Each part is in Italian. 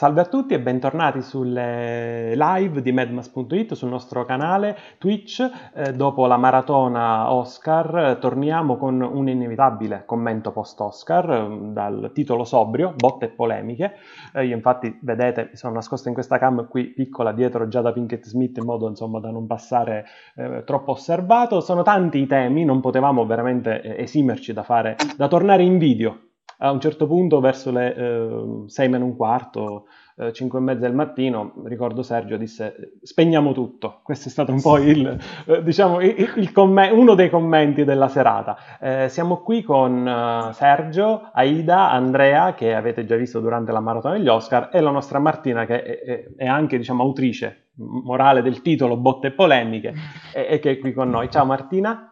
Salve a tutti e bentornati sulle live di Medmas.it sul nostro canale Twitch. Eh, dopo la maratona Oscar torniamo con un inevitabile commento post-Oscar eh, dal titolo sobrio, botte e polemiche. Eh, io infatti vedete mi sono nascosto in questa cam qui piccola dietro già da Pinkett Smith in modo insomma da non passare eh, troppo osservato. Sono tanti i temi, non potevamo veramente eh, esimerci da, fare, da tornare in video a un certo punto, verso le eh, 6 meno un quarto, eh, 5 e mezza del mattino, ricordo Sergio disse spegniamo tutto. Questo è stato un po' il, eh, diciamo, il, il comm- uno dei commenti della serata. Eh, siamo qui con uh, Sergio, Aida, Andrea, che avete già visto durante la maratona degli Oscar, e la nostra Martina, che è, è, è anche diciamo, autrice morale del titolo Botte e polemiche, e, e che è qui con noi. Ciao Martina.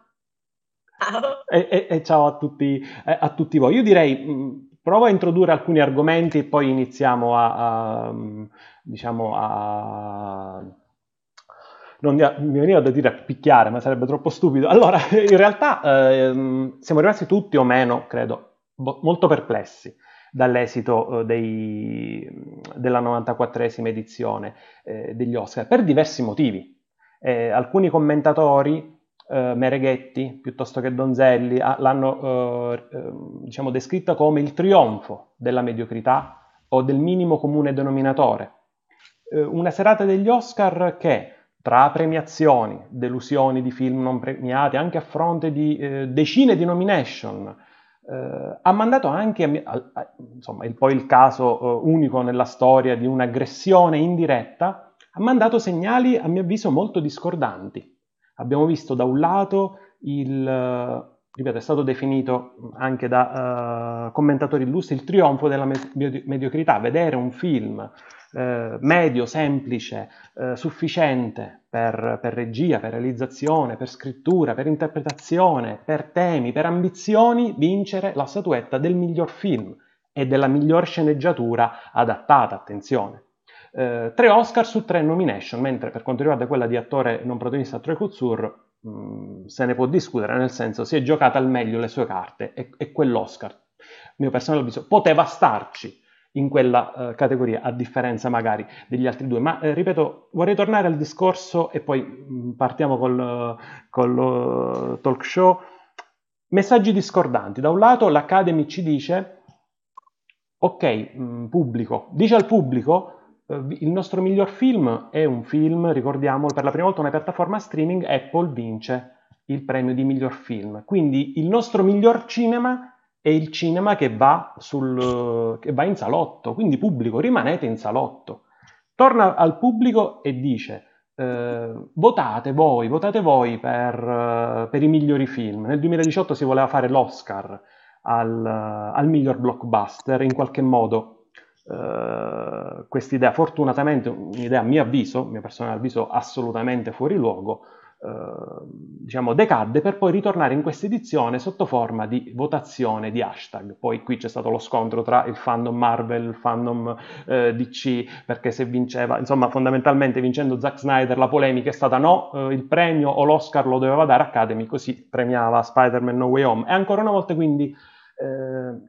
Ciao. E, e, e ciao a tutti, eh, a tutti, voi. Io direi, mm, provo a introdurre alcuni argomenti e poi iniziamo a, a mm, diciamo, a... Non mi veniva da dire a picchiare, ma sarebbe troppo stupido. Allora, in realtà eh, siamo rimasti tutti o meno, credo, molto perplessi dall'esito eh, dei, della 94esima edizione eh, degli Oscar, per diversi motivi. Eh, alcuni commentatori eh, Mereghetti piuttosto che Donzelli ah, l'hanno eh, ehm, diciamo, descritta come il trionfo della mediocrità o del minimo comune denominatore. Eh, una serata degli Oscar che tra premiazioni, delusioni di film non premiati, anche a fronte di eh, decine di nomination, eh, ha mandato anche, a, a, insomma, il, poi il caso unico nella storia di un'aggressione indiretta, ha mandato segnali, a mio avviso, molto discordanti. Abbiamo visto da un lato il, ripeto, è stato definito anche da uh, commentatori illustri il trionfo della me- mediocrità, vedere un film uh, medio, semplice, uh, sufficiente per, per, regia, per realizzazione, per scrittura, per interpretazione, per temi, per ambizioni, vincere la statuetta del miglior film e della miglior sceneggiatura adattata, attenzione eh, tre Oscar su tre nomination, mentre per quanto riguarda quella di attore non protagonista Troy mh, mm, se ne può discutere, nel senso si è giocata al meglio le sue carte e, e quell'Oscar, mio personale avviso, poteva starci in quella uh, categoria, a differenza magari degli altri due. Ma eh, ripeto, vorrei tornare al discorso e poi mh, mm, partiamo col, col uh, talk show. Messaggi discordanti. Da un lato l'Academy ci dice, ok, mh, mm, pubblico, dice al pubblico eh, il nostro miglior film è un film, ricordiamolo, per la prima volta una piattaforma streaming, Apple vince il premio di miglior film. Quindi il nostro miglior cinema è il cinema che va, sul, che va in salotto, quindi pubblico, rimanete in salotto. Torna al pubblico e dice eh, votate voi, votate voi per, per, i migliori film. Nel 2018 si voleva fare l'Oscar al, al miglior blockbuster, in qualche modo Uh, questa idea, fortunatamente un'idea a mio avviso, mio personale avviso, assolutamente fuori luogo, uh, diciamo decadde per poi ritornare in questa edizione sotto forma di votazione di hashtag. Poi qui c'è stato lo scontro tra il fandom Marvel, il fandom uh, DC, perché se vinceva, insomma fondamentalmente vincendo Zack Snyder la polemica è stata no, il premio o l'Oscar lo doveva dare Academy, così premiava Spider-Man No Way Home. E ancora una volta quindi eh,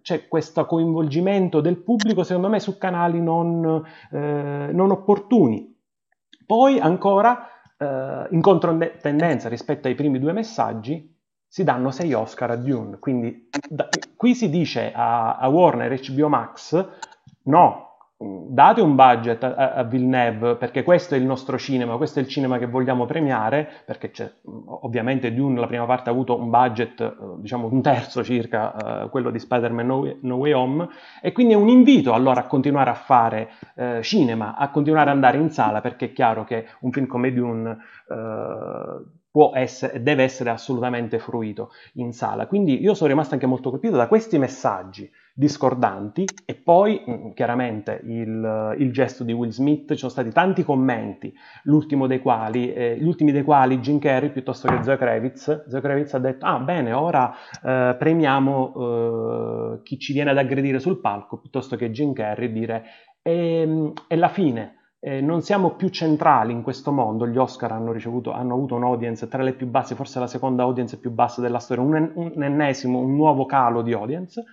c'è questo coinvolgimento del pubblico, secondo me, su canali non, eh, non opportuni. Poi ancora, eh, in controtendenza rispetto ai primi due messaggi, si danno 6 Oscar a Dune. Quindi da, qui si dice a, a Warner HBO Max, no, date un budget a, a, Villeneuve perché questo è il nostro cinema, questo è il cinema che vogliamo premiare, perché ovviamente Dune la prima parte ha avuto un budget, eh, diciamo un terzo circa, uh, quello di Spider-Man no, no, Way Home, e quindi è un invito allora a continuare a fare uh, cinema, a continuare ad andare in sala, perché è chiaro che un film come Dune uh, può essere, deve essere assolutamente fruito in sala. Quindi io sono rimasto anche molto colpito da questi messaggi discordanti e poi mm, chiaramente il, il, gesto di Will Smith, ci sono stati tanti commenti, l'ultimo dei quali, eh, gli ultimi dei quali Jim Carrey piuttosto che Zoe Kravitz, Zoe Kravitz ha detto ah bene ora eh, premiamo eh, chi ci viene ad aggredire sul palco piuttosto che Jim Carrey dire ehm, è la fine, eh, non siamo più centrali in questo mondo, gli Oscar hanno, ricevuto, hanno avuto un'audience tra le più basse, forse la seconda audience più bassa della storia, un, un ennesimo, un nuovo calo di audience,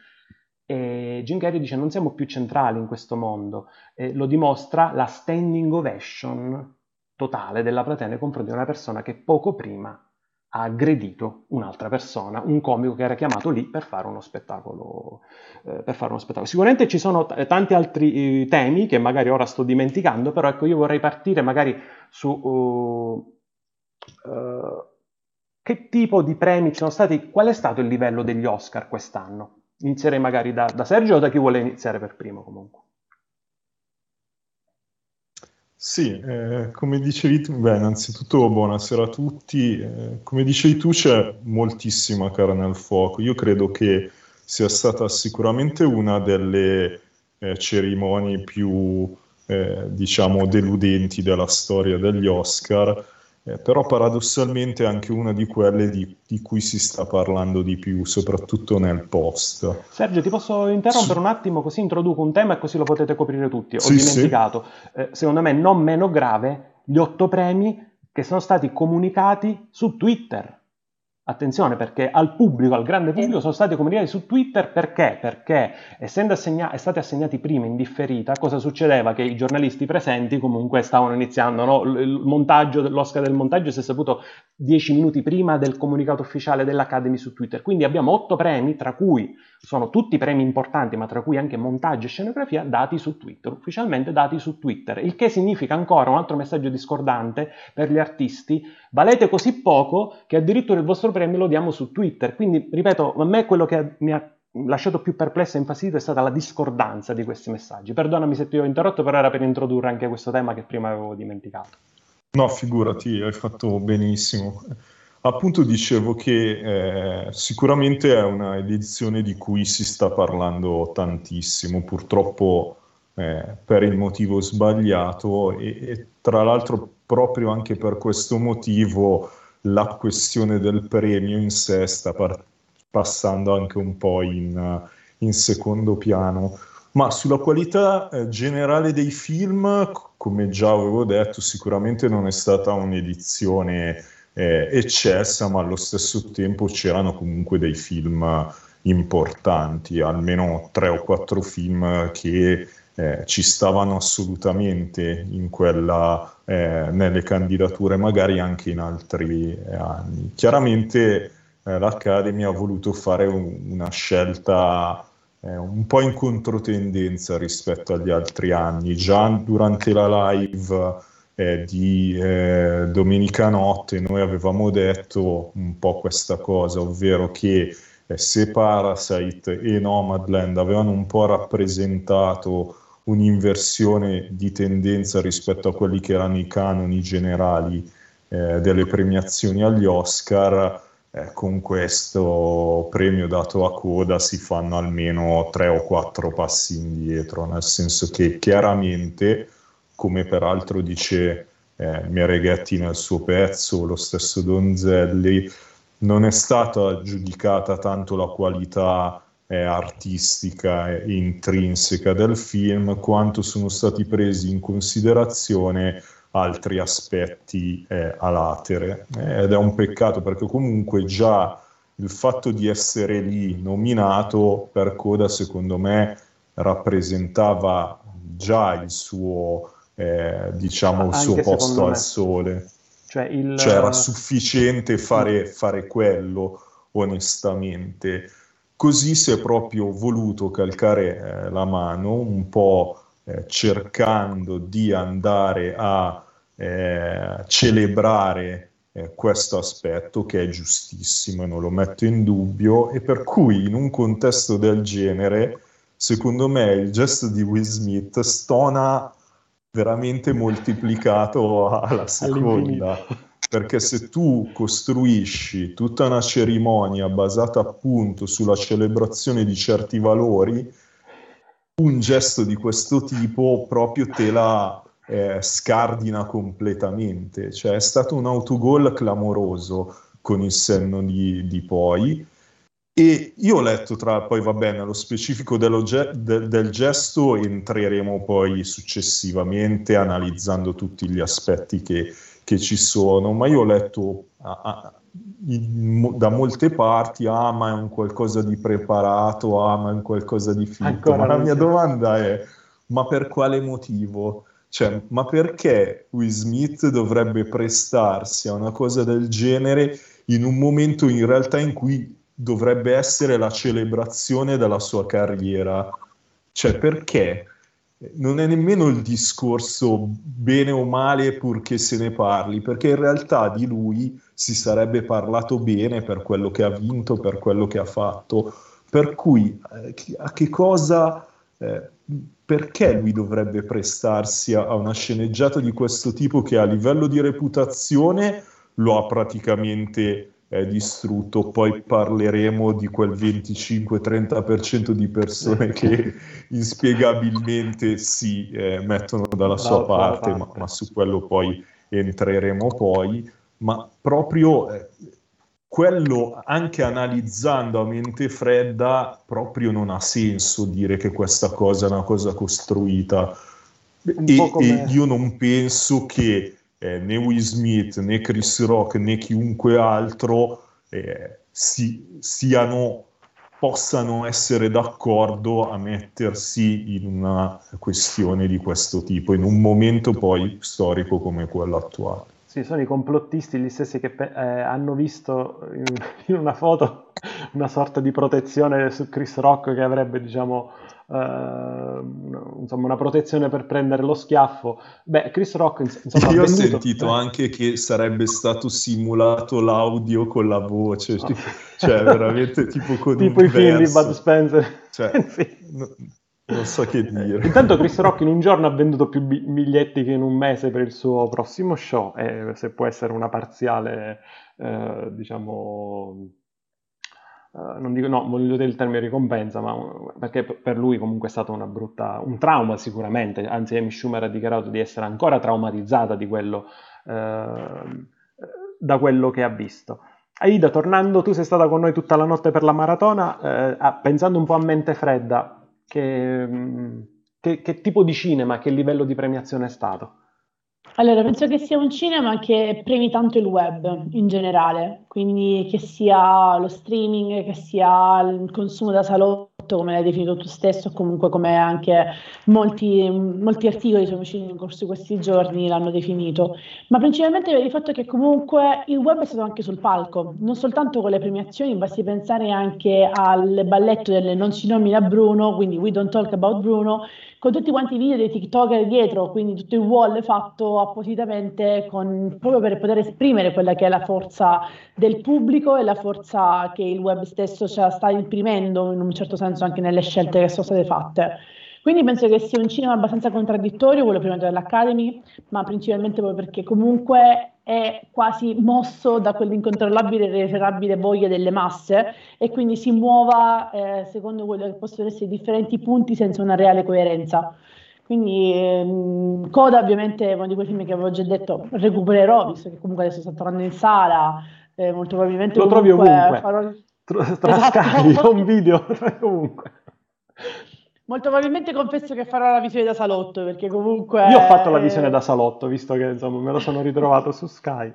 E Jim Carrey dice non siamo più centrali in questo mondo, e lo dimostra la standing ovation totale della platea nei confronti di una persona che poco prima ha aggredito un'altra persona, un comico che era chiamato lì per fare uno spettacolo. Eh, fare uno spettacolo. Sicuramente ci sono t- tanti altri eh, temi che magari ora sto dimenticando, però ecco io vorrei partire magari su uh, uh, che tipo di premi ci sono stati, qual è stato il livello degli Oscar quest'anno? Inizierei magari da, da Sergio o da chi vuole iniziare per primo comunque. Sì, eh, come dicevi tu, beh, innanzitutto buonasera a tutti. Eh, come dicevi tu, c'è moltissima carne al fuoco. Io credo che sia stata sicuramente una delle eh, cerimonie più, eh, diciamo, deludenti della storia degli Oscar eh, però paradossalmente è anche una di quelle di, di, cui si sta parlando di più, soprattutto nel post. Sergio, ti posso interrompere sì. un attimo così introduco un tema e così lo potete coprire tutti. Ho sì, dimenticato, sì. Eh, secondo me non meno grave, gli otto premi che sono stati comunicati su Twitter. Attenzione perché al pubblico, al grande pubblico, sono stati comunicati su Twitter perché? Perché essendo assegna- stati assegnati prima in differita, cosa succedeva? Che i giornalisti presenti comunque stavano iniziando, no? il montaggio, l'Oscar del montaggio si è saputo dieci minuti prima del comunicato ufficiale dell'Academy su Twitter. Quindi abbiamo otto premi, tra cui sono tutti premi importanti, ma tra cui anche montaggio e scenografia, dati su Twitter, ufficialmente dati su Twitter. Il che significa ancora un altro messaggio discordante per gli artisti, valete così poco che addirittura il vostro premio lo diamo su Twitter. Quindi, ripeto, a me quello che mi ha lasciato più perplesso e infastidito è stata la discordanza di questi messaggi. Perdonami se ti ho interrotto, però era per introdurre anche questo tema che prima avevo dimenticato. No, figurati, hai fatto benissimo. Appunto dicevo che eh, sicuramente è una edizione di cui si sta parlando tantissimo, purtroppo eh, per il motivo sbagliato e, e, tra l'altro proprio anche per questo motivo la questione del premio in sé sta par- passando anche un po' in, in secondo piano. Ma sulla qualità eh, generale dei film, come già avevo detto, sicuramente non è stata un'edizione eh, eccessa, ma allo stesso tempo c'erano comunque dei film importanti, almeno tre o quattro film che eh, ci stavano assolutamente quella, eh, nelle candidature, magari anche in altri eh, anni. Chiaramente eh, l'Academy ha voluto fare un, una scelta eh, un po' in controtendenza rispetto agli altri anni. Già durante la live eh, di eh, domenica notte noi avevamo detto un po' questa cosa, ovvero che eh, se Parasite e Nomadland avevano un po' rappresentato un'inversione di tendenza rispetto a quelli che erano i canoni generali eh, delle premiazioni agli Oscar, eh, con questo premio dato a coda si fanno almeno tre o quattro passi indietro, nel senso che chiaramente, come peraltro dice eh, Mereghetti nel suo pezzo, lo stesso Donzelli, non è stata giudicata tanto la qualità eh, artistica e intrinseca del film, quanto sono stati presi in considerazione altri aspetti eh, a latere. Eh, ed è un peccato perché comunque già il fatto di essere lì nominato per Coda, secondo me, rappresentava già il suo, eh, diciamo, il suo posto al sole. Cioè, il... cioè, era sufficiente fare, fare quello, onestamente. Così si è proprio voluto calcare eh, la mano, un po' eh, cercando di andare a eh, celebrare eh, questo aspetto che è giustissimo e non lo metto in dubbio e per cui in un contesto del genere secondo me il gesto di Will Smith stona veramente moltiplicato alla seconda perché se tu costruisci tutta una cerimonia basata appunto sulla celebrazione di certi valori un gesto di questo tipo proprio te la eh, scardina completamente. Cioè è stato un autogol clamoroso con il senno di, di poi. E io ho letto tra, poi va bene, nello specifico de- del gesto entreremo poi successivamente analizzando tutti gli aspetti che, che ci sono, ma io ho letto a, a, in, da molte parti, ah ma è un qualcosa di preparato, ah ma è un qualcosa di finto, Ancora ma la mia domanda è, ma per quale motivo? Cioè, ma perché Will Smith dovrebbe prestarsi a una cosa del genere in un momento in realtà in cui dovrebbe essere la celebrazione della sua carriera? Cioè, perché? Non è nemmeno il discorso bene o male purché se ne parli, perché in realtà di lui si sarebbe parlato bene per quello che ha vinto, per quello che ha fatto. Per cui, eh, a che cosa... Eh, perché lui dovrebbe prestarsi a, a una sceneggiata di questo tipo che a livello di reputazione lo ha praticamente eh, distrutto. Poi parleremo di quel 25-30% di persone che inspiegabilmente si eh, mettono dalla sua parte, ma, ma, su quello poi entreremo poi. Ma proprio eh, quello anche analizzando a mente fredda proprio non ha senso dire che questa cosa è una cosa costruita e, e, io non penso che eh, né Will Smith né Chris Rock né chiunque altro eh, si, siano possano essere d'accordo a mettersi in una questione di questo tipo in un momento poi storico come quello attuale. Sì, sono i complottisti gli stessi che eh, hanno visto in, in, una foto una sorta di protezione su Chris Rock che avrebbe, diciamo, eh, insomma, una protezione per prendere lo schiaffo. Beh, Chris Rock, insomma, Io ho venduto... sentito eh. anche che sarebbe stato simulato l'audio con la voce, oh. cioè veramente tipo con tipo i film di Bud Spencer. Cioè, sì. no, non so che dire. Intanto Chris Rock in un giorno ha venduto più biglietti che in un mese per il suo prossimo show, e se può essere una parziale, eh, diciamo, eh, non dico, no, voglio dire il termine ricompensa, ma perché per lui comunque è stato una brutta, un trauma sicuramente, anzi Amy Schumer ha dichiarato di essere ancora traumatizzata di quello, eh, da quello che ha visto. Aida, tornando, tu sei stata con noi tutta la notte per la maratona, eh, pensando un po' a mente fredda, che, mm, che, che tipo di cinema, che livello di premiazione è stato? Allora, penso che sia un cinema che premi tanto il web in generale, quindi che sia lo streaming, che sia il consumo da salotto, come l'hai definito tu stesso, comunque come anche molti, molti articoli sono usciti in corso di questi giorni l'hanno definito, ma principalmente per il fatto che comunque il web è stato anche sul palco, non soltanto con le premiazioni, basti pensare anche al balletto del Non si nomina Bruno, quindi We Don't Talk About Bruno, con tutti quanti i video dei TikToker dietro, quindi tutto il wall fatto appositamente con, proprio per poter esprimere quella che è la forza del pubblico e la forza che il web stesso sta imprimendo in un certo senso anche nelle scelte che sono state fatte. Quindi penso che sia un cinema abbastanza contraddittorio, quello prima dell'Academy, ma principalmente proprio perché comunque è quasi mosso da quell'incontrollabile e irreferabile voglia delle masse e quindi si muova eh, secondo quello che possono essere differenti punti senza una reale coerenza. Quindi ehm, Coda ovviamente è uno di quei film che avevo già detto recupererò, visto che comunque adesso sta tornando in sala, eh, molto probabilmente lo trovi ovunque. Farò... Tra esatto. Sky, un video, ovunque. Molto probabilmente confesso che farò la visione da salotto, perché comunque... Io ho fatto la visione da salotto, visto che insomma me lo sono ritrovato su Sky.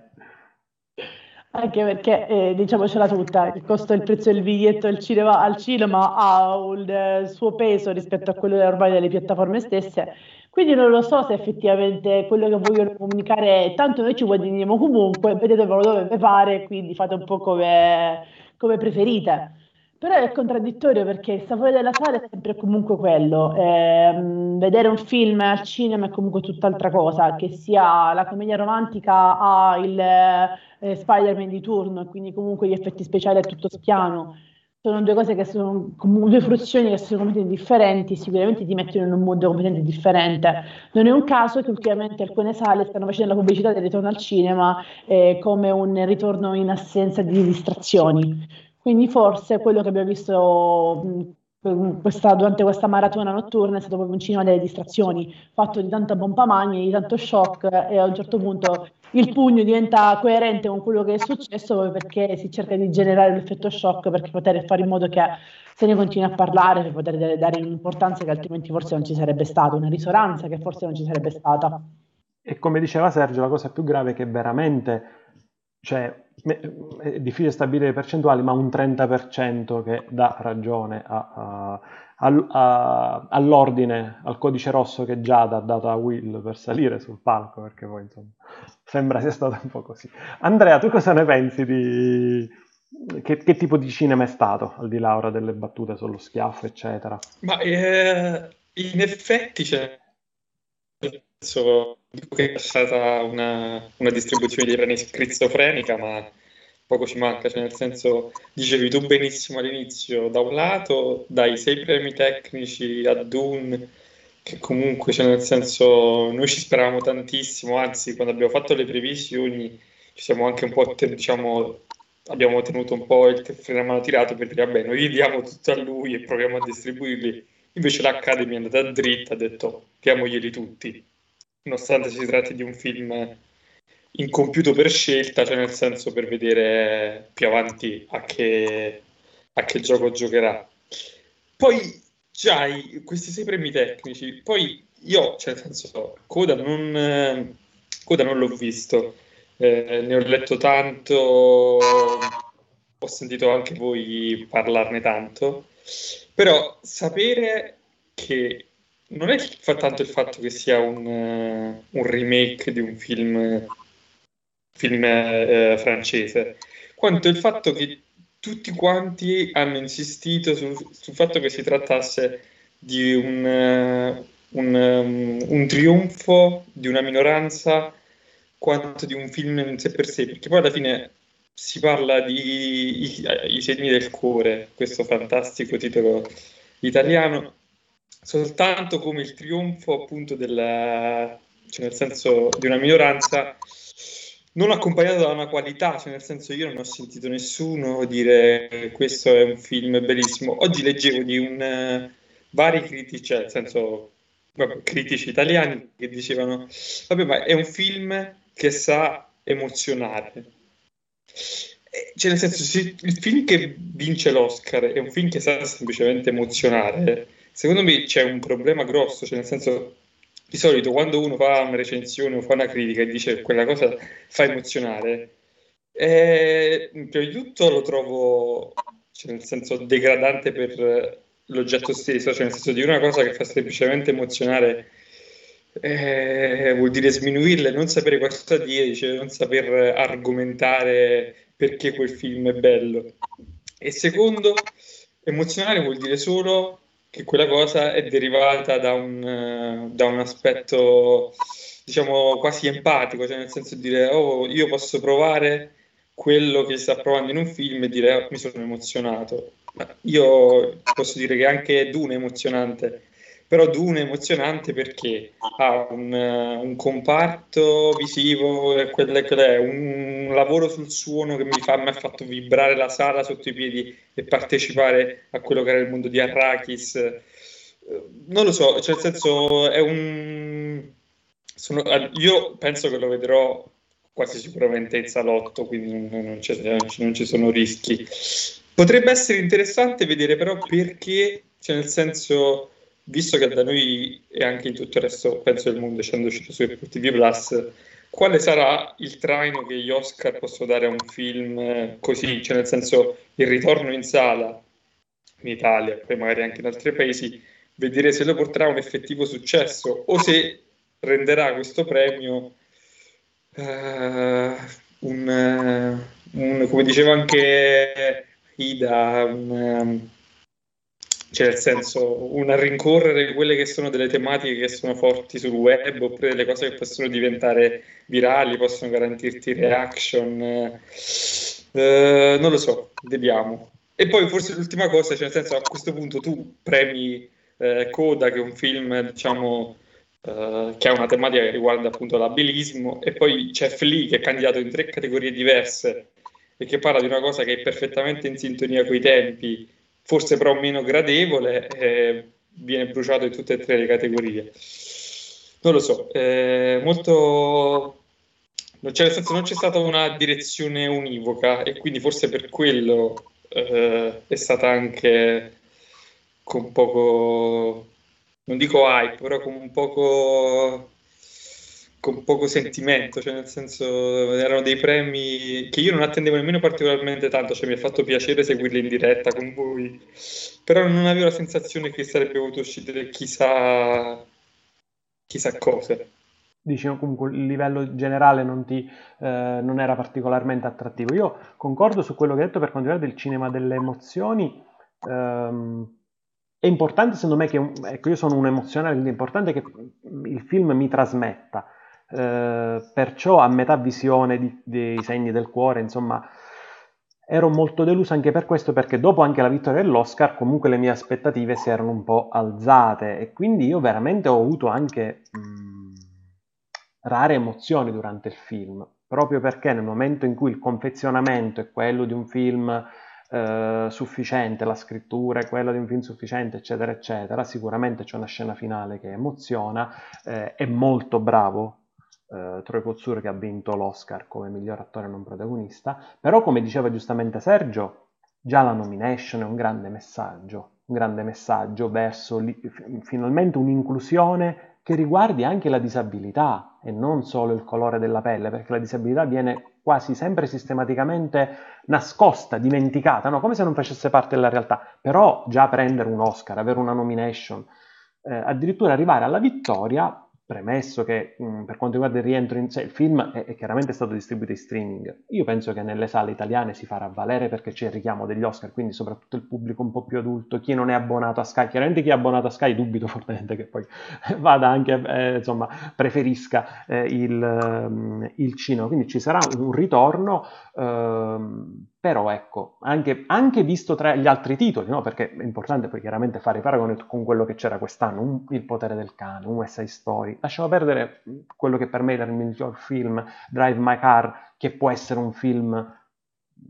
Anche perché, eh, diciamocela tutta, il costo e il prezzo del biglietto al cinema, al cinema ha un eh, suo peso rispetto a quello ormai delle piattaforme stesse, quindi non lo so se effettivamente quello che vogliono comunicare tanto noi ci guadagniamo comunque, vedetevelo dove vi pare, quindi fate un po' come, come preferite. Però è contraddittorio perché il sapore della sala è sempre comunque quello. Eh, vedere un film al cinema è comunque tutt'altra cosa, che sia la commedia romantica a il eh, Spider-Man di turno, e quindi comunque gli effetti speciali è tutto spiano. Sono due cose che sono due fruizioni che sono completamente differenti, sicuramente ti mettono in un mondo completamente differente. Non è un caso che ultimamente alcune sale stanno facendo la pubblicità del ritorno al cinema eh, come un ritorno in assenza di distrazioni quindi forse quello che abbiamo visto questa, durante questa maratona notturna è stato proprio un cinema delle distrazioni, fatto di tanta pompa magna, di tanto shock e a un certo punto il pugno diventa coerente con quello che è successo perché si cerca di generare l'effetto shock per poter fare in modo che se ne continui a parlare, per poter dare un'importanza che altrimenti forse non ci sarebbe stata, una risonanza che forse non ci sarebbe stata. E come diceva Sergio, la cosa più grave è che veramente, cioè, è difficile stabilire le percentuali, ma un 30% che dà ragione a, a, a, all'ordine, al codice rosso che Giada ha dato a Will per salire sul palco, perché poi insomma sembra sia stato un po' così. Andrea, tu cosa ne pensi di... Che, che tipo di cinema è stato, al di là ora delle battute sullo schiaffo, eccetera? Ma eh, in effetti c'è... Cioè, dico che è stata una, una distribuzione di reni schizofrenica, ma poco ci manca, cioè nel senso, dicevi tu benissimo all'inizio, da un lato dai sei premi tecnici a Dune, che comunque, cioè nel senso, noi ci speravamo tantissimo, anzi quando abbiamo fatto le previsioni ci siamo anche un po', diciamo, abbiamo tenuto un po' il freno a mano tirato per dire, vabbè, noi diamo tutto a lui e proviamo a distribuirli, invece l'Academy è andata dritta, ha detto, diamoglieli tutti, nonostante si tratti di un film incompiuto per scelta, cioè nel senso per vedere più avanti a che, a che gioco giocherà. Poi già questi sei premi tecnici, poi io, cioè nel senso, Coda non, Coda non l'ho visto, eh, ne ho letto tanto, ho sentito anche voi parlarne tanto, però sapere che non è tanto il fatto che sia un, un remake di un film film eh, francese, quanto il fatto che tutti quanti hanno insistito sul, sul fatto che si trattasse di un, uh, un, um, un, trionfo di una minoranza quanto di un film in sé per sé, perché poi alla fine si parla di I, I segni del cuore, questo fantastico titolo italiano, soltanto come il trionfo appunto della, cioè nel senso di una minoranza non accompagnato da una qualità, cioè nel senso io non ho sentito nessuno dire questo è un film bellissimo. Oggi leggevo di un uh, vari critici, cioè nel senso critici italiani che dicevano vabbè ma è un film che sa emozionare. Cioè nel senso se il film che vince l'Oscar è un film che sa semplicemente emozionare, secondo me c'è un problema grosso, cioè nel senso di solito quando uno fa una recensione o fa una critica e dice quella cosa fa emozionare, eh, prima di tutto lo trovo cioè, nel senso degradante per l'oggetto stesso, cioè nel senso di una cosa che fa semplicemente emozionare eh, vuol dire sminuirla non sapere cosa dire, cioè non saper argomentare perché quel film è bello. E secondo, emozionare vuol dire solo che quella cosa è derivata da un, da un aspetto, diciamo, quasi empatico, cioè nel senso di dire, oh, io posso provare quello che sta provando in un film e dire, oh, mi sono emozionato. Io posso dire che anche Dune è emozionante, però Dune è emozionante perché ha un, un comparto visivo, quelle, quelle, un, lavoro sul suono che mi, fa, mi, ha fatto vibrare la sala sotto i piedi e partecipare a quello che era il mondo di Arrakis. Non lo so, cioè nel senso è un... Sono, io penso che lo vedrò quasi sicuramente in salotto, quindi non, non ci sono rischi. Potrebbe essere interessante vedere però perché, cioè nel senso visto che da noi e anche in tutto il resto, penso del mondo, essendo uscito su Apple TV Plus, quale sarà il traino che gli Oscar possono dare a un film così, cioè nel senso il ritorno in sala in Italia, poi magari anche in altri paesi, vedere se lo porterà a un effettivo successo o se renderà questo premio uh, un, un, come diceva anche Ida, un, cioè nel senso un rincorrere quelle che sono delle tematiche che sono forti sul web oppure delle cose che possono diventare virali, possono garantirti reaction, eh, non lo so, vediamo. E poi forse l'ultima cosa, cioè nel senso a questo punto tu premi eh, Coda che è un film diciamo eh, che ha una tematica che riguarda appunto l'abilismo e poi c'è Flea che è candidato in tre categorie diverse e che parla di una cosa che è perfettamente in sintonia con i tempi forse però meno gradevole, eh, viene bruciato in tutte e tre le categorie. Non lo so, eh, molto... Cioè, nel senso non c'è stata una direzione univoca e quindi forse per quello eh, è stata anche con poco, non dico hype, però con un poco con poco sentimento, cioè nel senso erano dei premi che io non attendevo nemmeno particolarmente tanto, cioè mi ha fatto piacere seguirli in diretta con voi, però non avevo la sensazione che sarebbe potuto uscire chissà, chissà cosa. Dici comunque il livello generale non, ti, eh, non era particolarmente attrattivo. Io concordo su quello che hai detto per quanto riguarda il cinema delle emozioni. Ehm, è importante secondo me che, ecco io sono un emozionale, quindi è importante che il film mi trasmetta. Eh, perciò a metà visione di, dei segni del cuore, insomma, ero molto deluso anche per questo, perché dopo anche la vittoria dell'Oscar, comunque le mie aspettative si erano un po' alzate e quindi io veramente ho avuto anche mh, rare emozioni durante il film, proprio perché nel momento in cui il confezionamento è quello di un film eh, sufficiente, la scrittura è quella di un film sufficiente, eccetera, eccetera, sicuramente c'è una scena finale che emoziona, eh, è molto bravo eh, Troy Kotsur che ha vinto l'Oscar come miglior attore non protagonista, però come diceva giustamente Sergio, già la nomination è un grande messaggio, un grande messaggio verso li, finalmente un'inclusione che riguardi anche la disabilità e non solo il colore della pelle, perché la disabilità viene quasi sempre sistematicamente nascosta, dimenticata, no? come se non facesse parte della realtà. Però già prendere un Oscar, avere una nomination, eh, addirittura arrivare alla vittoria Premesso che mh, mm, per quanto riguarda il rientro in sé, il film è, è, chiaramente stato distribuito in streaming. Io penso che nelle sale italiane si farà valere perché c'è il richiamo degli Oscar, quindi soprattutto il pubblico un po' più adulto, chi non è abbonato a Sky, chiaramente chi è abbonato a Sky dubito fortemente che poi vada anche, eh, insomma, preferisca eh, il, um, il, cinema. Quindi ci sarà un ritorno. Um, però ecco, anche, anche, visto tra gli altri titoli, no? perché è importante poi chiaramente fare i paragoni con quello che c'era quest'anno, un, Il potere del cane, un West Side Story, lasciamo perdere quello che per me era il miglior film, Drive My Car, che può essere un film,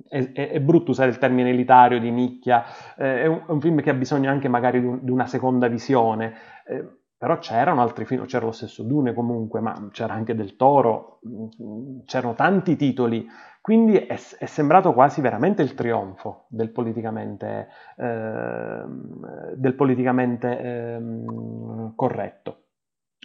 è, è, è brutto usare il termine elitario, di nicchia, eh, è, un, è, un, film che ha bisogno anche magari di, un, di una seconda visione, eh, però c'erano altri film, c'era lo stesso Dune comunque, ma c'era anche Del Toro, c'erano tanti titoli quindi è, è, sembrato quasi veramente il trionfo del politicamente, eh, del politicamente eh, corretto.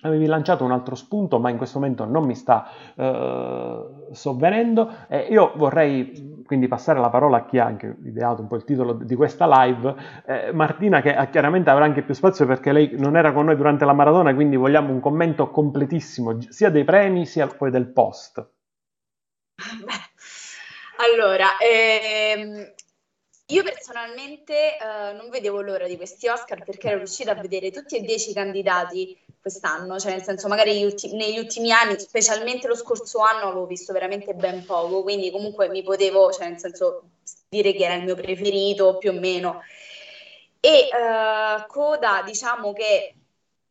Avevi lanciato un altro spunto, ma in questo momento non mi sta eh, sovvenendo. E io vorrei quindi passare la parola a chi ha anche ideato un po' il titolo di questa live, eh, Martina, che chiaramente avrà anche più spazio perché lei non era con noi durante la maratona, quindi vogliamo un commento completissimo sia dei premi sia poi del post. Allora, ehm, io personalmente eh, non vedevo l'ora di questi Oscar perché ero riuscita a vedere tutti e dieci candidati quest'anno, cioè nel senso magari negli ultimi anni, specialmente lo scorso anno, avevo visto veramente ben poco, quindi comunque mi potevo, cioè nel senso dire che era il mio preferito più o meno. E uh, Coda, diciamo che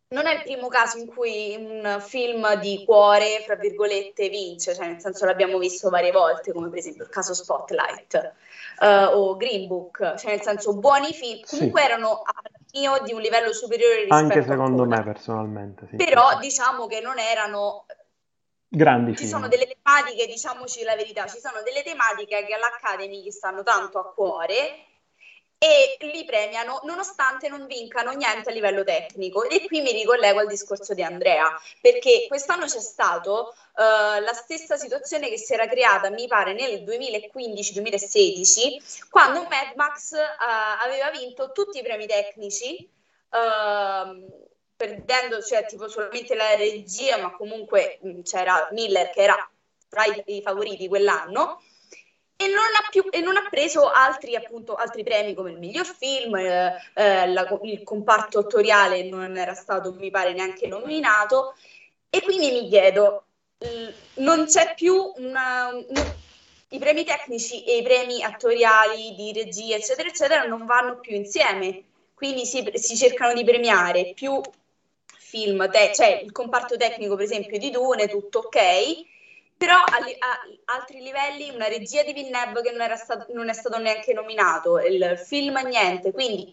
non è il primo caso in cui un film di cuore, fra virgolette, vince, cioè nel senso l'abbiamo visto varie volte, come per esempio il caso Spotlight uh, o Green Book, cioè nel senso buoni film, comunque sì. erano a mio di un livello superiore rispetto Anche secondo me personalmente, sì. Però diciamo che non erano grandi ci film. sono delle tematiche, diciamoci la verità, ci sono delle tematiche che all'Academy gli stanno tanto a cuore e li premiano nonostante non vincano niente a livello tecnico. E qui mi ricollego al discorso di Andrea, perché quest'anno c'è stato uh, la stessa situazione che si era creata, mi pare, nel 2015-2016, quando Mad Max uh, aveva vinto tutti i premi tecnici. Uh, perdendo cioè tipo solamente la regia ma comunque mh, c'era Miller che era tra i favoriti quell'anno e non ha, più, e non ha preso altri, appunto, altri premi come il miglior film, eh, eh, la, il comparto attoriale non era stato, mi pare, neanche nominato. E quindi mi chiedo, non c'è più una, una, i premi tecnici e i premi attoriali di regia, eccetera, eccetera, non vanno più insieme. Quindi si, si cercano di premiare più film, te- cioè il comparto tecnico, per esempio, di Dune, tutto ok, però a, a, altri livelli una regia di Villeneuve che non, stato, non, è stato neanche nominato, il film niente, quindi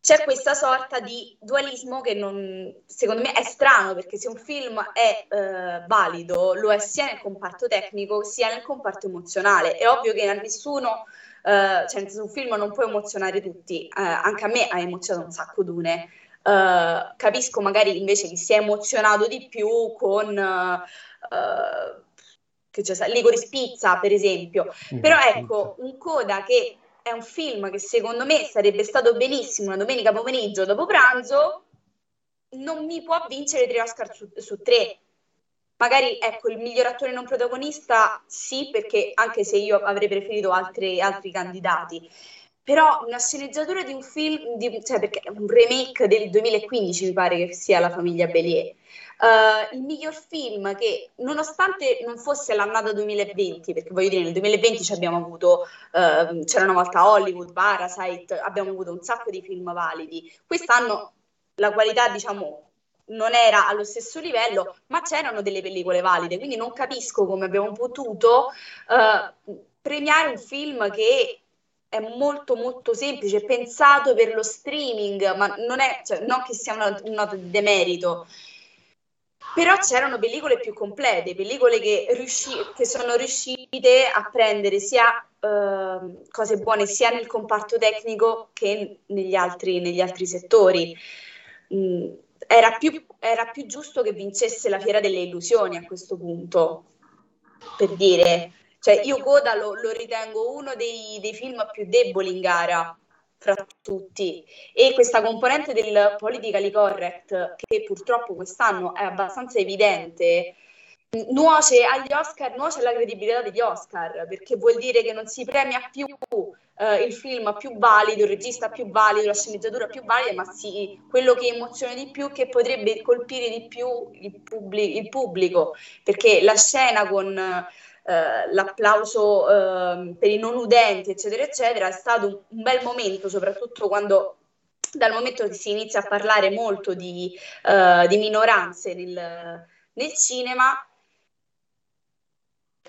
c'è questa sorta di dualismo che non, secondo me è strano perché se un film è eh, valido lo è sia nel comparto tecnico sia nel comparto emozionale, è ovvio che a nessuno, eh, cioè un film non può emozionare tutti, eh, anche a me ha emozionato un sacco Dune, Uh, capisco magari invece chi si è emozionato di più con uh, che c'è Ligori Spizza, per esempio. Però ecco, un coda che è un film che secondo me sarebbe stato benissimo una domenica pomeriggio dopo pranzo, non mi può vincere tre Oscar su, su tre. Magari ecco il miglior attore non protagonista sì, perché anche se io avrei preferito altri, altri candidati. Però una sceneggiatura di un film, di, cioè perché è un remake del 2015 mi pare che sia La famiglia Bélier. Uh, il miglior film che, nonostante non fosse l'annata 2020, perché voglio dire, nel 2020 abbiamo avuto, uh, c'era una volta Hollywood, Parasite, abbiamo avuto un sacco di film validi. Quest'anno la qualità, diciamo, non era allo stesso livello, ma c'erano delle pellicole valide, quindi non capisco come abbiamo potuto uh, premiare un film che è molto molto semplice, pensato per lo streaming, ma non è, cioè, non che sia una, nota di demerito, però c'erano pellicole più complete, pellicole che, riusci- che sono riuscite a prendere sia uh, cose buone sia nel comparto tecnico che negli altri, negli altri settori. Mm, era, più, era più giusto che vincesse la Fiera delle Illusioni a questo punto, per dire cioè, io Coda lo, lo ritengo uno dei, dei, film più deboli in gara fra tutti. E questa componente del politically correct che purtroppo quest'anno è abbastanza evidente nuoce agli Oscar, nuoce alla credibilità degli Oscar perché vuol dire che non si premia più eh, il film più valido, il regista più valido, la sceneggiatura più valida, ma sì, quello che emoziona di più, che potrebbe colpire di più il, pubblic- il pubblico perché la scena con eh, l'applauso eh, per i non udenti, eccetera, eccetera, è stato un, bel momento, soprattutto quando dal momento che si inizia a parlare molto di, uh, di minoranze nel, nel, cinema,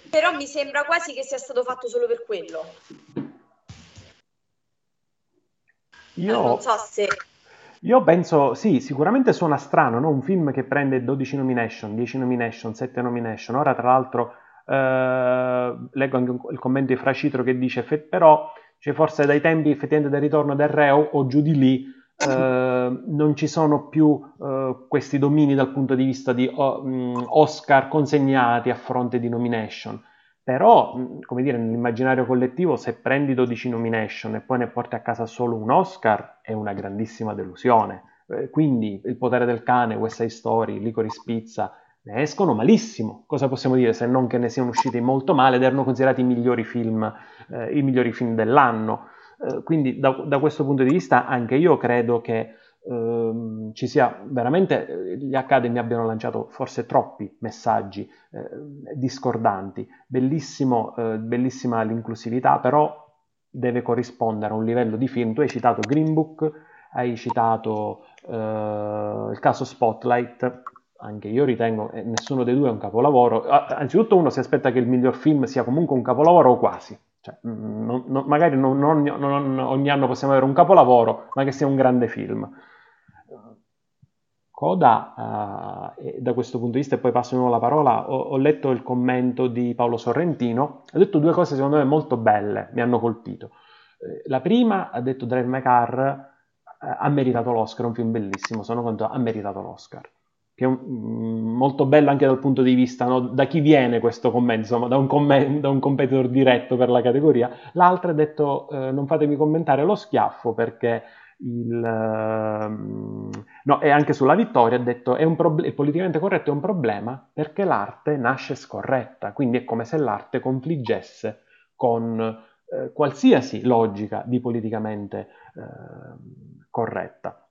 però mi sembra quasi che sia stato fatto solo per quello. Io, non so se... Io penso, sì, sicuramente suona strano, no? un film che prende 12 nomination, 10 nomination, 7 nomination, ora tra l'altro eh, leggo anche il commento di Fracitro che dice però cioè forse dai tempi effettivamente del ritorno del re o, giù di lì eh, non ci sono più eh, questi domini dal punto di vista di um, Oscar consegnati a fronte di nomination. Però, come dire, nell'immaginario collettivo, se prendi 12 nomination e poi ne porti a casa solo un Oscar, è una grandissima delusione. Eh, quindi Il potere del cane, West Side Story, Licorice Pizza, ne escono malissimo. Cosa possiamo dire se non che ne siano usciti molto male ed erano considerati i migliori film, eh, i migliori film dell'anno? Eh, quindi da, da, questo punto di vista anche io credo che ehm, ci sia veramente, eh, gli Academy abbiano lanciato forse troppi messaggi eh, discordanti. Bellissimo, eh, bellissima l'inclusività, però deve corrispondere a un livello di film. Tu hai citato Green Book, hai citato eh, il caso Spotlight, anche io ritengo che nessuno dei due è un capolavoro. Anzitutto uno si aspetta che il miglior film sia comunque un capolavoro o quasi. Cioè, mm, non, non, magari non, non, ogni anno possiamo avere un capolavoro, ma che sia un grande film. Coda, uh, da questo punto di vista, e poi passo di nuovo la parola, ho, ho, letto il commento di Paolo Sorrentino, ha detto due cose secondo me molto belle, mi hanno colpito. Eh, la prima, ha detto Drive My Car, eh, ha meritato l'Oscar, è un film bellissimo, sono contento, ha meritato l'Oscar che è un, mm, molto bello anche dal punto di vista no, da chi viene questo commento, insomma, da un, comment, da un, competitor diretto per la categoria. L'altro ha detto eh, non fatemi commentare lo schiaffo perché il, uh, no, e anche sulla vittoria ha detto è, un prob- è politicamente corretto è un problema perché l'arte nasce scorretta, quindi è come se l'arte confliggesse con eh, qualsiasi logica di politicamente eh, corretta.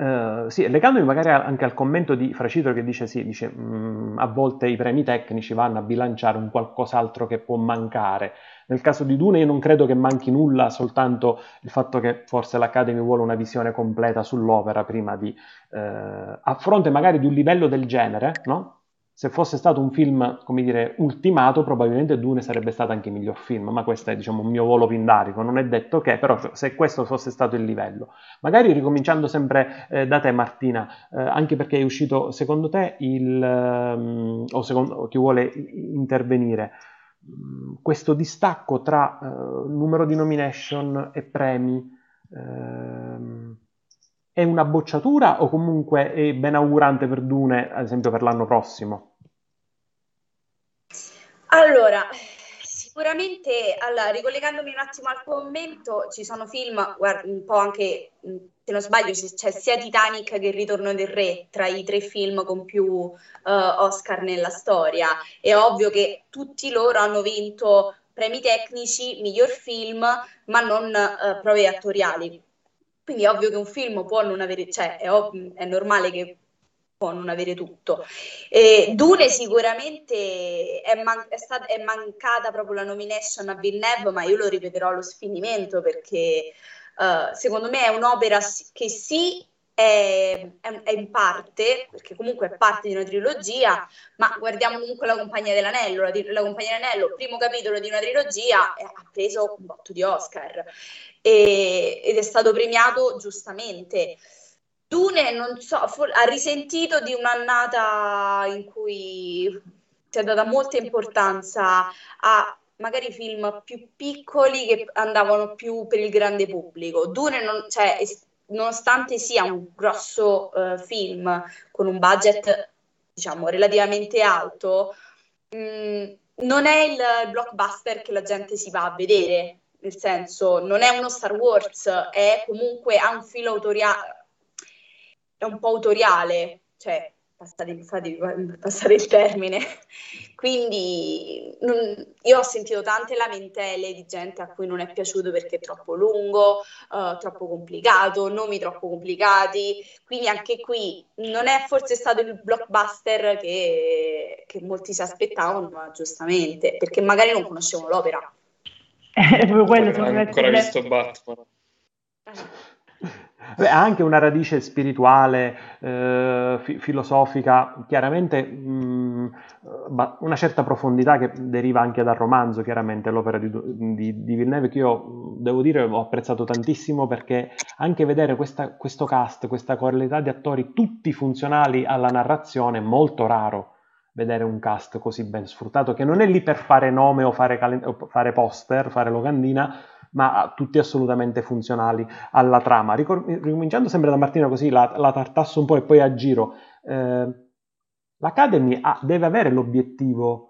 Uh, sì, legandomi magari anche al commento di Fracitro che dice sì, dice mh, mm, a volte i premi tecnici vanno a bilanciare un qualcos'altro che può mancare. Nel caso di Dune io non credo che manchi nulla, soltanto il fatto che forse l'Academy vuole una visione completa sull'opera prima di, eh, a fronte magari di un livello del genere, no? Se fosse stato un film, come dire, ultimato, probabilmente Dune sarebbe stato anche il miglior film, ma questo è, diciamo, un mio volo pindarico, non è detto che, però se questo fosse stato il livello. Magari ricominciando sempre eh, da te Martina, eh, anche perché è uscito, secondo te, il, um, o secondo chi vuole intervenire, um, questo distacco tra uh, numero di nomination e premi, uh, è una bocciatura o comunque è ben augurante per Dune, ad esempio per l'anno prossimo? Allora, sicuramente, allora, ricollegandomi un attimo al commento, ci sono film, guarda, un po' anche, se non sbaglio, c'è sia Titanic che Il ritorno del re tra i tre film con più uh, Oscar nella storia. È ovvio che tutti loro hanno vinto premi tecnici, miglior film, ma non uh, prove attoriali. Quindi è ovvio che un film può non avere, cioè è, ov- è normale che può non avere tutto. Eh, Dune sicuramente è, man- è, stata, è, mancata proprio la nomination a Villeneuve, ma io lo ripeterò allo sfinimento perché uh, secondo me è un'opera che sì è, è, in parte, perché comunque è parte di una trilogia, ma guardiamo comunque la Compagnia dell'Anello, la, la Compagnia dell'Anello, primo capitolo di una trilogia, ha preso un botto di Oscar e, ed è stato premiato giustamente. Dune, non so, ha risentito di un'annata in cui si è data molta importanza a magari film più piccoli che andavano più per il grande pubblico. Dune, non, cioè, nonostante sia un grosso uh, film con un budget, diciamo, relativamente alto, mh, mm, non è il blockbuster che la gente si va a vedere. Nel senso, non è uno Star Wars, è comunque ha un filo autoriale è un po' autoriale, cioè passate, passare il termine. Quindi non, io ho sentito tante lamentele di gente a cui non è piaciuto perché è troppo lungo, uh, troppo complicato, nomi troppo complicati. Quindi anche qui non è forse stato il blockbuster che, che molti si aspettavano, ma giustamente, perché magari non conoscevano l'opera. Eh, quello non ho ancora visto Batman. Eh. Beh, ha anche una radice spirituale, eh, fi- filosofica, chiaramente mh, una certa profondità che deriva anche dal romanzo, chiaramente l'opera di, di, di Villeneuve che io devo dire ho apprezzato tantissimo perché anche vedere questa, questo cast, questa qualità di attori tutti funzionali alla narrazione è molto raro vedere un cast così ben sfruttato che non è lì per fare nome o fare, calen- o fare poster, fare locandina, ma tutti assolutamente funzionali alla trama. Ricor- ricominciando sempre da Martina così, la, la, tartasso un po' e poi a giro. Eh, L'Academy ha, deve avere l'obiettivo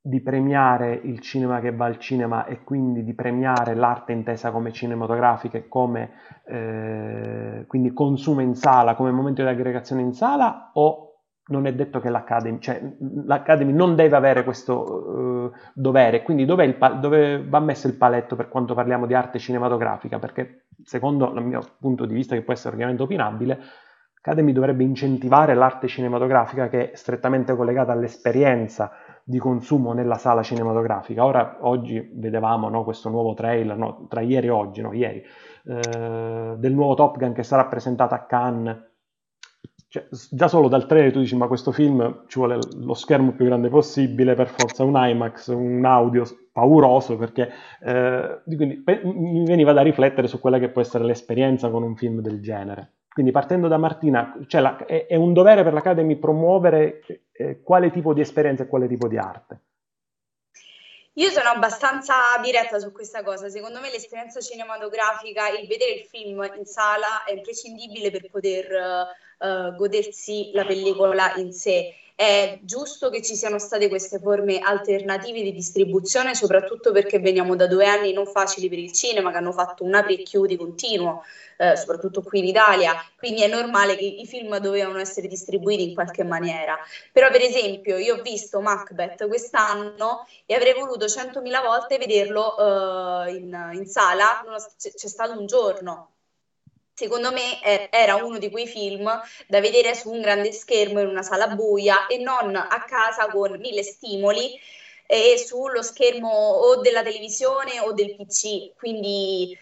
di premiare il cinema che va al cinema e quindi di premiare l'arte intesa come cinematografica e come eh, quindi consumo in sala, come momento di aggregazione in sala o non è detto che l'Academy, cioè, l'Academy non deve avere questo uh, dovere, quindi dove va messo il paletto per quanto parliamo di arte cinematografica? Perché secondo il mio punto di vista, che può essere ovviamente opinabile, l'Academy dovrebbe incentivare l'arte cinematografica che è strettamente collegata all'esperienza di consumo nella sala cinematografica. Ora, oggi vedevamo no, questo nuovo trailer, no, tra ieri e oggi, no, ieri, eh, del nuovo Top Gun che sarà presentato a Cannes cioè, già solo dal trailer tu dici ma questo film ci vuole lo schermo più grande possibile, per forza un IMAX, un audio pauroso, perché eh, quindi, mi veniva da riflettere su quella che può essere l'esperienza con un film del genere. Quindi partendo da Martina, cioè la, è, è, un dovere per l'Academy promuovere eh, quale tipo di esperienza e quale tipo di arte. Io sono abbastanza diretta su questa cosa. Secondo me l'esperienza cinematografica, il vedere il film in sala è imprescindibile per poter uh, godersi la pellicola in sé. È giusto che ci siano state queste forme alternative di distribuzione, soprattutto perché veniamo da due anni non facili per il cinema, che hanno fatto un apri e chiudi continuo, eh, soprattutto qui in Italia, quindi è normale che i film dovevano essere distribuiti in qualche maniera. Però, per esempio, io ho visto Macbeth quest'anno e avrei voluto 100.000 volte vederlo eh, in, in sala, c'è stato un giorno secondo me era uno di quei film da vedere su un grande schermo in una sala buia e non a casa con mille stimoli e sullo schermo o della televisione o del PC. Quindi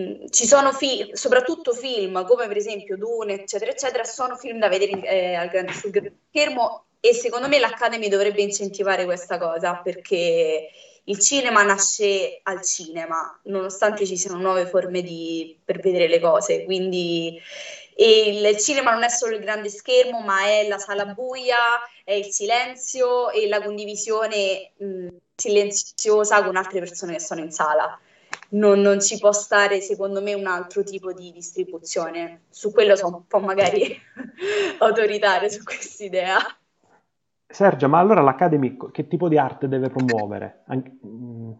mm, ci sono film, soprattutto film come per esempio Dune, eccetera, eccetera, sono film da vedere eh, sul grande schermo e secondo me l'Academy dovrebbe incentivare questa cosa perché il cinema nasce al cinema, nonostante ci siano nuove forme di, per vedere le cose, quindi il cinema non è solo il grande schermo, ma è la sala buia, è il silenzio e la condivisione mh, silenziosa con altre persone che sono in sala. non, non, ci può stare secondo me un altro tipo di distribuzione. Su quello sono un po' magari autoritaria su questa idea. Sergio, ma allora l'Academy che tipo di arte deve promuovere? Anche... Mm.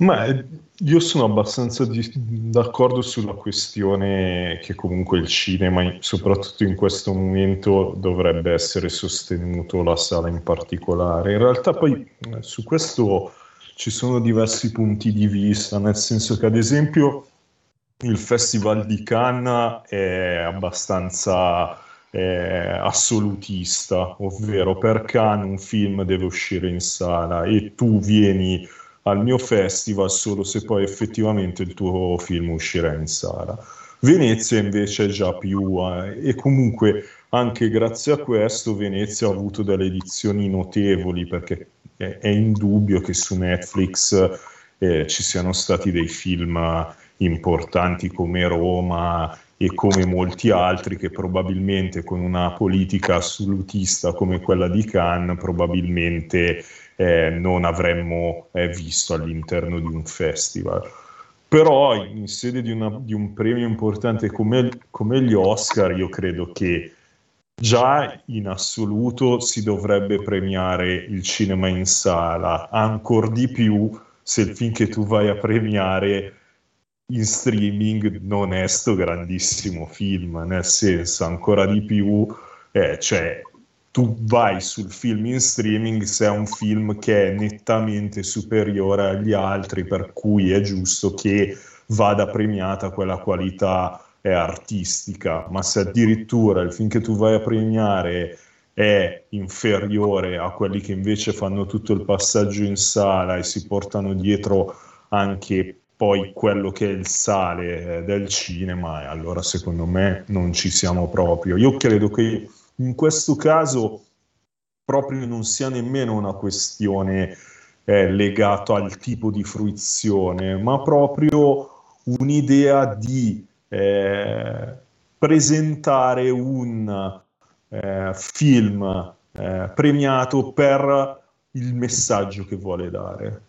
Ma eh, io sono abbastanza di, d'accordo sulla questione che comunque il cinema, soprattutto in questo momento, dovrebbe essere sostenuto, la sala in particolare. In realtà poi eh, su questo ci sono diversi punti di vista, nel senso che ad esempio il Festival di Cannes è abbastanza eh, assolutista, ovvero per Cannes un film deve uscire in sala e tu vieni al mio festival solo se poi effettivamente il tuo film uscirà in sala. Venezia invece è già più eh, e comunque anche grazie a questo Venezia ha avuto delle edizioni notevoli perché è, è indubbio che su Netflix eh, ci siano stati dei film importanti come Roma e come molti altri che probabilmente con una politica assolutista come quella di Cannes probabilmente eh, non avremmo eh, visto all'interno di un festival. Però in sede di, una, di un premio importante come, come gli Oscar, io credo che già in assoluto si dovrebbe premiare il cinema in sala, ancora di più se il film che tu vai a premiare in streaming non è sto grandissimo film, nel senso ancora di più, eh, cioè tu vai sul film in streaming se è un film che è nettamente superiore agli altri, per cui è giusto che vada premiata quella qualità eh, artistica, ma se addirittura il film che tu vai a premiare è inferiore a quelli che invece fanno tutto il passaggio in sala e si portano dietro anche poi quello che è il sale eh, del cinema, e allora secondo me non ci siamo proprio. Io credo che in questo caso proprio non sia nemmeno una questione eh, legata al tipo di fruizione, ma proprio un'idea di eh, presentare un eh, film eh, premiato per il messaggio che vuole dare.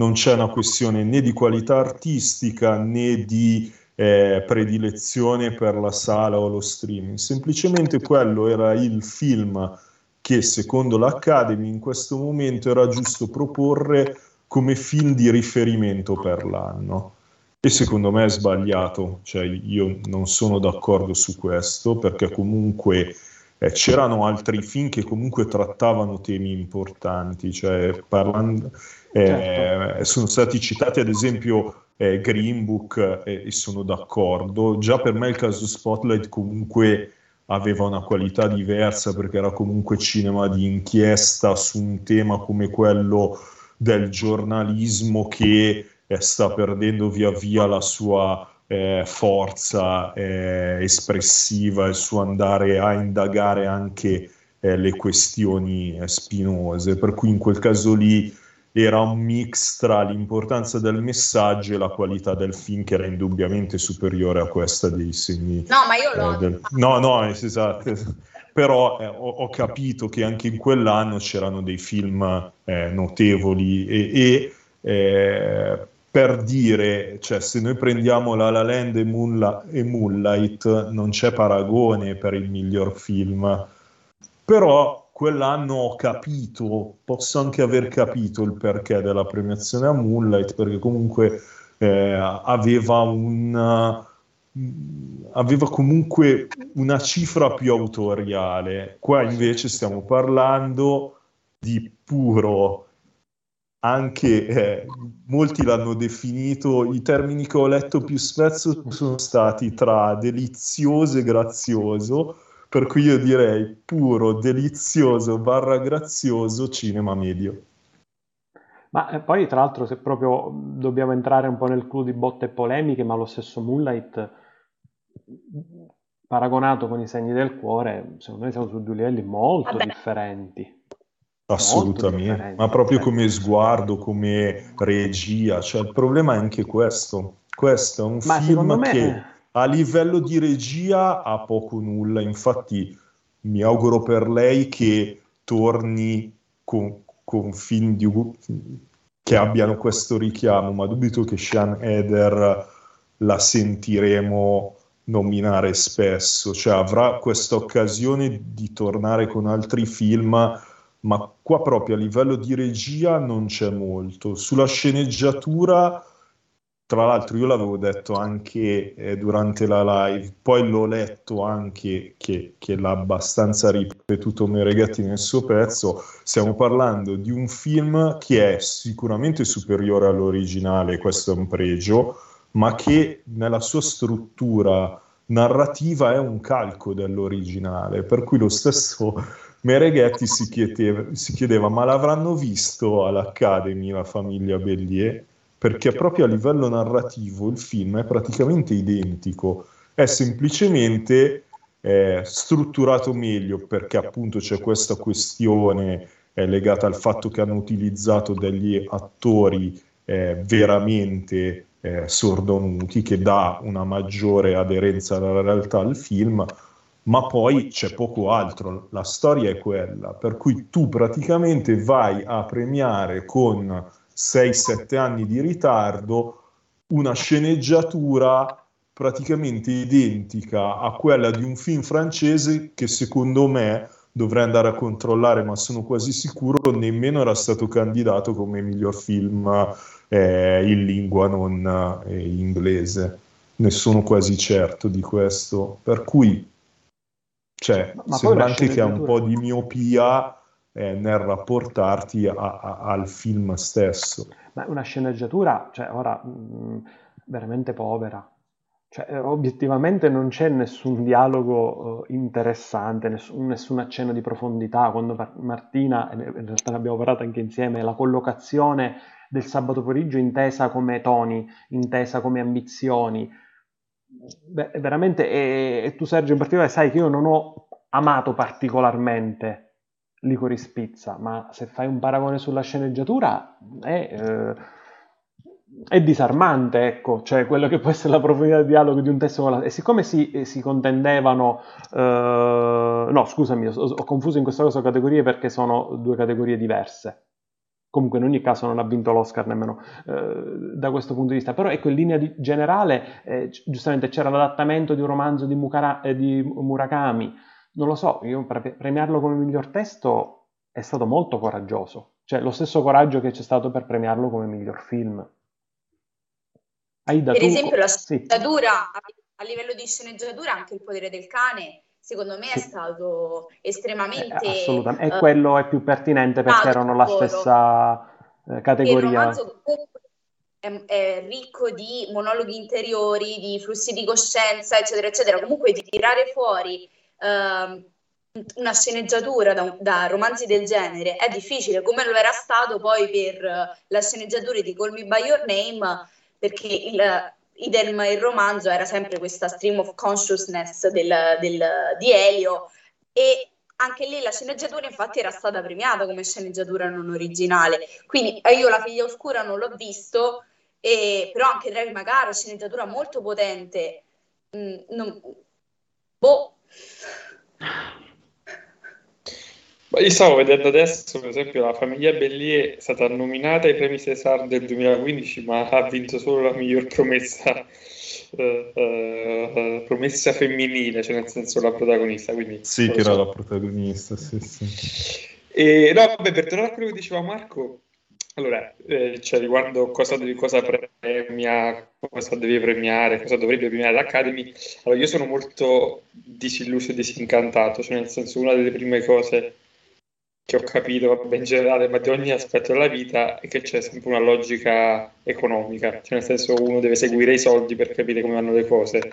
Non c'è una questione né di qualità artistica né di eh, predilezione per la sala o lo streaming, semplicemente quello era il film che secondo l'Academy in questo momento era giusto proporre come film di riferimento per l'anno. E secondo me è sbagliato, cioè io non sono d'accordo su questo perché comunque eh, c'erano altri film che comunque trattavano temi importanti, cioè parlando, eh, certo. sono stati citati ad esempio eh, Green Book eh, e sono d'accordo. Già per me il caso Spotlight comunque aveva una qualità diversa perché era comunque cinema di inchiesta su un tema come quello del giornalismo che eh, sta perdendo via via la sua eh, forza eh, espressiva, il suo andare a indagare anche eh, le questioni eh, spinose. Per cui in quel caso lì era un mix tra l'importanza del messaggio e la qualità del film che era indubbiamente superiore a questa dei segni. No, ma io l'ho. Eh, del... No, no, esatto. Però eh, ho, ho, capito che anche in quell'anno c'erano dei film eh, notevoli e, e eh, per dire, cioè, se noi prendiamo La La Land e, Moonla- e Moonlight non c'è paragone per il miglior film. Però quell'anno ho capito, posso anche aver capito il perché della premiazione a Moonlight, perché comunque eh, aveva una aveva comunque una cifra più autoriale. Qua invece stiamo parlando di puro, anche eh, molti l'hanno definito, i termini che ho letto più spesso sono stati tra delizioso e grazioso per cui io direi puro, delizioso, barra grazioso cinema medio. Ma eh, poi, tra l'altro, se proprio dobbiamo entrare un po' nel clou di botte e polemiche, ma lo stesso Moonlight, paragonato con i segni del cuore, secondo me siamo su due livelli molto Vabbè. differenti. Assolutamente, molto ma proprio come sguardo, come regia, cioè il problema è anche questo. Questo è un ma film me... che a livello di regia ha poco nulla, infatti mi auguro per lei che torni con, con film di, che abbiano questo richiamo, ma dubito che Sean Eder la sentiremo nominare spesso, cioè avrà questa occasione di tornare con altri film, ma qua proprio a livello di regia non c'è molto. Sulla sceneggiatura, tra l'altro io l'avevo detto anche eh, durante la live, poi l'ho letto anche che, che l'ha abbastanza ripetuto Mereghetti nel suo pezzo, stiamo parlando di un film che è sicuramente superiore all'originale, questo è un pregio, ma che nella sua struttura narrativa è un calco dell'originale, per cui lo stesso Mereghetti si si chiedeva ma l'avranno visto all'Academy la famiglia Bellier? Perché proprio a livello narrativo il film è praticamente identico, è semplicemente eh, strutturato meglio perché appunto c'è questa questione eh, legata al fatto che hanno utilizzato degli attori eh, veramente eh, sordomuti che dà una maggiore aderenza alla realtà al film, ma poi c'è poco altro, la storia è quella, per cui tu praticamente vai a premiare con 6-7 anni di ritardo una sceneggiatura praticamente identica a quella di un film francese che secondo me dovrei andare a controllare, ma sono quasi sicuro nemmeno era stato candidato come miglior film eh, in lingua non eh, inglese. Ne sono quasi certo di questo. Per cui cioè, ma sembra anche che ha un po' di miopia eh, nel rapportarti a, a, al film stesso. Ma una sceneggiatura, cioè, ora, mh, mm, veramente povera. Cioè, eh, obiettivamente non c'è nessun dialogo uh, interessante, nessun, nessun, accenno di profondità. Quando Martina, in realtà ne abbiamo parlato anche insieme, la collocazione del sabato pomeriggio intesa come toni, intesa come ambizioni. Beh, veramente, e, e, tu Sergio in particolare sai che io non ho amato particolarmente Licorice Pizza, ma se fai un paragone sulla sceneggiatura è, eh, è disarmante, ecco, cioè quello che può essere la profondità di dialogo di un testo con la... E siccome si, si contendevano... Eh, no, scusami, ho, ho confuso in questa cosa categorie perché sono due categorie diverse. Comunque in ogni caso non ha vinto l'Oscar nemmeno eh, da questo punto di vista, però ecco in linea di, generale eh, giustamente c'era l'adattamento di un romanzo di, Mukara, eh, di, Murakami, non lo so, io pre- premiarlo come miglior testo è stato molto coraggioso, cioè lo stesso coraggio che c'è stato per premiarlo come miglior film. Aida, per tu... esempio la sceneggiatura, sì. a livello di sceneggiatura anche il potere del cane secondo me è stato estremamente... Eh, assolutamente, e uh, quello è più pertinente perché erano la stessa eh, categoria. Il romanzo è, è, ricco di monologhi interiori, di flussi di coscienza, eccetera, eccetera. Comunque di tirare fuori uh, una sceneggiatura da, da, romanzi del genere. È difficile, come lo era stato poi per la sceneggiatura di Call Me By Your Name, perché il idem il romanzo era sempre questa stream of consciousness del, del, di Elio. E anche lì la sceneggiatura infatti era stata premiata come sceneggiatura non originale. Quindi eh, io la figlia oscura non l'ho visto e, però anche Drive Magara sceneggiatura molto potente. Mm, non, boh ma io stavo vedendo adesso, per esempio, la famiglia Bellier è stata nominata ai premi César del 2015, ma ha vinto solo la miglior promessa, uh, uh, promessa femminile, cioè nel senso la protagonista. Quindi, sì, che so. era la protagonista, sì, sì. E, no, vabbè, per tornare a quello che diceva Marco, allora, eh, cioè, riguardo cosa, cosa premia, cosa devi premiare, cosa dovrebbe premiare l'Academy, allora io sono molto disilluso e disincantato, cioè nel senso una delle prime cose che ho capito, vabbè, in generale, ma di ogni aspetto della vita, è che c'è sempre una logica economica, cioè nel senso uno deve seguire i soldi per capire come vanno le cose.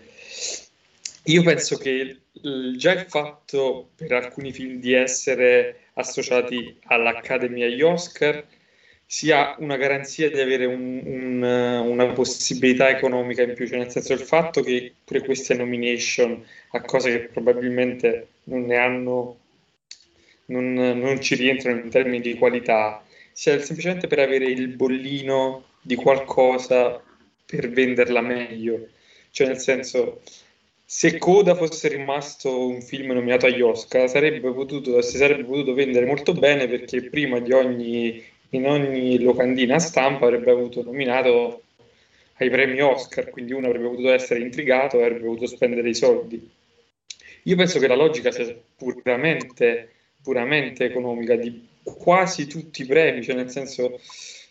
Io penso che già il fatto per alcuni film di essere associati all'Academy e agli Oscar sia una garanzia di avere un, un, una possibilità economica in più, cioè nel senso il fatto che pure queste nomination a cose che probabilmente non ne hanno non, non ci rientrano in termini di qualità, sia semplicemente per avere il bollino di qualcosa per venderla meglio. Cioè, nel senso, se Coda fosse rimasto un film nominato agli Oscar, sarebbe potuto, si sarebbe potuto vendere molto bene perché prima di ogni in ogni locandina stampa avrebbe avuto nominato ai premi Oscar, quindi uno avrebbe potuto essere intrigato e avrebbe potuto spendere i soldi. Io penso che la logica sia puramente, puramente economica di quasi tutti i premi, cioè nel senso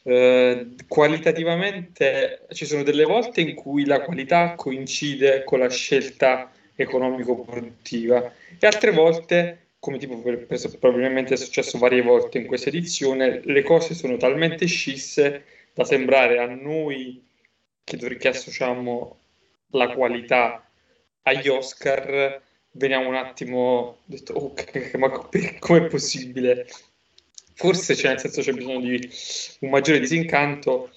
eh, qualitativamente ci sono delle volte in cui la qualità coincide con la scelta economico-produttiva e altre volte come tipo per, per, probabilmente è successo varie volte in questa edizione, le cose sono talmente scisse da sembrare a noi che, che associamo la qualità agli Oscar, veniamo un attimo detto, oh, ma com'è possibile? Forse c'è, nel senso c'è bisogno di un maggiore disincanto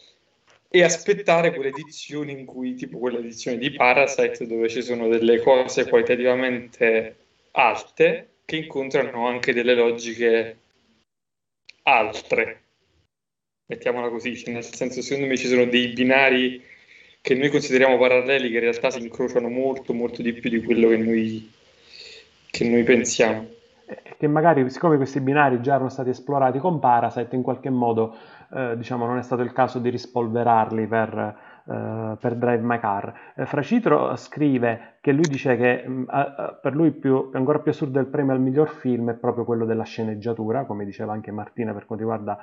e aspettare quelle edizioni in cui, tipo quella edizione di Parasite, dove ci sono delle cose qualitativamente alte, che incontrano anche delle logiche altre, mettiamola così, cioè nel senso secondo me ci sono dei binari che noi consideriamo paralleli che in realtà si incrociano molto, molto di più di quello che noi, che noi pensiamo. Che magari, siccome questi binari già erano stati esplorati con Parasite, in qualche modo eh, diciamo, non è stato il caso di rispolverarli per eh, per Drive My Car. Eh, Fracitro scrive che lui dice che mm, per lui più, ancora più assurdo del premio al miglior film è proprio quello della sceneggiatura, come diceva anche Martina per quanto riguarda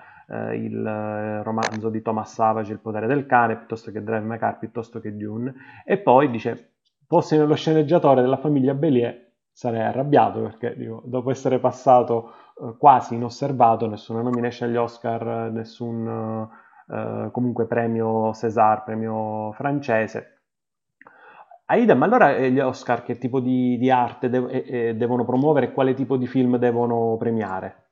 il romanzo di Thomas Savage, Il potere del cane, piuttosto che Drive My Car, piuttosto che Dune. E poi dice, fossi nello sceneggiatore della famiglia Bellier sarei arrabbiato perché dico, dopo essere passato quasi inosservato, nessuna nomination agli Oscar, nessun eh, comunque premio César, premio francese. Aida, ma allora eh, gli Oscar che tipo di, di arte de- eh, devono promuovere e quale tipo di film devono premiare?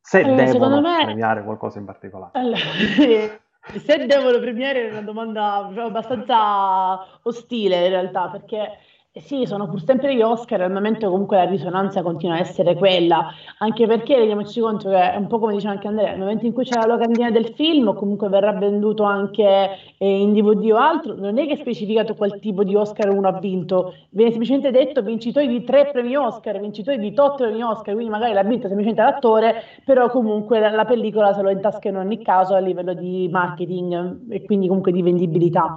Se allora, devono me... premiare qualcosa in particolare. Allora, se devono premiare è una domanda abbastanza ostile in realtà, perché sì, sono pur sempre gli Oscar, al momento comunque la risonanza continua a essere quella, anche perché rendiamoci conto che è un po' come diceva anche Andrea, nel momento in cui c'è la locandina del film o comunque verrà venduto anche eh, in DVD o altro, non è che è specificato qual tipo di Oscar uno ha vinto, viene semplicemente detto vincitori di tre premi Oscar, vincitori di tot premi Oscar, quindi magari l'ha vinto semplicemente l'attore, però comunque la, la pellicola se lo intasca in ogni caso a livello di marketing e quindi comunque di vendibilità.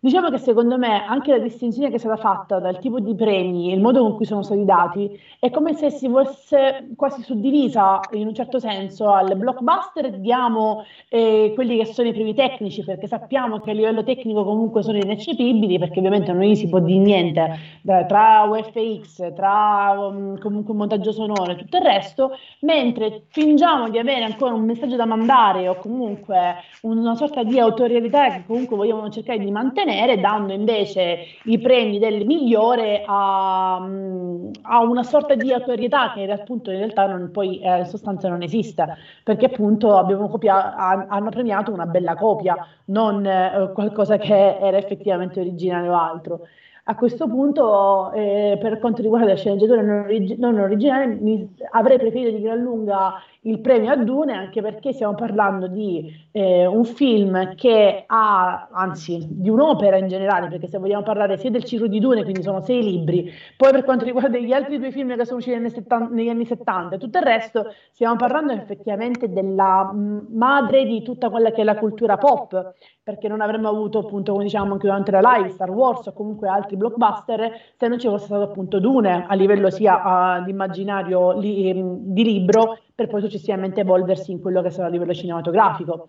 Diciamo che secondo me anche la distinzione che è stata fatta dal tipo di premi e il modo con cui sono stati dati è come se si fosse quasi suddivisa in un certo senso al blockbuster diamo eh, quelli che sono i premi tecnici perché sappiamo che a livello tecnico comunque sono ineccepibili perché ovviamente non gli si può dire niente tra UFX, tra um, comunque un montaggio sonoro e tutto il resto, mentre fingiamo di avere ancora un messaggio da mandare o comunque una sorta di autorialità che comunque vogliamo cercare di mantenere ottenere, dando invece i premi del migliore a, a una sorta di autorità che appunto in realtà non, poi eh, in sostanza non esiste, perché appunto abbiamo copia- hanno premiato una bella copia, non eh, qualcosa che era effettivamente originale o altro. A questo punto, eh, per quanto riguarda la sceneggiatura non, origi- non originale, mi, avrei preferito di gran lunga il premio a Dune, anche perché stiamo parlando di eh, un film che ha, anzi, di un'opera in generale, perché se vogliamo parlare sia del ciclo di Dune, quindi sono sei libri, poi per quanto riguarda gli altri due film che sono usciti negli, 70, negli anni 70 e tutto il resto, stiamo parlando effettivamente della madre di tutta quella che è la cultura pop, perché non avremmo avuto, appunto, come diciamo anche durante la live, Star Wars o comunque altri blockbuster, se non ci fosse stato appunto Dune a livello sia uh, di immaginario li, di libro, per poi successivamente evolversi in quello che sarà a livello cinematografico.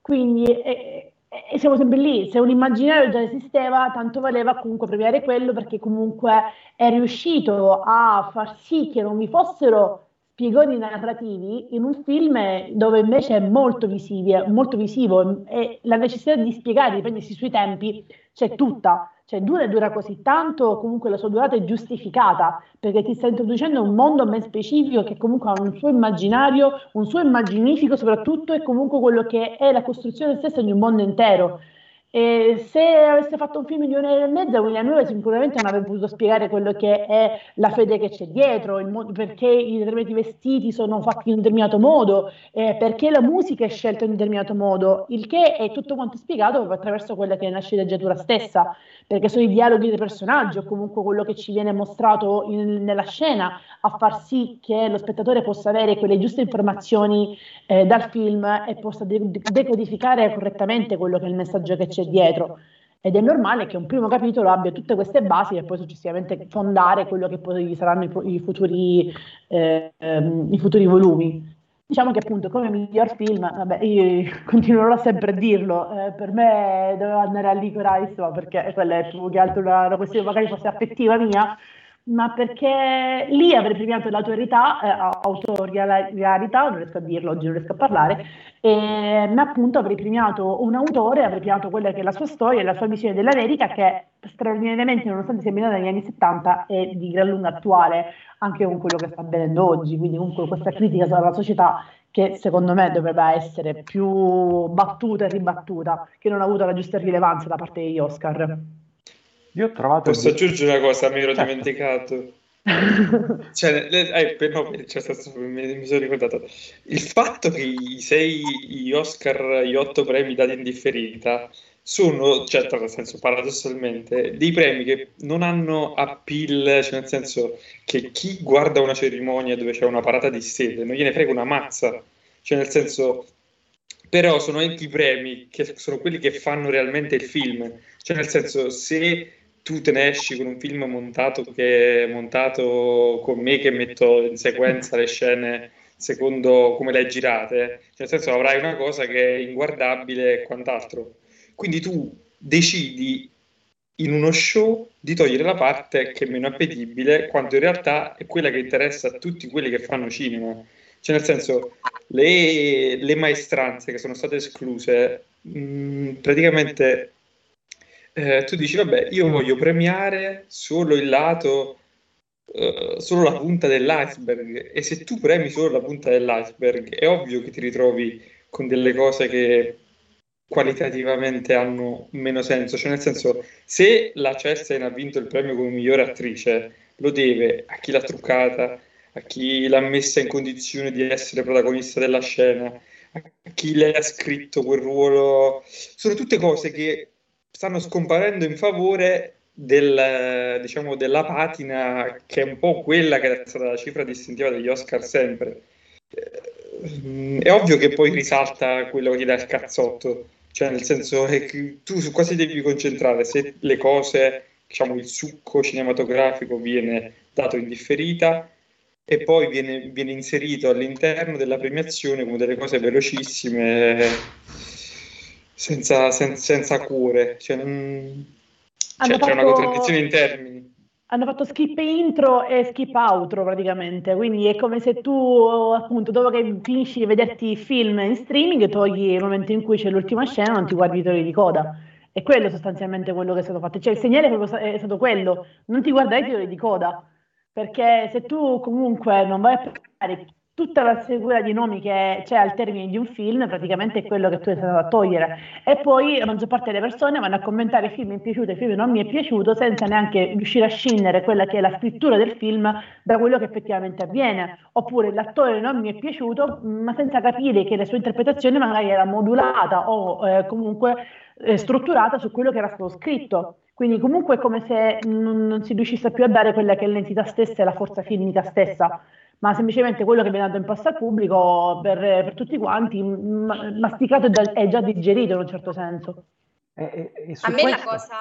Quindi eh, eh, siamo sempre lì, se un immaginario già esisteva, tanto valeva comunque premiare quello perché comunque è riuscito a far sì che non vi fossero spiegoni narrativi in un film dove invece è molto, visivi, molto visivo e la necessità di spiegare, di prendersi sui tempi, c'è tutta. Cioè dura e dura così tanto, comunque la sua durata è giustificata, perché ti sta introducendo un mondo ben specifico che comunque ha un suo immaginario, un suo immaginifico soprattutto, e comunque quello che è la costruzione stessa di un mondo intero. E se avesse fatto un film di un'ora e mezza, Villeneuve sicuramente non avrebbe potuto spiegare quello che è la fede che c'è dietro, il modo, perché i determinati vestiti sono fatti in un determinato modo, eh, perché la musica è scelta in un determinato modo, il che è tutto quanto spiegato attraverso quella che è la sceneggiatura stessa, perché sono i dialoghi dei personaggi o comunque quello che ci viene mostrato in, nella scena a far sì che lo spettatore possa avere quelle giuste informazioni eh, dal film e possa de- decodificare correttamente quello che è il messaggio che c'è c'è dietro. Ed è normale che un primo capitolo abbia tutte queste basi e poi successivamente fondare quello che poi saranno i, i, futuri, eh, i futuri volumi. Diciamo che appunto come miglior film, vabbè, io continuerò sempre a dirlo, eh, per me doveva andare a Licorice, perché quella è più che altro una, una questione magari fosse affettiva mia, ma perché lì avrei premiato l'autorità, eh, autorialità, non riesco a dirlo, oggi non riesco a parlare, e, ma appunto avrei premiato un autore, avrei premiato quella che è la sua storia e la sua visione dell'America che straordinariamente, nonostante sia ambientata negli anni 70, è di gran lunga attuale anche con quello che sta avvenendo oggi, quindi comunque questa critica sulla società che secondo me dovrebbe essere più battuta e ribattuta, che non ha avuto la giusta rilevanza da parte degli Oscar. Io ho trovato... Posso il... aggiungere una cosa, mi ero certo. dimenticato. cioè, eh, per, no, cioè, mi, mi, sono ricordato. Il fatto che i sei gli Oscar, gli otto premi dati in differita sono, certo, nel senso paradossalmente, dei premi che non hanno appeal, cioè nel senso che chi guarda una cerimonia dove c'è una parata di sede non gliene frega una mazza, cioè nel senso, però sono anche i premi che sono quelli che fanno realmente il film, cioè nel senso se tu te ne esci con un film montato, che, montato con me che metto in sequenza le scene secondo come le hai girate, cioè nel senso avrai una cosa che è inguardabile e quant'altro. Quindi tu decidi in uno show di togliere la parte che è meno appetibile, quando in realtà è quella che interessa a tutti quelli che fanno cinema. Cioè, nel senso, le, le maestranze che sono state escluse, mh, praticamente eh, tu dici, vabbè, io voglio premiare solo il lato, eh, solo la punta dell'iceberg. E se tu premi solo la punta dell'iceberg, è ovvio che ti ritrovi con delle cose che qualitativamente hanno meno senso. Cioè, nel senso, se la Chastain ha vinto il premio come migliore attrice, lo deve a chi l'ha truccata, a chi l'ha messa in condizione di essere protagonista della scena, a chi le ha scritto quel ruolo. Sono tutte cose che stanno scomparendo in favore del, diciamo, della patina che è un po' quella che è stata la cifra distintiva degli Oscar sempre. Eh, è ovvio che poi risalta quello che dà il cazzotto, cioè nel senso che tu su cosa devi concentrare, se le cose, diciamo il succo cinematografico viene dato in differita e poi viene, viene inserito all'interno della premiazione come delle cose velocissime senza, sen- senza cure. Cioè, non... cioè, fatto... c'è una contraddizione in termini. Hanno fatto skip intro e skip outro praticamente, quindi è come se tu appunto dopo che finisci di vederti il film in streaming togli il momento in cui c'è l'ultima scena non ti guardi i titoli di coda. E quello sostanzialmente quello che è stato fatto. Cioè il segnale è stato quello, non ti guardare i titoli di coda. Perché se tu comunque non vai a preparare tutta la sequela di nomi che c'è al termine di un film praticamente è quello che tu sei andato a togliere. E poi la maggior parte delle persone vanno a commentare il film mi è piaciuto e il film non mi è piaciuto senza neanche riuscire a scindere quella che è la scrittura del film da quello che effettivamente avviene. Oppure l'attore non mi è piaciuto ma senza capire che la sua interpretazione magari era modulata o eh, comunque eh, strutturata su quello che era stato scritto. Quindi comunque è come se non, non si riuscisse più a dare quella che è l'entità stessa e la forza filmica stessa ma semplicemente quello che viene dato in pasto al pubblico per, per tutti quanti, masticato e già digerito in un certo senso. E, e a me questo... la cosa...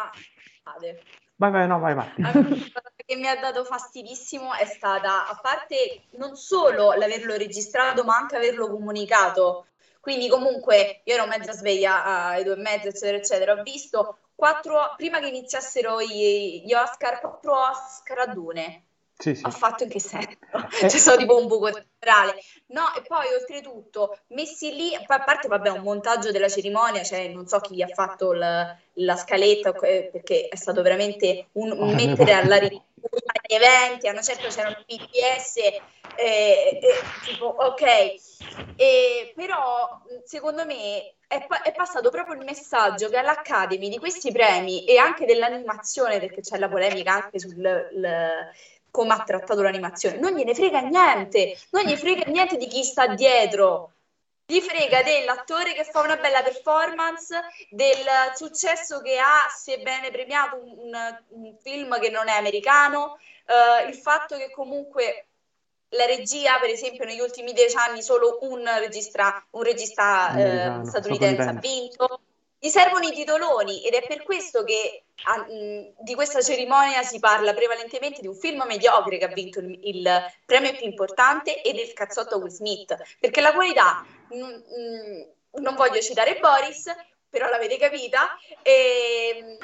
Vai, vai, no, vai, vai. La cosa che mi ha dato fastidissimo è stata, a parte non solo l'averlo registrato, ma anche averlo comunicato. Quindi comunque io ero mezza sveglia alle due e mezza, eccetera, eccetera. Ho visto quattro, prima che iniziassero gli, gli Oscar, quattro Oscar a dune sì, sì. Ho fatto in che senso? Eh. C'è stato tipo un buco temporale. No, e poi oltretutto, messi lì, a parte vabbè un montaggio della cerimonia, cioè non so chi ha fatto la, la scaletta, perché è stato veramente un, un mettere alla rinfusa agli eventi, a una certa c'erano BTS, eh, eh, tipo ok, e, però secondo me è, è, passato proprio il messaggio che all'Academy di questi premi e anche dell'animazione, perché c'è la polemica anche sul l, come ha trattato l'animazione, non gliene frega niente, non gli frega niente di chi sta dietro. Gli frega dell'attore che fa una bella performance, del successo che ha, sebbene premiato un, un film che non è americano, uh, il fatto che comunque la regia, per esempio, negli ultimi dieci anni solo un regista, un regista eh, statunitense. ha vinto. Gli servono i titoloni ed è per questo che a, mh, di questa cerimonia si parla prevalentemente di un film mediocre che ha vinto il, il premio più importante e del cazzotto Will Smith, perché la qualità, mh, mh, non voglio citare Boris, però l'avete capita, e,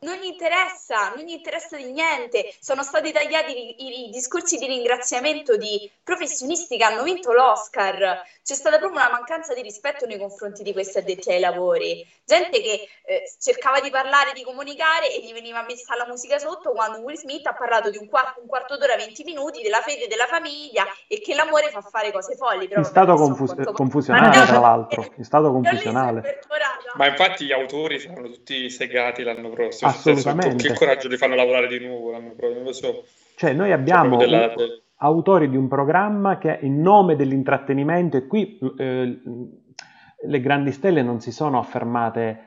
non gli interessa, non gli interessa di niente. Sono stati tagliati i, i, discorsi di ringraziamento di professionisti che hanno vinto l'Oscar. C'è stata proprio una mancanza di rispetto nei confronti di questi addetti ai lavori. Gente che eh, cercava di parlare, di comunicare e gli veniva messa la musica sotto quando Will Smith ha parlato di un quarto, un quarto d'ora, 20 minuti della fede della famiglia e che l'amore fa fare cose folli. Però, in stato confus- confusionale, tra l'altro. In stato confusionale. Ma infatti gli autori saranno tutti segati l'anno prossimo assolutamente. Che coraggio di farlo lavorare di nuovo l'anno prossimo, so. Cioè, noi abbiamo della... autori di un programma che in nome dell'intrattenimento, e qui eh, le grandi stelle non si sono affermate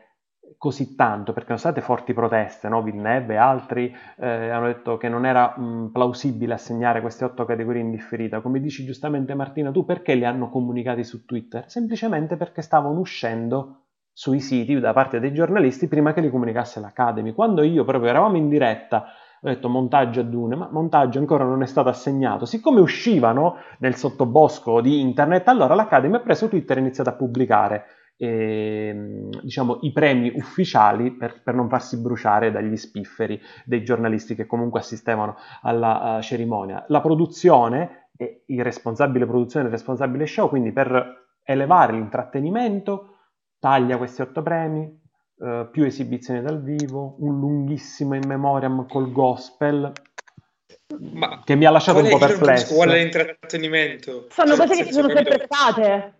così tanto, perché sono state forti proteste, no? Villeneuve e altri eh, hanno detto che non era mh, plausibile assegnare queste otto categorie in differita. Come dici giustamente Martina, tu perché li hanno comunicati su Twitter? Semplicemente perché stavano uscendo sui siti da parte dei giornalisti prima che li comunicasse l'Academy. Quando io proprio eravamo in diretta, ho detto montaggio a Dune, ma montaggio ancora non è stato assegnato. Siccome uscivano nel sottobosco di internet, allora l'Academy ha preso Twitter e ha iniziato a pubblicare eh, diciamo, i premi ufficiali per, per, non farsi bruciare dagli spifferi dei giornalisti che comunque assistevano alla uh, cerimonia. La produzione, il responsabile produzione e il responsabile show, quindi per elevare l'intrattenimento, taglia questi otto premi, eh, più esibizioni dal vivo, un lunghissimo in memoriam col gospel. Ma che mi ha lasciato un po' perplesso. È l'intrattenimento? Sono cose che ci sono sempre state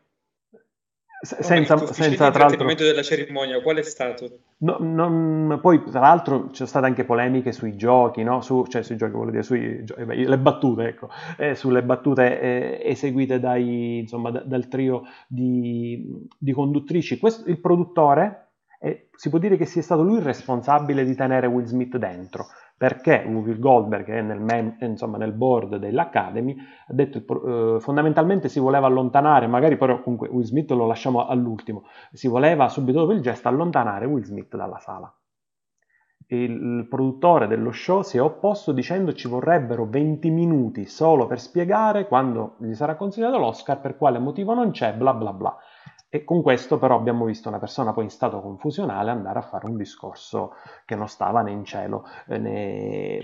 senza, no, senza tra l'altro della cerimonia qual è stato? No, non, poi tra l'altro ci sono state anche polemiche sui giochi no? Su, cioè sui giochi voglio dire sui eh, le battute ecco eh, sulle battute eh, eseguite dai, insomma, da, dal trio di, di conduttrici Questo, il produttore eh, si può dire che sia stato lui il responsabile di tenere Will Smith dentro perché Whoopi Goldberg, che è nel, mem- insomma, nel board dell'Academy, ha detto eh, fondamentalmente si voleva allontanare, magari però comunque Will Smith lo lasciamo all'ultimo, si voleva subito dopo il gesto allontanare Will Smith dalla sala. Il produttore dello show si è opposto dicendo ci vorrebbero 20 minuti solo per spiegare quando gli sarà consigliato l'Oscar, per quale motivo non c'è, bla bla bla. E con questo però abbiamo visto una persona poi in stato confusionale andare a fare un discorso che non stava né in cielo eh, né,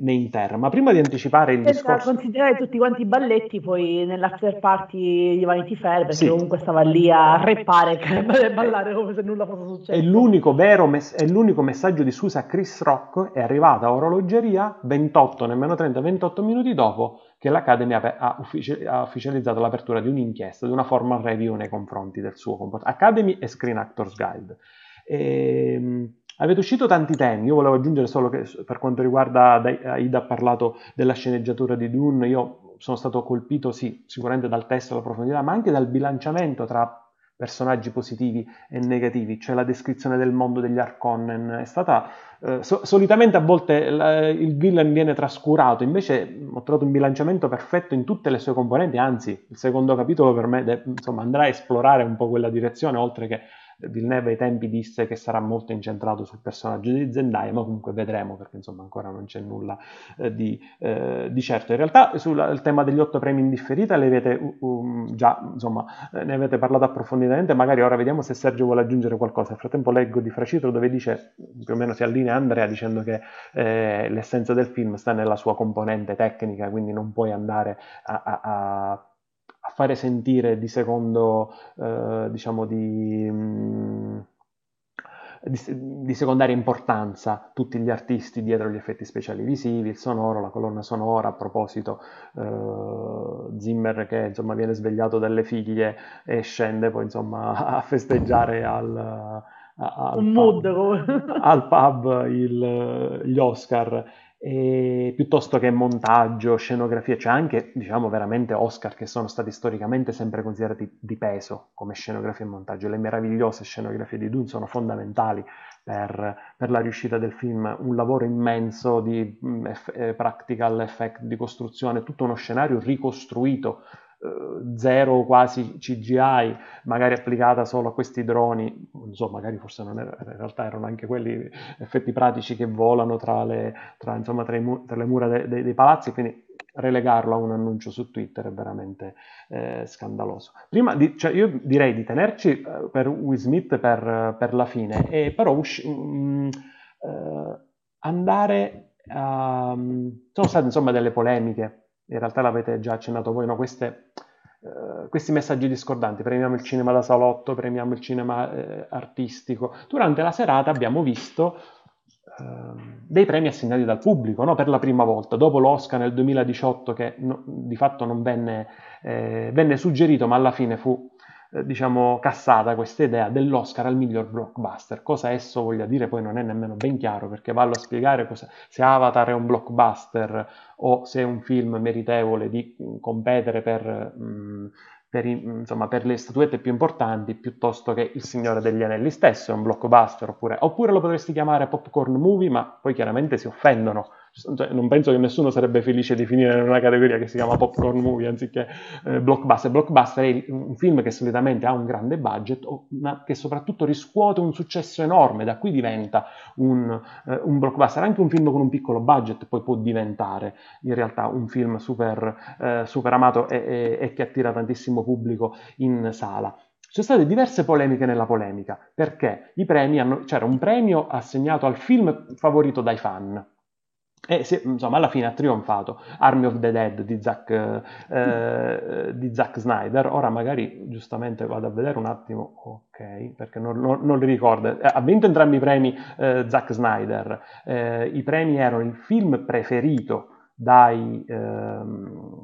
né in terra. Ma prima di anticipare il Senza discorso... considerare tutti quanti i balletti poi nell'after party di Vanity Fair, perché sì. comunque stava lì a reppare e ballare come se nulla fosse successo. E l'unico, vero mes- è l'unico messaggio di scusa a Chris Rock è arrivato a orologeria 28, nemmeno 30, 28 minuti dopo che l'Academy ha, uffici- ha, ufficializzato l'apertura di un'inchiesta, di una formal review nei confronti del suo comportamento. Academy e Screen Actors Guide. E, ehm, avete uscito tanti temi, io volevo aggiungere solo che per quanto riguarda, Aida ha parlato della sceneggiatura di Dune, io sono stato colpito sì, sicuramente dal testo, alla profondità, ma anche dal bilanciamento tra personaggi positivi e negativi, cioè la descrizione del mondo degli Arconnen è stata eh, so, solitamente a volte la, il villain viene trascurato, invece ho trovato un bilanciamento perfetto in tutte le sue componenti, anzi il secondo capitolo per me de, insomma, andrà a esplorare un po' quella direzione, oltre che Villeneuve ai tempi disse che sarà molto incentrato sul personaggio di Zendaya, ma comunque vedremo perché insomma ancora non c'è nulla eh, di, eh, di, certo. In realtà sul tema degli otto premi in differita le avete um, già, insomma, eh, ne avete parlato approfonditamente, magari ora vediamo se Sergio vuole aggiungere qualcosa. Nel frattempo leggo di Fracitro dove dice, più o meno si allinea Andrea dicendo che eh, l'essenza del film sta nella sua componente tecnica, quindi non puoi andare a, a, a a fare sentire di secondo, eh, diciamo, di, mh, mm, di, di, secondaria importanza tutti gli artisti dietro gli effetti speciali visivi, il sonoro, la colonna sonora, a proposito eh, Zimmer che insomma viene svegliato dalle figlie e scende poi insomma a festeggiare al, al, pub, al pub il, gli Oscar e, piuttosto che montaggio, scenografia, c'è anche, diciamo, veramente Oscar che sono stati storicamente sempre considerati di peso come scenografia e montaggio. Le meravigliose scenografie di Dune sono fondamentali per, per la riuscita del film, un lavoro immenso di eff, eh, practical effect, di costruzione, tutto uno scenario ricostruito eh, zero quasi CGI, magari applicata solo a questi droni, non so, magari forse non era, in realtà erano anche quelli effetti pratici che volano tra le, tra, insomma, tra mu- tra le mura de- de- dei palazzi, quindi relegarlo a un annuncio su Twitter è veramente eh, scandaloso. Prima di, cioè io direi di tenerci eh, per Will Smith per, per, la fine, e però usci- mh, mm, eh, andare a... sono state insomma delle polemiche in realtà l'avete già accennato voi, no? Queste, uh, questi messaggi discordanti, premiamo il cinema da salotto, premiamo il cinema uh, artistico. Durante la serata abbiamo visto uh, dei premi assegnati dal pubblico, no? per la prima volta, dopo l'Oscar nel 2018 che no, di fatto non venne, eh, venne suggerito, ma alla fine fu eh, diciamo, cassata questa idea dell'Oscar al miglior blockbuster. Cosa esso voglia dire poi non è nemmeno ben chiaro perché vallo a spiegare cosa, se Avatar è un blockbuster o se è un film meritevole di competere per, mh, mm, per, insomma, per, le statuette più importanti piuttosto che Il Signore degli Anelli stesso è un blockbuster oppure, oppure lo potresti chiamare popcorn movie ma poi chiaramente si offendono cioè, non penso che nessuno sarebbe felice di finire in una categoria che si chiama popcorn movie anziché eh, blockbuster. Blockbuster è un film che solitamente ha un grande budget, ma che soprattutto riscuote un successo enorme, da qui diventa un, eh, un blockbuster. Anche un film con un piccolo budget poi può diventare in realtà un film super, eh, super amato e, e, e che attira tantissimo pubblico in sala. Ci sono state diverse polemiche nella polemica, perché hanno, c'era un premio assegnato al film favorito dai fan, e si, insomma, alla fine ha trionfato Army of the Dead di Zack, eh, di Zack Snyder. Ora magari giustamente vado a vedere un attimo, ok, perché non, non, non li ricordo. Eh, ha vinto entrambi i premi eh, Zack Snyder. Eh, I premi erano il film preferito dai, ehm,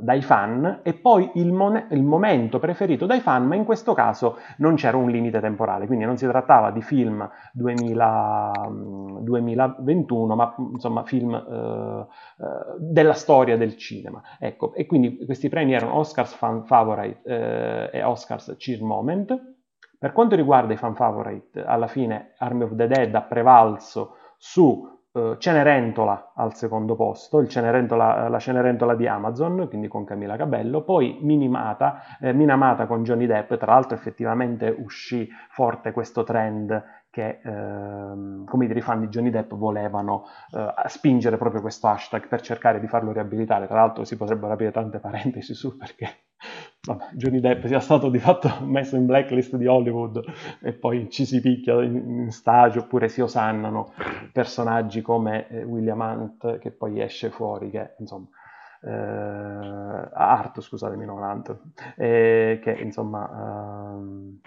dai fan e poi il, mon- il, momento preferito dai fan, ma in questo caso non c'era un limite temporale, quindi non si trattava di film 2000, 2021, ma insomma film eh, eh, della storia del cinema. Ecco, e quindi questi premi erano Oscars Fan Favorite eh, e Oscars Cheer Moment. Per quanto riguarda i fan favorite, alla fine Army of the Dead ha prevalso su uh, Cenerentola al secondo posto, Cenerentola, la Cenerentola di Amazon, quindi con Camilla Cabello, poi Minimata, eh, Minamata con Johnny Depp, tra l'altro effettivamente uscì forte questo trend che ehm, come i fan di Johnny Depp volevano eh, spingere proprio questo hashtag per cercare di farlo riabilitare. Tra l'altro si potrebbero aprire tante parentesi su perché vabbè, Johnny Depp sia stato di fatto messo in blacklist di Hollywood e poi ci si picchia in, in stage oppure si osannano personaggi come eh, William Hunt che poi esce fuori che insomma eh, Art scusatemi non Hunt eh, che insomma ehm,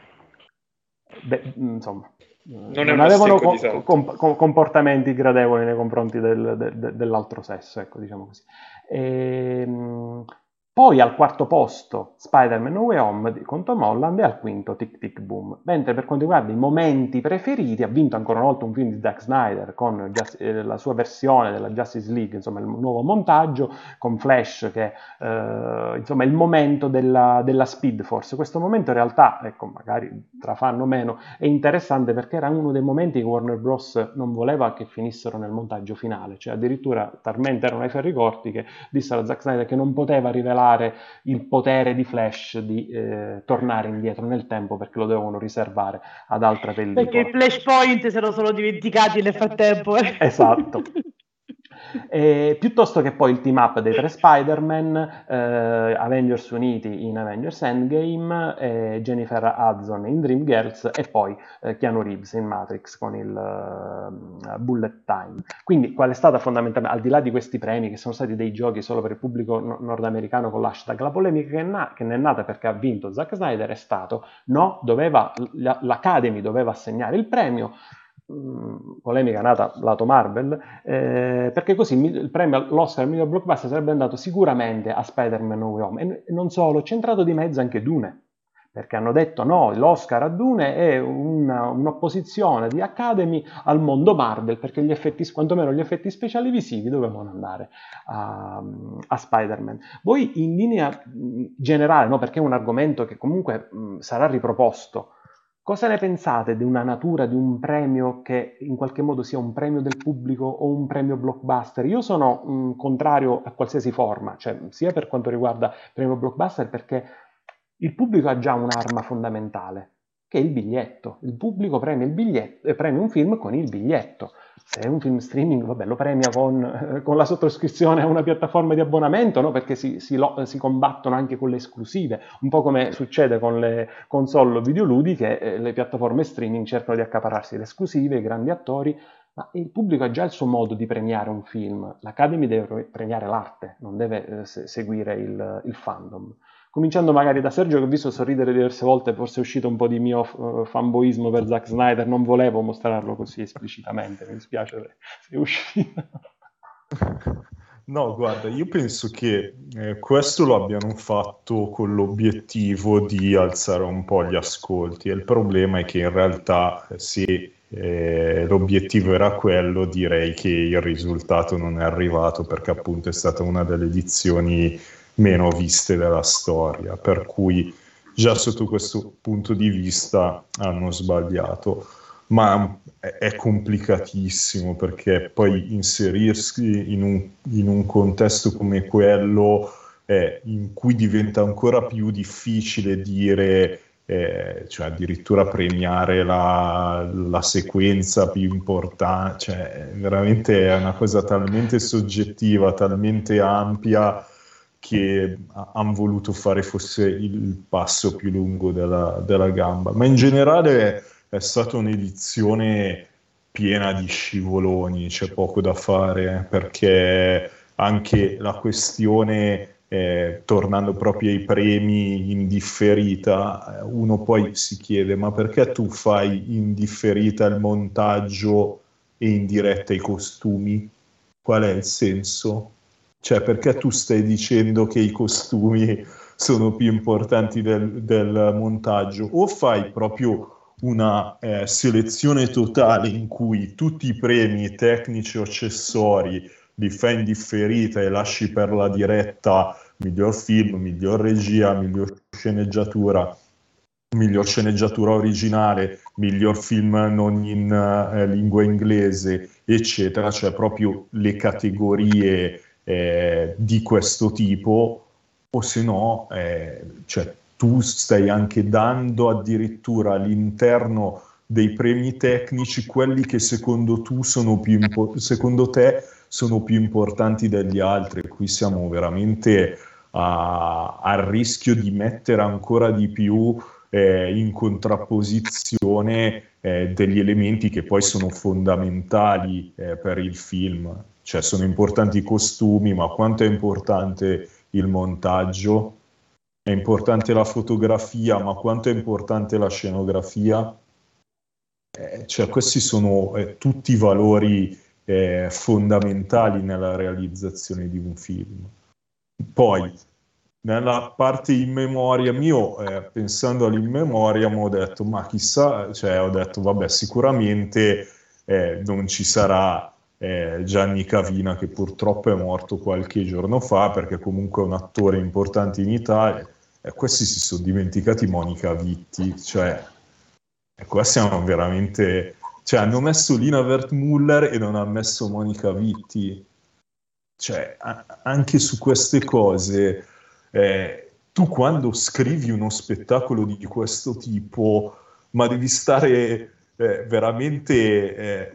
beh, insomma non, non avevano co- com- comportamenti gradevoli nei confronti del, de- de- dell'altro sesso, ecco, diciamo così. E, ehm, poi al quarto posto Spider-Man No Way Home con Tom Holland e al quinto Tic Tic Boom. Mentre per quanto riguarda i momenti preferiti ha vinto ancora una volta un film di Zack Snyder con eh, la sua versione della Justice League, insomma il nuovo montaggio con Flash che eh, insomma è il momento della, della, Speed Force. Questo momento in realtà, ecco magari tra fan o meno, è interessante perché era uno dei momenti che Warner Bros. non voleva che finissero nel montaggio finale, cioè addirittura talmente erano ai ferri corti che dissero a Zack Snyder che non poteva rivelare usare il potere di Flash di eh, tornare indietro nel tempo perché lo dovevano riservare ad altre pellicole. Perché i flashpoint si erano solo dimenticati nel frattempo. Esatto. E, piuttosto che poi il team up dei tre Spider-Man, eh, Avengers Uniti in Avengers Endgame, eh, Jennifer Hudson in Dreamgirls e poi eh, Keanu Reeves in Matrix con il uh, Bullet Time. Quindi qual è stata fondamentalmente, al di là di questi premi che sono stati dei giochi solo per il pubblico no- nordamericano con l'hashtag, la polemica che, na- che ne è nata perché ha vinto Zack Snyder è stato no, doveva, l'Academy doveva assegnare il premio, polemica nata lato Marvel, eh, perché così il premio all'Oscar al miglior blockbuster sarebbe andato sicuramente a Spider-Man No Way Home. E non solo, c'entrato di mezzo anche Dune, perché hanno detto no, l'Oscar a Dune è una, un'opposizione di Academy al mondo Marvel, perché gli effetti, quantomeno gli effetti speciali visivi dovevano andare a, a Spider-Man. Voi in linea generale, no, perché è un argomento che comunque mh, sarà riproposto, Cosa ne pensate di una natura di un premio che in qualche modo sia un premio del pubblico o un premio blockbuster? Io sono mh, contrario a qualsiasi forma, cioè sia per quanto riguarda premio blockbuster perché il pubblico ha già un'arma fondamentale, che è il biglietto. Il pubblico premia, il biglietto, eh, premia un film con il biglietto se è un film streaming, vabbè, lo premia con, eh, con, la sottoscrizione a una piattaforma di abbonamento, no? perché si, si, lo, si, combattono anche con le esclusive, un po' come succede con le console videoludiche, eh, le piattaforme streaming cercano di accapararsi le esclusive, i grandi attori, ma il pubblico ha già il suo modo di premiare un film, l'Academy deve premiare l'arte, non deve eh, seguire il, il fandom. Cominciando magari da Sergio che ho visto sorridere diverse volte, forse è uscito un po' di mio uh, fanboismo per Zack Snyder, non volevo mostrarlo così esplicitamente, mi dispiace se è uscito. No, guarda, io penso che eh, questo lo abbiano fatto con l'obiettivo di alzare un po' gli ascolti e il problema è che in realtà se eh, l'obiettivo era quello, direi che il risultato non è arrivato perché appunto è stata una delle edizioni meno viste della storia, per cui già sotto questo punto di vista hanno sbagliato, ma è complicatissimo perché poi inserirsi in un, in un contesto come quello eh, in cui diventa ancora più difficile dire eh, cioè addirittura premiare la, la sequenza più importante, cioè veramente è una cosa talmente soggettiva, talmente ampia che hanno voluto fare fosse il passo più lungo della, della gamba, ma in generale è stata un'edizione piena di scivoloni, c'è poco da fare perché anche la questione, eh, tornando proprio ai premi in differita, uno poi si chiede ma perché tu fai in differita il montaggio e in diretta i costumi? Qual è il senso? Cioè, perché tu stai dicendo che i costumi sono più importanti del, del montaggio? O fai proprio una eh, selezione totale in cui tutti i premi tecnici o accessori li fai in differita e lasci per la diretta miglior film, miglior regia, miglior sceneggiatura, miglior sceneggiatura originale, miglior film non in eh, lingua inglese, eccetera, cioè proprio le categorie eh, di questo tipo o se no eh, cioè, tu stai anche dando addirittura all'interno dei premi tecnici quelli che secondo, sono impo- secondo te sono più importanti degli altri. Qui siamo veramente a rischio di mettere ancora di più eh, in contrapposizione eh, degli elementi che poi sono fondamentali eh, per il film cioè sono importanti i costumi, ma quanto è importante il montaggio? È importante la fotografia, ma quanto è importante la scenografia? Eh, cioè, questi sono eh, tutti valori eh, fondamentali nella realizzazione di un film. Poi, nella parte in memoria mio, eh, pensando all'in memoria, ho detto, ma chissà, cioè, ho detto, vabbè, sicuramente eh, non ci sarà eh, Gianni Cavina che purtroppo è morto qualche giorno fa perché comunque è un attore importante in Italia. E questi si sono dimenticati Monica Vitti cioè e qua siamo veramente cioè hanno messo Lina Wertmuller e non hanno messo Monica Vitti. Cioè a- anche su queste cose eh, tu quando scrivi uno spettacolo di questo tipo ma devi stare eh, veramente eh,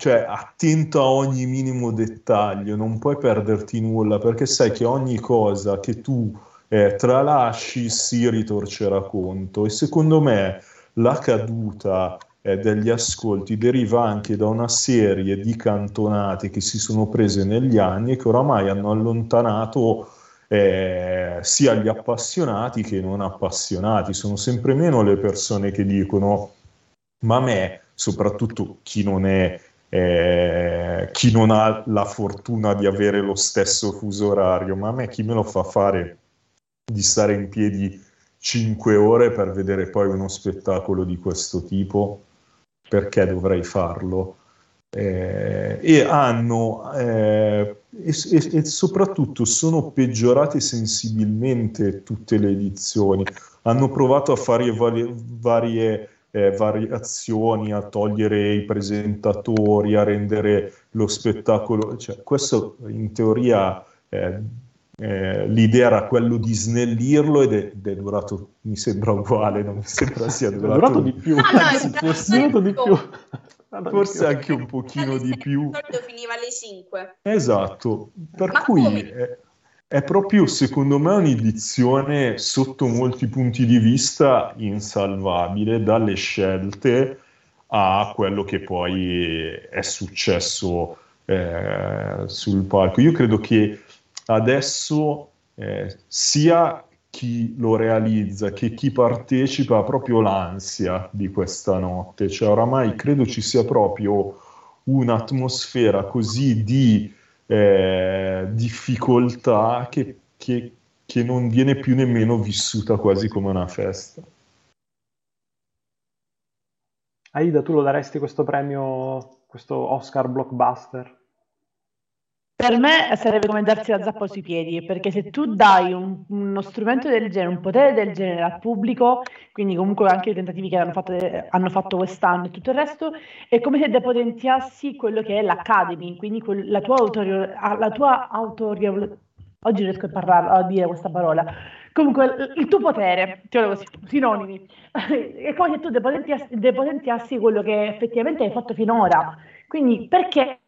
cioè attento a ogni minimo dettaglio, non puoi perderti nulla perché sai che ogni cosa che tu eh, tralasci si ritorcerà conto e secondo me la caduta eh, degli ascolti deriva anche da una serie di cantonate che si sono prese negli anni e che oramai hanno allontanato eh, sia gli appassionati che i non appassionati. Sono sempre meno le persone che dicono ma a me, soprattutto chi non è eh, chi non ha la fortuna di avere lo stesso fuso orario, ma a me chi me lo fa fare di stare in piedi 5 ore per vedere poi uno spettacolo di questo tipo? Perché dovrei farlo? Eh, e hanno eh, e, e, e, soprattutto sono peggiorate sensibilmente tutte le edizioni hanno provato a fare varie, varie eh, variazioni, a togliere i presentatori, a rendere lo spettacolo. Cioè, questo in teoria eh, eh, l'idea era quello di snellirlo ed è, ed è, durato, mi sembra uguale, non mi sembra sia durato, durato di più. Ah, no, forse, durato di più. Forse anche un pochino di più. Finiva alle 5. Esatto, per Ma cui... Eh, è proprio, secondo me, un'edizione sotto molti punti di vista insalvabile, dalle scelte a quello che poi è successo eh, sul palco. Io credo che adesso eh, sia chi lo realizza che chi partecipa ha proprio l'ansia di questa notte, cioè oramai credo ci sia proprio un'atmosfera così di eh, difficoltà che, che, che non viene più nemmeno vissuta quasi come una festa. Aida, tu lo daresti questo premio, questo Oscar blockbuster? Per me sarebbe come darsi la zappa sui piedi, perché se tu dai un, uno strumento del genere, un potere del genere al pubblico, quindi comunque anche i tentativi che hanno fatto, hanno fatto quest'anno e tutto il resto, è come se depotenziassi quello che è l'Academy, quindi quel, la tua tua autoria, oggi riesco a parlare, a dire questa parola, comunque il tuo potere, così, sinonimi, è come se tu depotenziassi, depotenziassi quello che effettivamente hai fatto finora. Quindi perché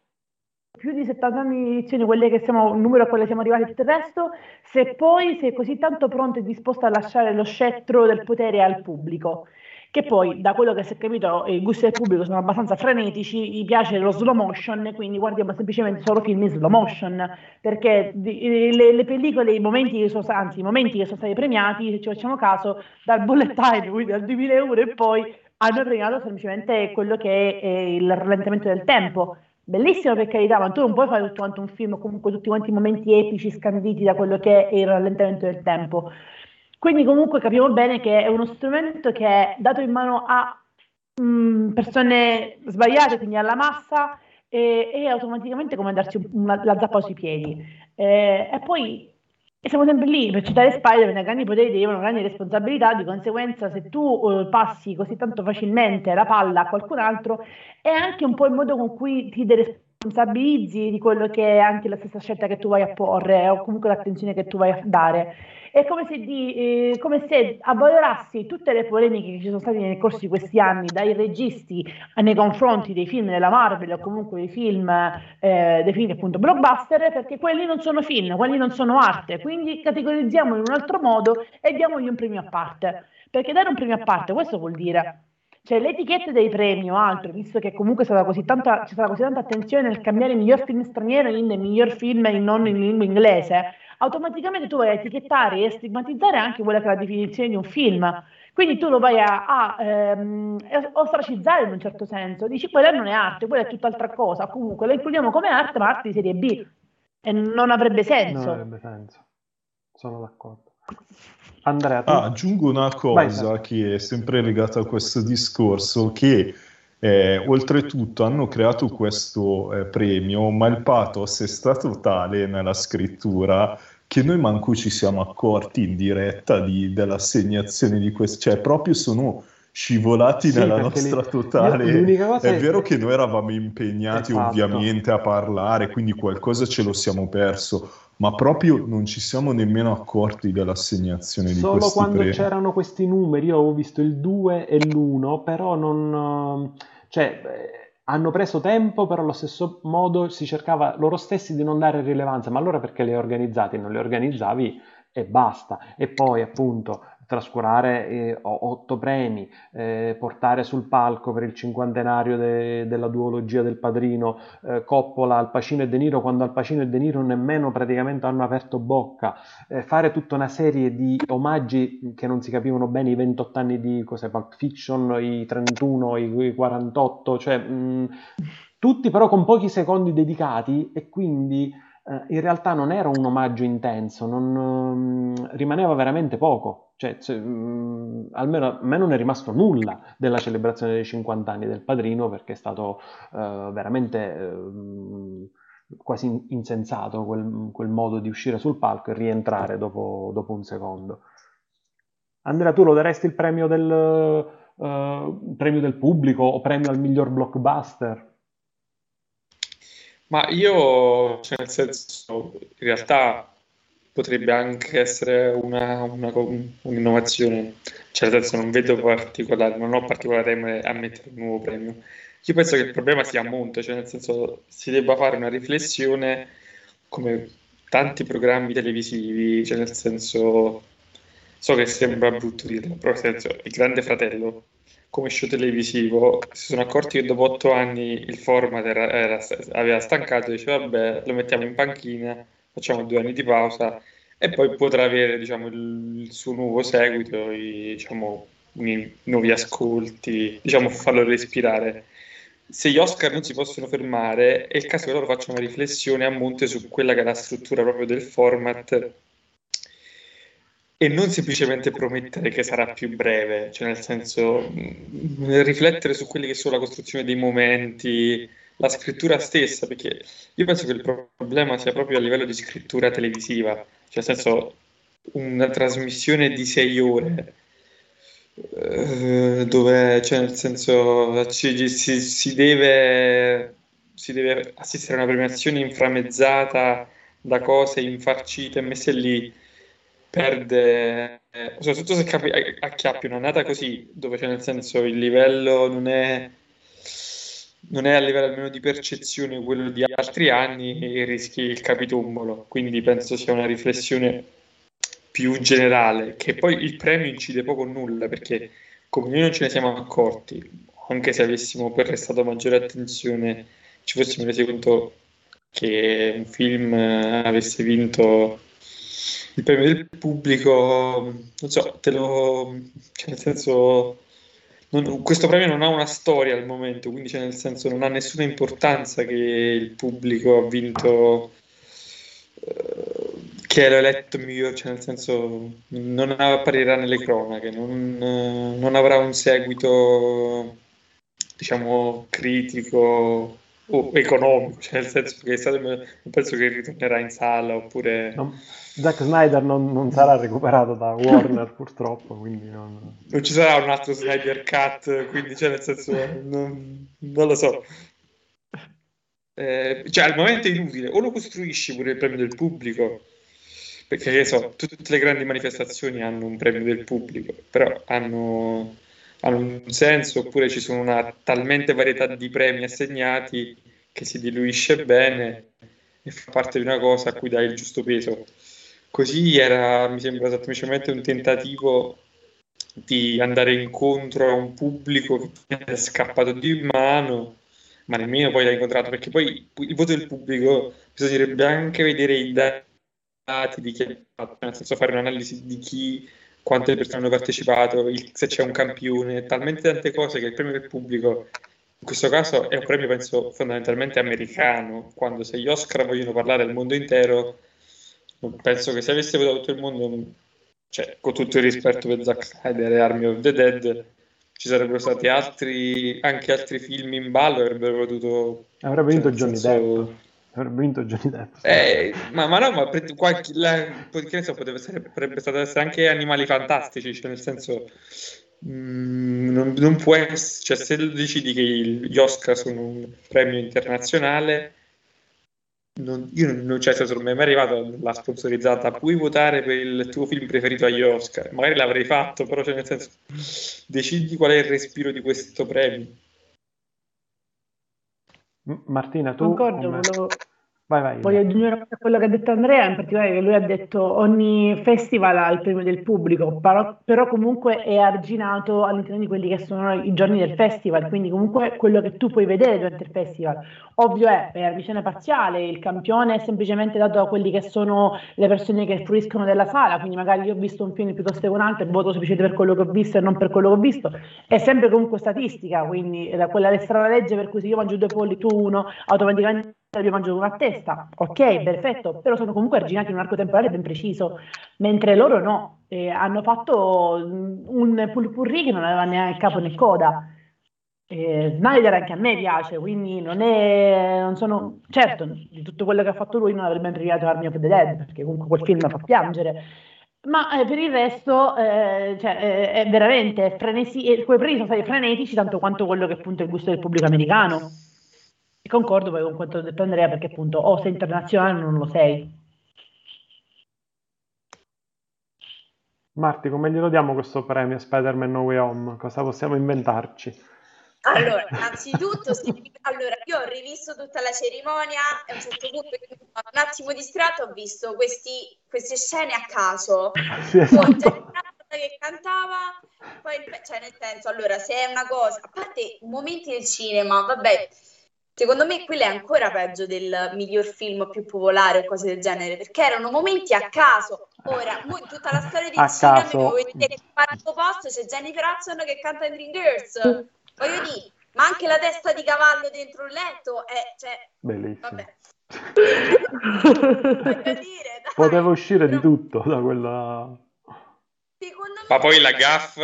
più di 70 anni di edizioni, quelle che siamo, il numero a quale siamo arrivati tutto il resto, se poi sei così tanto pronto e disposto a lasciare lo scettro del potere al pubblico, che poi da quello che si è capito i gusti del pubblico sono abbastanza frenetici, gli piace lo slow motion, quindi guardiamo semplicemente solo film in slow motion, perché le, le pellicole, i momenti che sono, anzi i momenti che sono stati premiati, se ci facciamo caso, dal bullet time, quindi dal 2001 e poi hanno premiato semplicemente quello che è il rallentamento del tempo, Bellissimo per carità, ma tu non puoi fare tutto quanto un film, comunque tutti quanti i momenti epici scanditi da quello che è il rallentamento del tempo. Quindi comunque capiamo bene che è uno strumento che è dato in mano a mh, mm, persone sbagliate, quindi alla massa, e, e automaticamente come darsi una, la zappa sui piedi. E, e poi e siamo sempre lì, per citare Spider-Man, grandi poteri derivano grandi responsabilità, di conseguenza se tu uh, passi così tanto facilmente la palla a qualcun altro, è anche un po' il modo con cui ti responsabilizzi di quello che è anche la stessa scelta che tu vai a porre o comunque l'attenzione che tu vai a dare. È come se, di, eh, come se avvalorassi tutte le polemiche che ci sono state nel corso di questi anni dai registi nei confronti dei film della Marvel o comunque dei film eh, definiti appunto blockbuster perché quelli non sono film, quelli non sono arte, quindi categorizziamoli in un altro modo e diamogli un premio a parte. Perché dare un premio a parte, questo vuol dire cioè le etichette dei premi o altro, visto che comunque c'è così tanta, c'è stata così tanta attenzione nel cambiare il miglior film straniero in miglior film in non in lingua inglese, automaticamente tu vai a etichettare e stigmatizzare anche quella che è la definizione di un film. Quindi tu lo vai a, a ehm, ostracizzare in un certo senso, dici quella non è arte, quella è tutt'altra cosa, comunque la includiamo come arte, ma arte di serie B. E non avrebbe senso. Non avrebbe senso, sono d'accordo. Andrea, tu... ah, aggiungo una cosa vai, che è sempre legata a questo discorso, che eh, oltretutto hanno creato questo eh, premio, ma il pathos è stato tale nella scrittura che noi manco ci siamo accorti in diretta di, dell'assegnazione di questo, cioè proprio sono scivolati sì, nella nostra li... totale. Io, è, è vero che noi eravamo impegnati esatto. ovviamente a parlare, quindi qualcosa ce lo siamo perso, ma proprio non ci siamo nemmeno accorti dell'assegnazione di Solo questi quando premi. c'erano questi numeri, io ho visto il 2 e l'1, però non... Cioè, hanno preso tempo, però allo stesso modo si cercava loro stessi di non dare rilevanza, ma allora perché le hai organizzate? Non le organizzavi e basta. E poi appunto trascurare eh, otto premi, eh, portare sul palco per il cinquantenario de- della duologia del padrino eh, Coppola, Al Pacino e De Niro, quando Al Pacino e De Niro nemmeno praticamente hanno aperto bocca, eh, fare tutta una serie di omaggi che non si capivano bene, i 28 anni di cos'è, Pulp Fiction, i 31, i, i 48, cioè mh, tutti però con pochi secondi dedicati e quindi eh, in realtà non era un omaggio intenso, non, um, rimaneva veramente poco. Cioè, cioè, mh, almeno a me non è rimasto nulla della celebrazione dei 50 anni del padrino perché è stato uh, veramente uh, quasi insensato quel, quel, modo di uscire sul palco e rientrare dopo, dopo, un secondo. Andrea, tu lo daresti il premio del, uh, premio del pubblico o premio al miglior blockbuster? Ma io, cioè nel senso, in realtà potrebbe anche essere una, una, un'innovazione, cioè senso non vedo particolare, non ho particolare tema a mettere un nuovo premio. Io penso che il problema sia a monte, cioè nel senso si debba fare una riflessione come tanti programmi televisivi, cioè nel senso, so che sembra brutto dirlo, però nel senso, il Grande Fratello come show televisivo si sono accorti che dopo otto anni il format era, era, aveva stancato e diceva vabbè lo mettiamo in panchina, facciamo due anni di pausa e poi potrà avere diciamo, il, suo nuovo seguito, i, diciamo, i nuovi ascolti, diciamo farlo respirare. Se gli Oscar non si possono fermare, è il caso che loro facciano una riflessione a monte su quella che è la struttura proprio del format e non semplicemente promettere che sarà più breve, cioè nel senso mh, riflettere su quelli che sono la costruzione dei momenti, la scrittura stessa, perché io penso che il problema sia proprio a livello di scrittura televisiva, cioè nel senso una trasmissione di sei ore eh, dove cioè nel senso ci, si, si, deve, si deve assistere a una premiazione inframmezzata da cose infarcite messe lì perde, eh, soprattutto se capi- acchiappi una nata così, dove c'è nel senso il livello non è, non è a livello almeno di percezione quello di altri anni e rischi il capitumbolo. Quindi penso sia una riflessione più generale, che poi il premio incide poco o nulla, perché come noi non ce ne siamo accorti, anche se avessimo prestato maggiore attenzione, ci fossimo resi conto che un film avesse vinto il premio del pubblico, non so, te lo... Cioè nel senso... Non, questo premio non ha una storia al momento, quindi cioè nel senso non ha nessuna importanza che il pubblico ha vinto, eh, che l'ha eletto migliore, cioè nel senso non apparirà nelle cronache, non, non avrà un seguito, diciamo, critico o economico, cioè nel senso che stato, non penso che ritornerà in sala oppure... No, Zack Snyder non, non, sarà recuperato da Warner purtroppo, quindi non... non... ci sarà un altro Snyder Cut, quindi cioè nel senso non, non lo so. Eh, cioè al momento è inutile, o lo costruisci pure il premio del pubblico, perché che so, tutte le grandi manifestazioni hanno un premio del pubblico, però hanno hanno un senso, oppure ci sono una talmente varietà di premi assegnati che si diluisce bene e fa parte di una cosa a cui dai il giusto peso. Così era, mi sembra semplicemente un tentativo di andare incontro a un pubblico che è scappato di mano, ma nemmeno poi l'ha incontrato, perché poi il voto del pubblico bisognerebbe anche vedere i dati di chi ha fatto, nel senso fare un'analisi di chi quante persone hanno partecipato, il, se c'è un campione, talmente tante cose che il premio del pubblico in questo caso è un premio penso fondamentalmente americano, quando se gli Oscar vogliono parlare al mondo intero, penso che se avesse votato tutto il mondo, cioè con tutto il rispetto per Zack Snyder e Army of the Dead, ci sarebbero stati altri, anche altri film in ballo avrebbero potuto... Avrebbe vinto cioè, Johnny senso, Depp. Avrebbe vinto Johnny Depp. Eh, ma, ma, no, ma per, qualche, la, che ne so, potrebbe, essere, potrebbe stato essere anche Animali Fantastici, cioè nel senso mm, non, non, può essere, cioè se decidi che gli Oscar sono un premio internazionale, non, io non, cioè, se non mi è mai arrivato la sponsorizzata, puoi votare per il tuo film preferito agli Oscar, magari l'avrei fatto, però cioè nel senso decidi qual è il respiro di questo premio Martina, tu... Concordo, volevo, Vai, vai. Voglio aggiungere a quello che ha detto Andrea, in particolare che lui ha detto ogni festival ha il premio del pubblico, però, però, comunque è arginato all'interno di quelli che sono i giorni del festival, quindi comunque quello che tu puoi vedere durante il festival. Ovvio è, per visione parziale, il campione è semplicemente dato da quelli che sono le persone che fruiscono della sala, quindi magari io ho visto un film piuttosto che un altro e voto semplicemente per quello che ho visto e non per quello che ho visto. È sempre comunque statistica, quindi da quella strana legge per cui se io mangio due polli, tu uno, automaticamente io mangio una testa, ok, perfetto, però sono comunque arginati in un arco temporale ben preciso, mentre loro no, eh, hanno fatto un pulpurri che non aveva neanche capo né coda. Eh, Snyder anche a me piace, quindi non è, non sono, certo, di tutto quello che ha fatto lui non avrebbe mai premiato Army of the Dead, perché comunque quel film fa piangere, ma eh, per il resto eh, cioè, eh, è veramente frenesi, quei premi sono stati frenetici tanto quanto quello che appunto è il gusto del pubblico americano. E concordo poi con quanto ha detto Andrea, perché appunto o sei internazionale o non lo sei. Marti, come glielo diamo questo premio Spider-Man No Way Home? Cosa possiamo inventarci? Allora, innanzitutto, allora, io ho rivisto tutta la cerimonia e a un certo punto, un attimo distratto, ho visto questi, queste scene a caso. Sì, esatto. che cantava, poi, cioè nel senso, allora, se è una cosa, a parte momenti del cinema, vabbè, Secondo me quello è ancora peggio del miglior film più popolare o cose del genere, perché erano momenti a caso. Ora, in tutta la storia di cinema mi devo vedere che al quarto posto c'è Jennifer Hudson che canta in Dream Girls. Voglio dire, ma anche la testa di cavallo dentro il letto è, cioè, Bellissimo. Vabbè. dire, Poteva uscire Però... di tutto da quella... Ma poi la gaff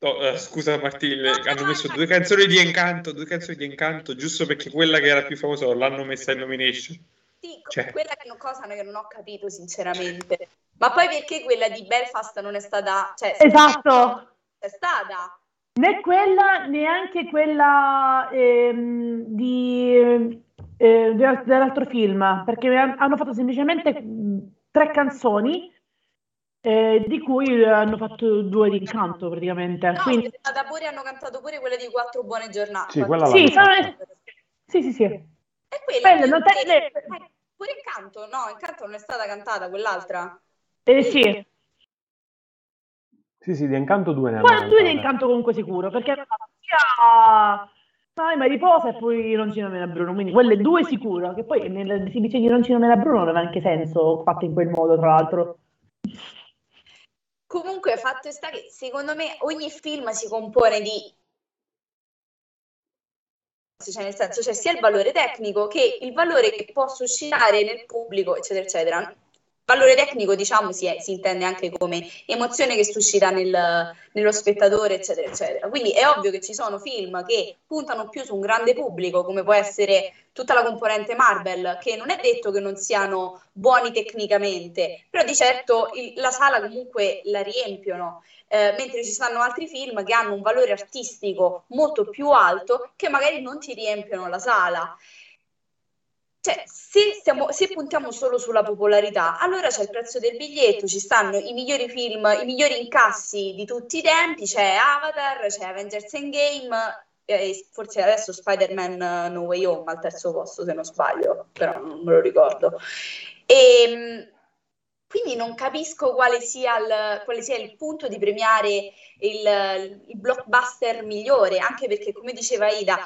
Oh, uh, scusa Martino, hanno messo due canzoni di Incanto, due canzoni di Incanto, giusto perché quella che era più famosa l'hanno messa in nomination. Sì, cioè. quella che non, cosa che non ho capito sinceramente. Ma poi perché quella di Belfast non è stata... Cioè, esatto! È stata. Né quella, neanche quella ehm, di, eh, dell'altro film, perché hanno fatto semplicemente tre canzoni eh, di cui hanno fatto due di incanto praticamente. No, Quindi... da pure hanno cantato pure quelle di quattro buone giornate. Sì, quella sì, sono... sì, sì, sì. E quella, non te... Eh, pure incanto, no, incanto non è stata cantata quell'altra. Eh sì. Sì, sì, di incanto due ne hanno. Due di incanto comunque sicuro, perché sia Sai, ma riposa e poi non ci nomina Bruno, quindi quelle due sicuro, che poi nell'esibizione di non ci nomina Bruno non aveva anche senso fatto in quel modo, tra l'altro. Comunque, fatto sta che secondo me ogni film si compone di cioè nel senso c'è sia il valore tecnico che il valore che può suscitare nel pubblico, eccetera, eccetera. Valore tecnico, diciamo, si, è, si, intende anche come emozione che suscita nel, nello spettatore, eccetera, eccetera. Quindi è ovvio che ci sono film che puntano più su un grande pubblico, come può essere tutta la componente Marvel, che non è detto che non siano buoni tecnicamente, però di certo il, la sala comunque la riempiono. Eh, mentre ci stanno altri film che hanno un valore artistico molto più alto che magari non ti riempiono la sala cioè, se, stiamo, se, puntiamo solo sulla popolarità, allora c'è il prezzo del biglietto, ci stanno i migliori film, i migliori incassi di tutti i tempi, c'è Avatar, c'è Avengers Endgame, e forse adesso Spider-Man No Way Home al terzo posto se non sbaglio, però non me lo ricordo. E, ehm, quindi non capisco quale sia, il, quale sia il punto di premiare il, il blockbuster migliore, anche perché come diceva Ida,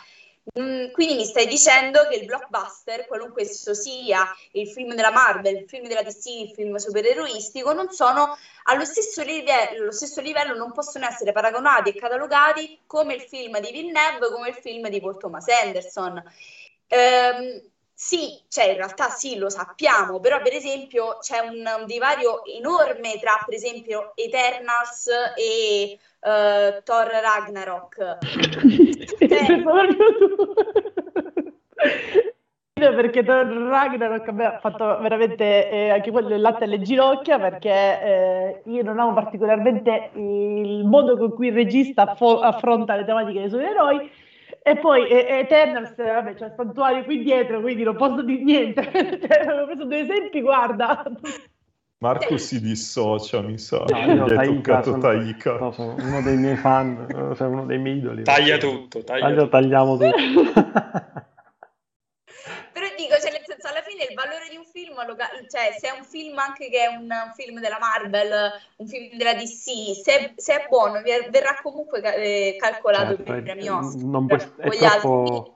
Mm, quindi mi stai dicendo che il blockbuster, qualunque esso sia, il film della Marvel, il film della DC, il film supereroistico, non sono allo stesso livello, allo stesso livello non possono essere paragonati e catalogati come il film di Villeneuve, come il film di Paul Thomas Anderson. Ehm, sì, cioè in realtà sì, lo sappiamo, però per esempio c'è un, un divario enorme tra per esempio Eternals e uh, Thor Ragnarok. perché Thor Ragnarok ha fatto veramente eh, anche quello il latte alle ginocchia perché eh, io non amo particolarmente il modo con cui il regista fo- affronta le tematiche dei suoi eroi e poi Eternals, vabbè, c'è il santuario qui dietro, quindi non posso dire niente. cioè, ho preso due esempi, guarda. Marco si dissocia, mi sa. No, io Gli Taika, sono, Taika. No, sono uno dei miei fan, cioè uno dei miei idoli. Taglia tutto, taglia Taglia, tagliamo tutto. Però dico, cioè, fine il valore di un film, cioè, se è un film anche che è un, film della Marvel, un film della DC, se, se è buono, verrà comunque eh, calcolato certo, per i premi Oscar. Non puoi, è troppo...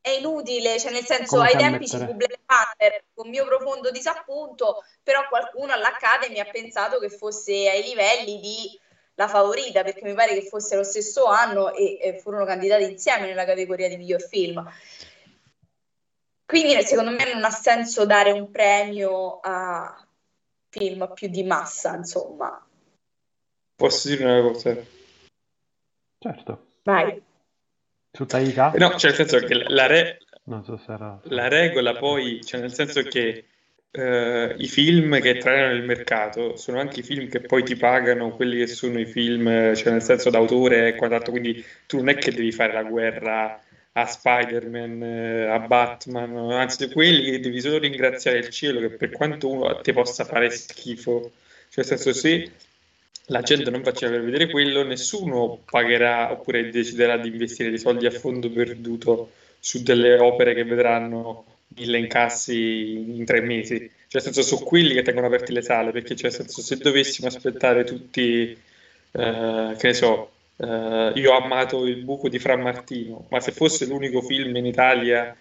È inutile, cioè nel senso, ai tempi ci fu Black Panther, con mio profondo disappunto, però qualcuno all'Academy ha pensato che fosse ai livelli di la favorita perché mi pare che fosse lo stesso anno e, e furono candidati insieme nella categoria di miglior film. Quindi secondo me non ha senso dare un premio a film più di massa, insomma. Posso dire una cosa? Certo. Vai. Su Taika? No, cioè nel senso che la, re... so era... la regola poi, cioè nel senso che Uh, i film che trainano il mercato sono anche i film che poi ti pagano quelli che sono i film, cioè nel senso d'autore e quant'altro, quindi tu non è che devi fare la guerra a Spider-Man, eh, a Batman, anzi quelli che devi solo ringraziare il cielo che per quanto uno ti possa fare schifo, cioè nel senso se la gente non faceva per vedere quello, nessuno pagherà oppure deciderà di investire dei soldi a fondo perduto su delle opere che vedranno mille incassi in tre mesi. Cioè, nel senso, sono quelli che tengono aperte le sale, perché cioè, nel senso, se dovessimo aspettare tutti, eh, che ne so, eh, io ho amato il buco di Fra Martino, ma se fosse l'unico film in Italia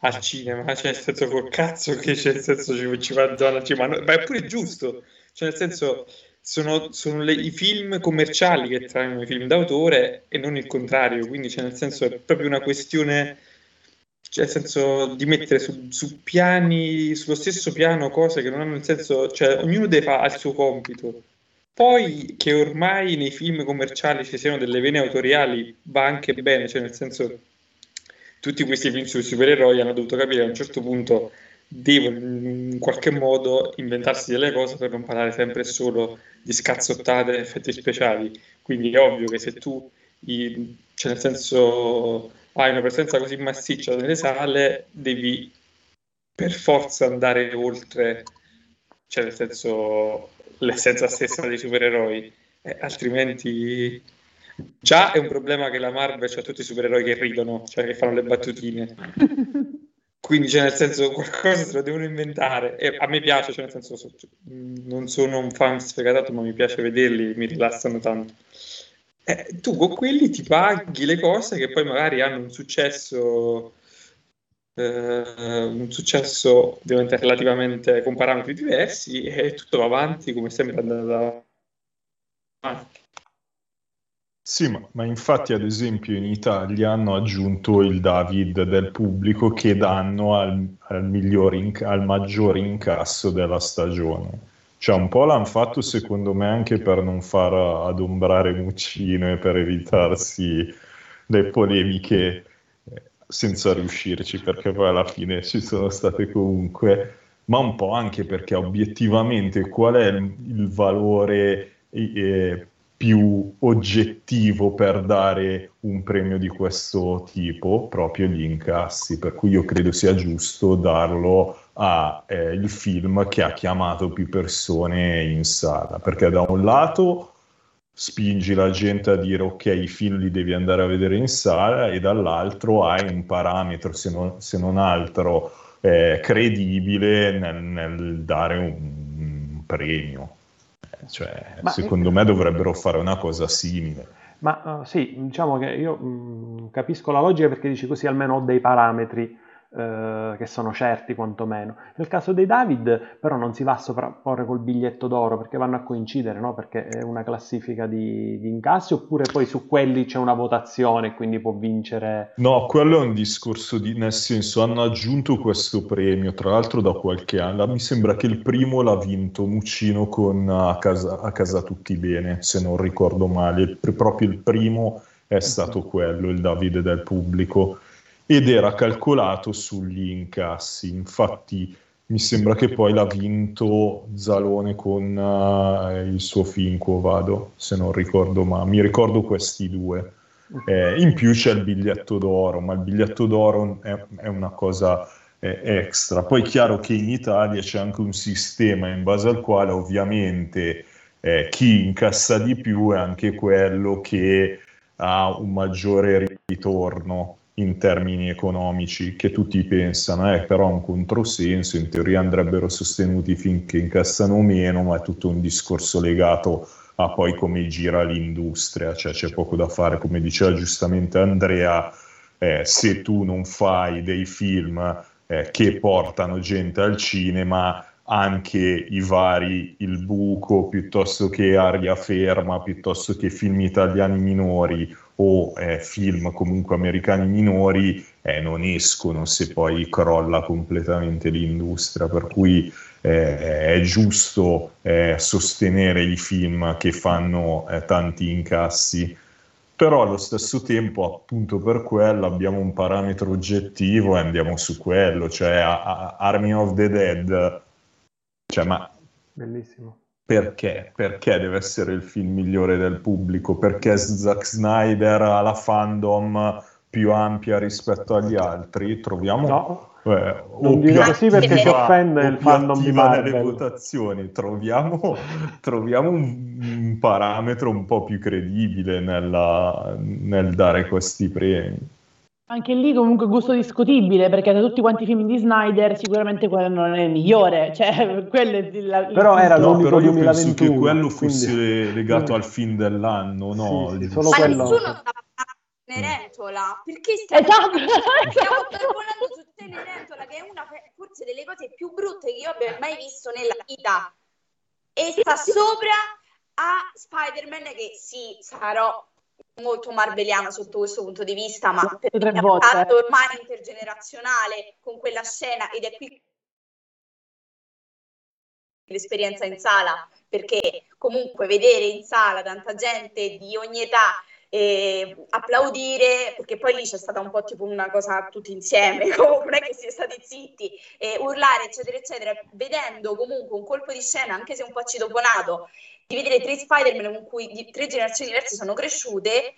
al cinema, cioè nel senso col cazzo che c'è, nel senso ci, ci va al cinema, ma è pure giusto, cioè nel senso sono, sono le, i film commerciali che trainano i film d'autore e non il contrario, quindi cioè nel senso è proprio una questione cioè nel senso di mettere su, su, piani, sullo stesso piano cose che non hanno il senso, cioè ognuno deve fare il suo compito. Poi che ormai nei film commerciali ci siano delle vene autoriali va anche bene, cioè nel senso tutti questi film sui supereroi hanno dovuto capire a un certo punto devono in qualche modo inventarsi delle cose per non parlare sempre solo di scazzottate e effetti speciali. Quindi è ovvio che se tu, cioè nel senso hai una presenza così massiccia nelle sale, devi per forza andare oltre, cioè nel senso l'essenza stessa dei supereroi, eh, altrimenti già è un problema che la Marvel c'ha tutti i supereroi che ridono, cioè che fanno le battutine. Quindi, cioè, nel senso, qualcosa se lo devono inventare. E a me piace, cioè, nel senso, non sono un fan sfegatato, ma mi piace vederli, mi rilassano tanto eh, tu con quelli ti paghi le cose che poi magari hanno un successo, eh, un successo ovviamente relativamente con parametri diversi e tutto va avanti come sempre andando avanti. Sì, ma, ma, infatti ad esempio in Italia hanno aggiunto il David del pubblico che danno al, al, miglior inc- al maggior incasso della stagione. Cioè, un po' l'hanno fatto secondo me anche per non far adombrare Muccino e per evitarsi le polemiche senza riuscirci, perché poi alla fine ci sono state comunque, ma un po' anche perché obiettivamente qual è il, valore eh, più oggettivo per dare un premio di questo tipo? Proprio gli incassi, per cui io credo sia giusto darlo a eh, il film che ha chiamato più persone in sala, perché da un lato spingi la gente a dire ok, i film li devi andare a vedere in sala e dall'altro hai un parametro, se non, se non altro, eh, credibile nel, nel, dare un, un premio. Eh, cioè, Ma secondo me dovrebbero fare una cosa simile. Ma uh, sì, diciamo che io mh, mm, capisco la logica perché dici così almeno ho dei parametri eh, che sono certi quantomeno. Nel caso dei David però non si va a sovrapporre col biglietto d'oro perché vanno a coincidere, no? perché è una classifica di, di incassi oppure poi su quelli c'è una votazione e quindi può vincere... No, quello è un discorso di, nel senso hanno aggiunto questo. premio, tra l'altro da qualche anno, mi sembra che il primo l'ha vinto Muccino con A casa, a casa tutti bene, se non ricordo male, il, proprio il primo è stato quello, il Davide del pubblico ed era calcolato sugli incassi. Infatti mi sembra che poi l'ha vinto Zalone con uh, il suo film Vado, se non ricordo ma mi ricordo questi due. Eh, in più c'è il biglietto d'oro, ma il biglietto d'oro è, è una cosa eh, extra. Poi è chiaro che in Italia c'è anche un sistema in base al quale ovviamente eh, chi incassa di più è anche quello che ha un maggiore ritorno in termini economici che tutti pensano, eh, però un controsenso, in teoria andrebbero sostenuti finché incassano meno, ma è tutto un discorso legato a poi come gira l'industria, cioè c'è poco da fare, come diceva giustamente Andrea, eh, se tu non fai dei film eh, che portano gente al cinema, anche i vari Il Buco, piuttosto che Aria Ferma, piuttosto che film italiani minori o eh, film comunque americani minori, eh, non escono se poi crolla completamente l'industria. Per cui eh, è giusto eh, sostenere i film che fanno eh, tanti incassi però allo stesso tempo appunto per quello abbiamo un parametro oggettivo e andiamo su quello, cioè a, a Army of the Dead, cioè ma Bellissimo. Perché? Perché deve essere il film migliore del pubblico? Perché Zack Snyder ha la fandom più ampia rispetto agli altri? Troviamo... No, eh, non più così perché attiva- offende il fandom di Marvel. votazioni. Troviamo, troviamo un, un parametro un po' più credibile nella- nel dare questi premi. Anche lì comunque gusto discutibile, perché da tutti quanti i film di Snyder sicuramente quello non è il migliore, cioè quello è il, la- Però era No, l'unico però io penso 2021, che quello fosse quindi- legato al film dell'anno, no? Sì, sì, solo Ma quello- nessuno stava parlando di Cenerentola. Perché stiamo, Esatto, stiamo esatto. paragonando su Cenerentola, che è una forse delle cose più brutte che io abbia mai visto nella vita. E sta sopra a Spider-Man, che sì, sarò molto marveliana sotto questo punto di vista, ma per me è volte. fatto ormai intergenerazionale con quella scena ed è qui l'esperienza in sala, perché comunque vedere in sala tanta gente di ogni età eh, applaudire, perché poi lì c'è stata un po' tipo una cosa tutti insieme, comunque non è che si è stati zitti, eh, urlare eccetera eccetera, vedendo comunque un colpo di scena, anche se un po' citofonato, di vedere tre Spider-Man con cui tre generazioni diverse sono cresciute,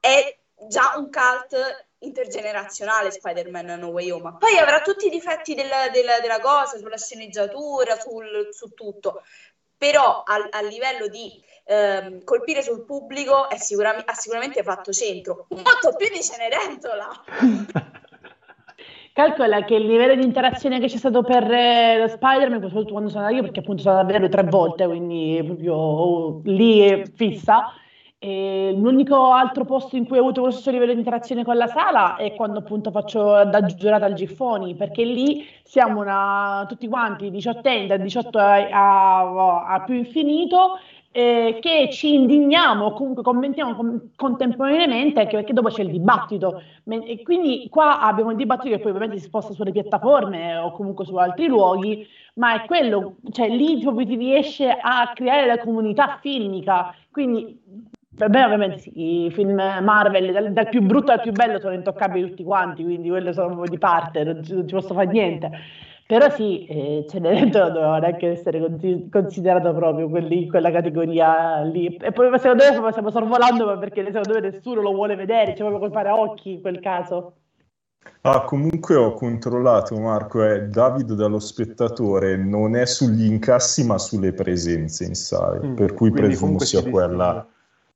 è già un cult intergenerazionale Spider-Man No Way Home. Poi avrà tutti i difetti della, della- della cosa, sulla sceneggiatura, sul, su tutto, però al- a livello di ehm, colpire sul pubblico sicuramente, ha sicuramente fatto centro, molto più di Cenerentola. Calcola che il livello di interazione che c'è stato per eh, Spider-Man, soprattutto quando sono andata io, perché appunto sono andata a vederlo tre volte, quindi proprio oh, lì è fissa. E l'unico altro posto in cui ho avuto lo stesso livello di interazione con la sala è quando appunto faccio da giurata al Giffoni, perché lì siamo una, tutti quanti diciottenni, da 18 a, a- a più infinito, eh, che ci indigniamo o comunque commentiamo con- contemporaneamente, anche perché dopo c'è il dibattito. E quindi qua abbiamo il dibattito che poi ovviamente si sposta sulle piattaforme o comunque su altri luoghi, ma è quello, cioè lì proprio ti riesce a creare la comunità filmica. Quindi per me ovviamente sì, i film Marvel, dal, dal più brutto al più bello, sono intoccabili tutti quanti, quindi quello sono proprio di parte, non ci, non ci posso fare niente. Però sì, eh, Cenerentola doveva anche essere consi- considerato proprio quelli in quella categoria lì. E poi secondo me stiamo sorvolando ma perché secondo me nessuno lo vuole vedere, c'è proprio col fare occhi in quel caso. Ah, comunque ho controllato, Marco, è David dallo spettatore non è sugli incassi ma sulle presenze in sala, Mm, per cui presumo sia si quella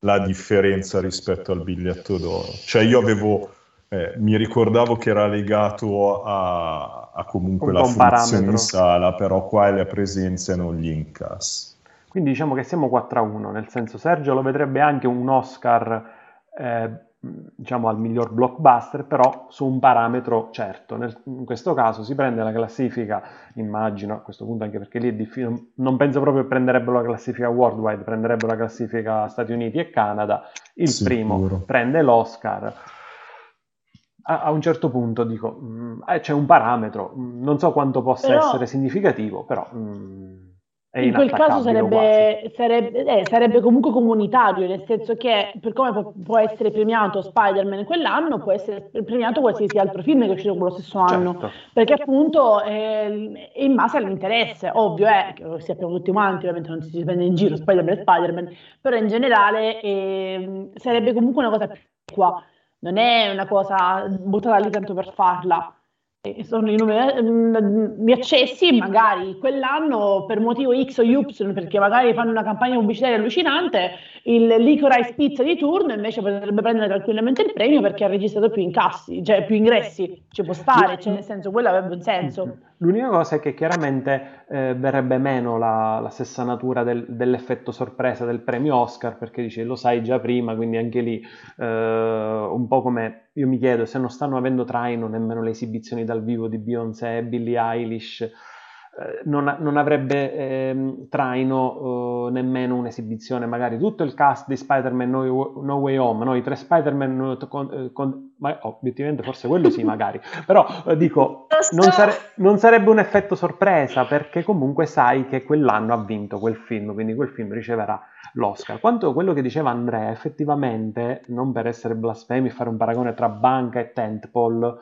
la differenza rispetto al biglietto d'oro. Cioè io avevo, eh, mi ricordavo che era legato a, a comunque Un la funzione parametro. in sala, però qua è le presenze e non gli incassi. Quindi diciamo che siamo 4 a 1, nel senso Sergio lo vedrebbe anche un Oscar eh, diciamo al miglior blockbuster, però su un parametro certo. Nel- in questo caso si prende la classifica, immagino a questo punto anche perché lì è difficile, non penso proprio che prenderebbero la classifica worldwide, prenderebbero la classifica Stati Uniti e Canada, il Sicuro. primo prende l'Oscar. A, a un certo punto dico, mm, eh, c'è un parametro, mm, non so quanto possa Però- essere significativo, però mm, è In quel caso sarebbe, sarebbe, eh, sarebbe comunque comunitario, nel senso che per come può, può essere premiato Spider-Man quell'anno, può essere premiato qualsiasi altro film che è uscito quello stesso anno. Certo. Perché appunto eh, è in base all'interesse, ovvio è che lo sappiamo tutti quanti, ovviamente non si prende in giro Spider-Man e Spider-Man, però in generale eh, sarebbe comunque una cosa più qua, non è una cosa buttata lì tanto per farla. sono i numeri mm, accessi magari quell'anno per motivo X o Y perché magari fanno una campagna pubblicitaria allucinante il Licorice Pizza di turno invece potrebbe prendere tranquillamente il premio perché ha registrato più incassi cioè più ingressi. Ci può stare cioè nel senso quello avrebbe un senso l'unica cosa è che chiaramente eh, verrebbe meno la, la stessa natura del, dell'effetto sorpresa del premio Oscar perché dice lo sai già prima quindi anche lì eh, un po' come io mi chiedo se non stanno avendo traino nemmeno le esibizioni dal vivo di Beyoncé e Billie Eilish, non, non, avrebbe eh, traino eh, nemmeno un'esibizione, magari tutto il cast di Spider-Man No, no Way Home, no? i tre Spider-Man con, eh, con, ma, oh, obiettivamente forse quello sì magari, però eh, dico non, sare, non, sarebbe un effetto sorpresa perché comunque sai che quell'anno ha vinto quel film, quindi quel film riceverà l'Oscar. Quanto quello che diceva Andrea, effettivamente, non per essere blasfemi fare un paragone tra banca e tentpole,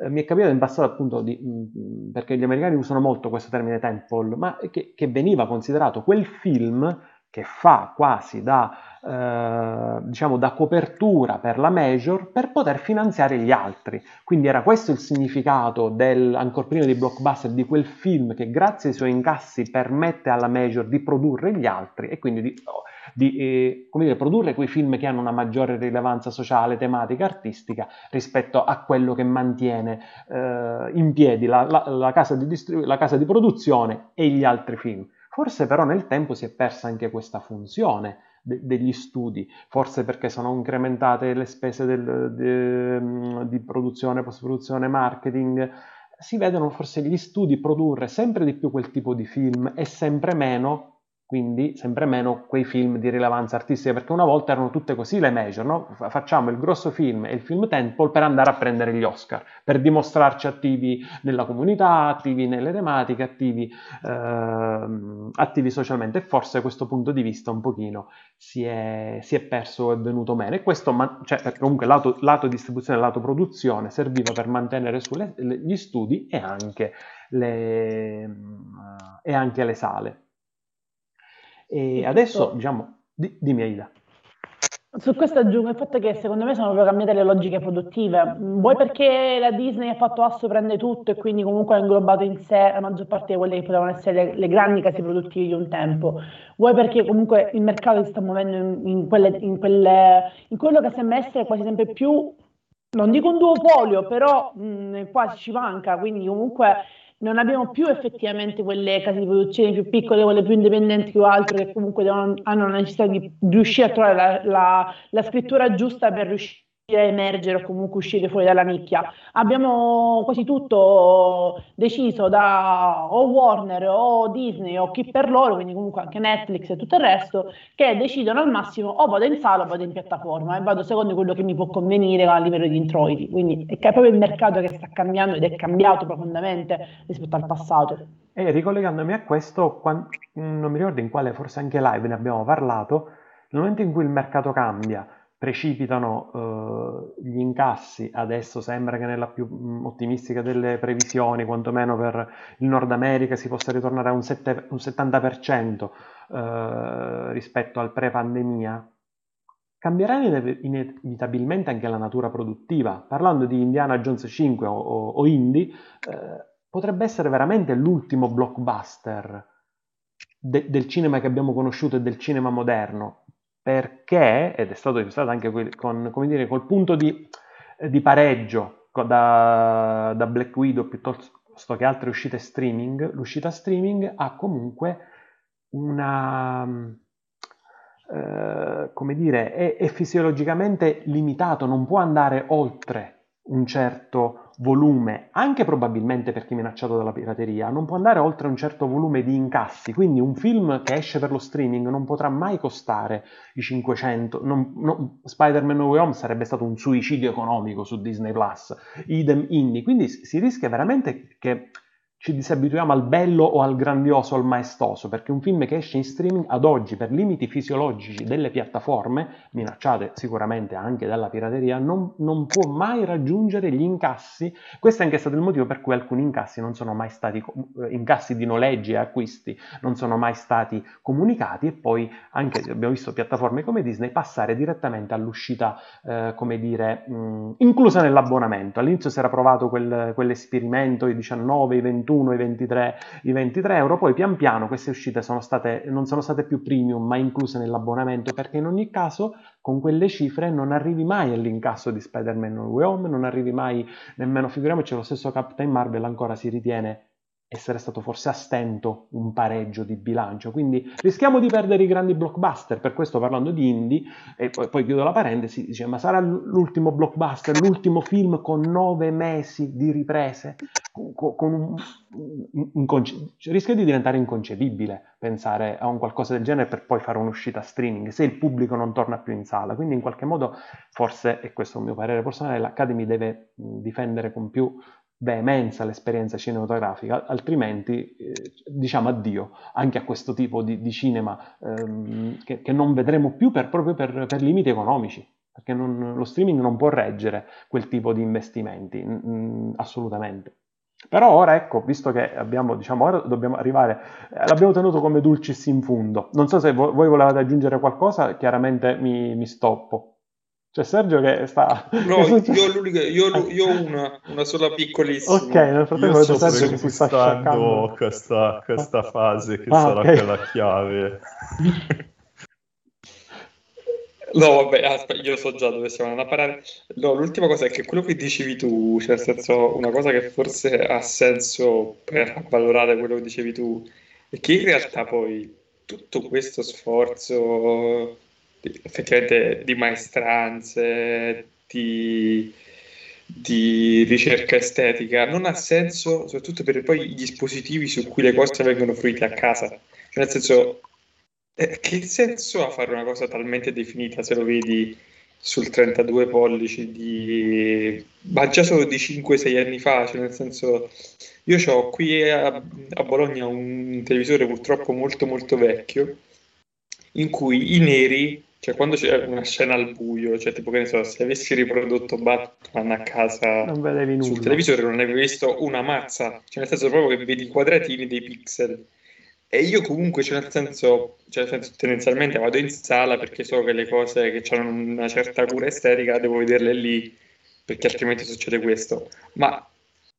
eh, mi è capitato in passato appunto di, mh, mm, perché gli americani usano molto questo termine tentpole, ma che, che veniva considerato quel film che fa quasi da, eh, diciamo, da copertura per la major per poter finanziare gli altri. Quindi era questo il significato del, ancora prima di Blockbuster, di quel film che grazie ai suoi incassi permette alla major di produrre gli altri e quindi di, oh, di eh, dire, produrre quei film che hanno una maggiore rilevanza sociale, tematica, artistica rispetto a quello che mantiene eh, in piedi la, la, la, casa distribu- la, casa di produzione e gli altri film. Forse però nel tempo si è persa anche questa funzione de- degli studi, forse perché sono incrementate le spese del, de, di produzione, post-produzione, marketing, si vedono forse gli studi produrre sempre di più quel tipo di film e sempre meno quindi sempre meno quei film di rilevanza artistica, perché una volta erano tutte così le major, no? facciamo il grosso film e il film tentpole per andare a prendere gli Oscar, per dimostrarci attivi nella comunità, attivi nelle tematiche, attivi, eh, attivi socialmente e forse questo punto di vista un pochino si è, si è perso e venuto meno e questo, ma, cioè, comunque lato, lato distribuzione lato produzione serviva per mantenere gli studi e anche le, e anche le sale. E adesso, diciamo, di, dimmi Aida. Su questo aggiungo il fatto che secondo me sono proprio cambiate le logiche produttive. Vuoi perché la Disney ha fatto asso prende tutto e quindi comunque ha inglobato in sé la maggior parte di quelle che potevano essere le, le grandi case produttive di un tempo. Vuoi perché comunque il mercato si sta muovendo in, in, quelle, in, quelle, in quello che sembra essere quasi sempre più, non dico un duopolio, però mh, quasi ci manca. Quindi comunque non abbiamo più effettivamente quelle case di produzione più piccole, quelle più indipendenti o altro che comunque devono, hanno la necessità di riuscire a trovare la, la, la scrittura giusta per riuscire emergere o comunque uscire fuori dalla nicchia. Abbiamo quasi tutto deciso da o Warner o Disney o chi per loro, quindi comunque anche Netflix e tutto il resto, che decidono al massimo o vado in sala o vado in piattaforma e vado secondo quello che mi può convenire a livello di introiti. Quindi è proprio il mercato che sta cambiando ed è cambiato profondamente rispetto al passato. E ricollegandomi a questo, non mi ricordo in quale forse anche live ne abbiamo parlato, nel momento in cui il mercato cambia, precipitano eh, gli incassi, adesso sembra che nella più mh, ottimistica delle previsioni, quantomeno per il Nord America, si possa ritornare a un, sette, un 70% eh, rispetto al pre-pandemia, cambierà inevitabilmente anche la natura produttiva. Parlando di Indiana Jones 5 o, o, o Indie, eh, potrebbe essere veramente l'ultimo blockbuster de, del cinema che abbiamo conosciuto e del cinema moderno, perché, ed è stato dimostrato anche con, dire, col punto di, di pareggio da, da, Black Widow piuttosto che altre uscite streaming, l'uscita streaming ha comunque una, eh, come dire, è, è fisiologicamente limitato, non può andare oltre un certo volume, anche probabilmente per chi è minacciato dalla pirateria, non può andare oltre un certo volume di incassi, quindi un film che esce per lo streaming non potrà mai costare i 500, non, non, Spider-Man No Way Home sarebbe stato un suicidio economico su Disney Plus, idem indie, quindi si rischia veramente che ci disabituiamo al bello o al grandioso, al maestoso, perché un film che esce in streaming ad oggi per limiti fisiologici delle piattaforme, minacciate sicuramente anche dalla pirateria, non, non, può mai raggiungere gli incassi. Questo è anche stato il motivo per cui alcuni incassi non sono mai stati, eh, incassi di noleggi e acquisti, non sono mai stati comunicati e poi anche abbiamo visto piattaforme come Disney passare direttamente all'uscita, eh, come dire, mh, inclusa nell'abbonamento. All'inizio si era provato quel, quell'esperimento, i 19, i 20 21, i 23, i 23 euro, poi pian piano queste uscite sono state, non sono state più premium ma incluse nell'abbonamento perché in ogni caso con quelle cifre non arrivi mai all'incasso di Spider-Man Way Home, non arrivi mai nemmeno, figuriamoci, lo stesso Captain Marvel ancora si ritiene essere stato forse a stento un pareggio di bilancio, quindi rischiamo di perdere i grandi blockbuster, per questo parlando di indie, e poi, poi chiudo la parentesi, dice ma sarà l'ultimo blockbuster, l'ultimo film con nove mesi di riprese, con, con un, un, un rischia di diventare inconcebibile pensare a un qualcosa del genere per poi fare un'uscita streaming, se il pubblico non torna più in sala, quindi in qualche modo forse, e questo è un mio parere personale, l'Academy deve difendere con più veemenza l'esperienza cinematografica, altrimenti eh, diciamo addio anche a questo tipo di, di cinema ehm, che, che, non vedremo più per, proprio per, per limiti economici, perché non, lo streaming non può reggere quel tipo di investimenti, mh, assolutamente. Però ora ecco, visto che abbiamo, diciamo, ora dobbiamo arrivare, eh, l'abbiamo tenuto come dulcis in fundo. Non so se voi, volevate aggiungere qualcosa, chiaramente mi, mi stoppo. C'è Sergio che sta... No, io, io, io ho una, una, sola piccolissima. Ok, nel frattempo vedo Sergio che si sta sciaccando. Questa, questa fase che ah, sarà okay. la chiave. No, vabbè, aspetta, io so già dove stiamo andando a parare. No, l'ultima cosa è che quello che dicevi tu, cioè nel senso, una cosa che forse ha senso per valorare quello che dicevi tu, è che in realtà poi tutto questo sforzo effettivamente di maestranze, di, di, ricerca estetica, non ha senso soprattutto per poi i dispositivi su cui le cose vengono fruite a casa. Cioè, nel senso, eh, che senso ha fare una cosa talmente definita se lo vedi sul 32 pollici di... ma già solo di 5-6 anni fa, cioè nel senso io ho qui a, a Bologna un televisore purtroppo molto molto vecchio in cui i neri cioè, quando c'è una scena al buio, cioè, tipo che ne so, se avessi riprodotto Batman a casa sul televisore, non avevi visto una mazza, cioè, nel senso proprio che vedi i quadratini dei pixel. E io comunque, cioè, nel senso, cioè, nel senso, tendenzialmente vado in sala perché so che le cose che hanno una certa cura estetica devo vederle lì, perché altrimenti succede questo. Ma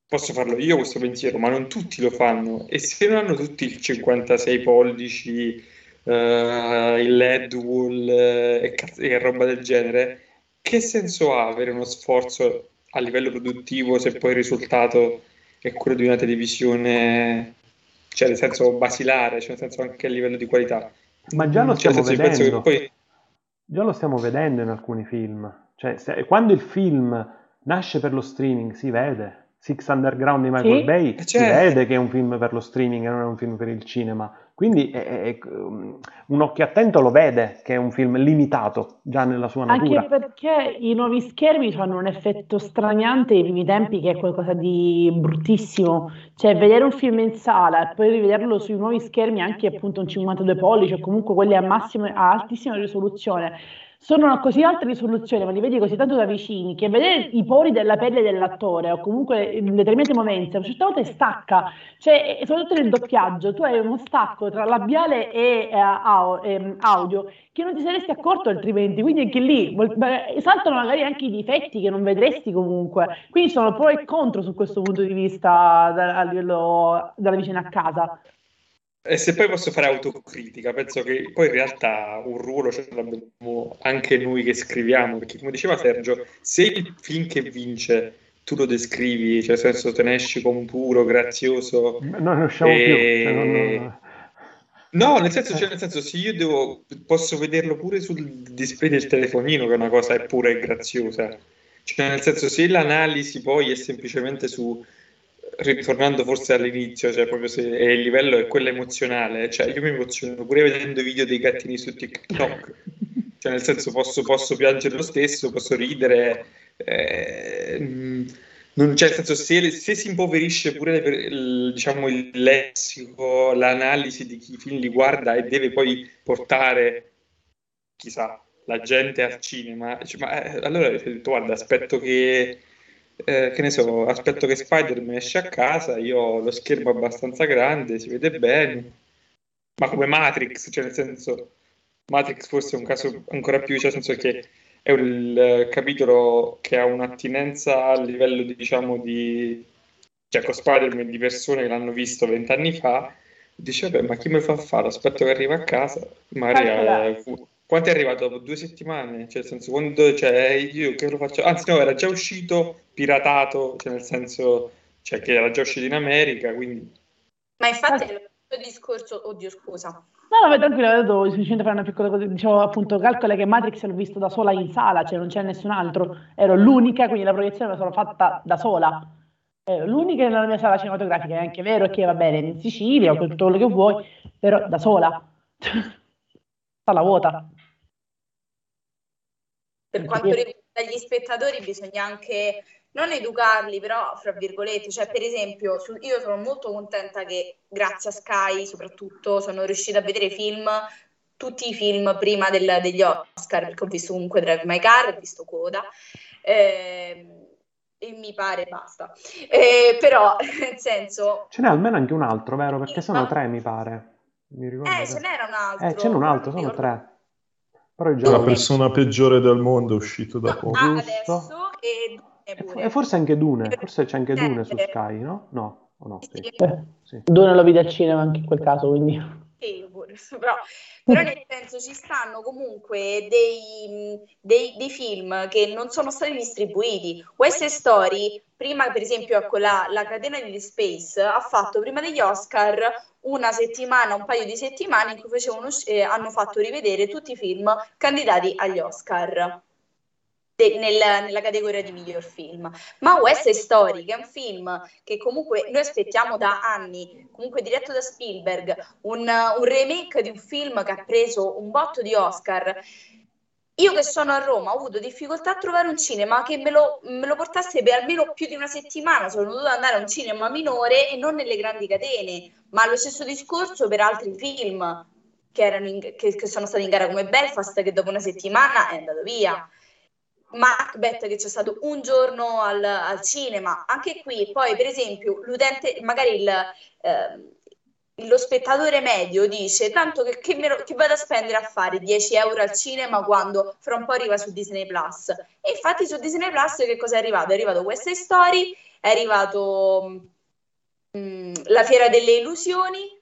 posso farlo io questo pensiero, ma non tutti lo fanno. E se non hanno tutti il 56 pollici uh, il LED wall uh, e, e roba del genere, che senso ha avere uno sforzo a livello produttivo se poi il risultato è quello di una televisione, cioè nel senso basilare, cioè nel senso anche a livello di qualità? Ma già lo cioè, stiamo cioè, vedendo. Poi... Già lo stiamo vedendo in alcuni film. Cioè, se, quando il film nasce per lo streaming, si vede. Six Underground di Michael sì? Bay, eh, si certo. vede che è un film per lo streaming e non è un film per il cinema. Quindi um, un occhio attento lo vede che è un film limitato già nella sua natura. Anche perché i nuovi schermi hanno un effetto straniante ai primi tempi che è qualcosa di bruttissimo. Cioè vedere un film in sala e poi rivederlo sui nuovi schermi anche appunto un 52 pollici o comunque quelli a, massima, a altissima risoluzione sono così alta risoluzione, ma li vedi così tanto da vicini, che vedere i pori della pelle dell'attore o comunque in determinati momenti, a certe volte stacca, cioè soprattutto nel doppiaggio, tu hai uno stacco tra labiale e eh, audio che non ti saresti accorto altrimenti, quindi anche lì saltano magari anche i difetti che non vedresti comunque, quindi sono pro e contro su questo punto di vista da, a livello della vicina a casa. E se poi posso fare autocritica, penso che poi in realtà un ruolo ce l'abbiamo anche noi che scriviamo, perché come diceva Sergio, se il film che vince tu lo descrivi, cioè nel senso te ne esci con puro, grazioso... No, non usciamo e... più. Cioè, non, non... No, nel senso, cioè, nel senso, se io devo, posso vederlo pure sul display del telefonino, che è una cosa è pura e graziosa. Cioè, nel senso, se l'analisi poi è semplicemente su ritornando forse all'inizio, cioè proprio se il livello è quello emozionale, cioè io mi emoziono pure vedendo video dei gattini su TikTok, cioè nel senso posso, posso piangere lo stesso, posso ridere, eh, non, cioè, nel senso, se, se, si impoverisce pure il, diciamo, il lessico, l'analisi di chi i film li guarda e deve poi portare, chissà, la gente al cinema, cioè, ma, eh, allora ho detto, guarda, aspetto che, eh, che ne so, aspetto che Spider-Man esce a casa, io ho lo schermo abbastanza grande, si vede bene, ma come Matrix, cioè nel senso, Matrix forse è un caso ancora più, cioè nel senso che è il eh, capitolo che ha un'attinenza a livello di, diciamo, di cioè con Spider-Man di persone che l'hanno visto vent'anni fa, dice, vabbè, ma chi mi fa fare? Aspetto che arriva a casa, magari è... Quanto è arrivato dopo due settimane? Cioè, nel senso, quando cioè, io che lo faccio? Anzi, no, era già uscito piratato, cioè nel senso, cioè che era già uscito in America, quindi... Ma infatti il discorso, oddio scusa, No, no, tranquillo, devo semplicemente fare una piccola cosa. Dicevo appunto, calcola che Matrix l'ho visto da sola in sala, cioè non c'è nessun altro. Ero l'unica, quindi la proiezione me la sono fatta da sola. Ero l'unica nella mia sala cinematografica. È anche vero che va bene in Sicilia o tutto quello che vuoi, però da sola. sala vuota. Per quanto riguarda gli spettatori, bisogna anche non educarli, però, fra virgolette, cioè per esempio, su, io sono molto contenta che grazie a Sky soprattutto sono riuscita a vedere film, tutti i film prima del, degli Oscar, perché ho visto comunque Drive My Car, ho visto Coda, eh, e mi pare basta. Eh, però, nel senso... Ce n'è almeno anche un altro, vero? Perché sono tre, mi pare. Mi ricordo eh, ce n'era un altro. Eh, ce n'è un altro, sono tre. Però la persona peggiore del mondo è uscito da poco. Ah, adesso e e forse anche Dune, forse c'è anche Dune su Sky, no? No, o no? Sì. Eh, sì. Dune lo vedi al cinema anche in quel caso, quindi... Sì, però, però nel senso ci stanno comunque dei, dei, dei, film che non sono stati distribuiti. West Story, prima per esempio ecco, la, la catena di The Space, ha fatto prima degli Oscar una settimana, un paio di settimane in cui facevano, eh, hanno fatto rivedere tutti i film candidati agli Oscar de- nel, nella categoria di miglior film. Ma West Story, che è un film che comunque noi aspettiamo da anni, comunque diretto da Spielberg, un, un remake di un film che ha preso un botto di Oscar. Io che sono a Roma ho avuto difficoltà a trovare un cinema che me lo, me lo, portasse per almeno più di una settimana. Sono dovuta andare a un cinema minore e non nelle grandi catene. Ma lo stesso discorso per altri film che, in, che, che sono stati in gara come Belfast, che dopo una settimana è andato via. Macbeth che c'è stato un giorno al, al, cinema, anche qui poi per esempio l'utente, magari il, eh, lo spettatore medio dice tanto che, che, lo, che, vado a spendere a fare 10 euro al cinema quando fra un po' arriva su Disney Plus? E infatti su Disney Plus che cosa è arrivato? È arrivato queste storie, è arrivato mh, mm, la fiera delle illusioni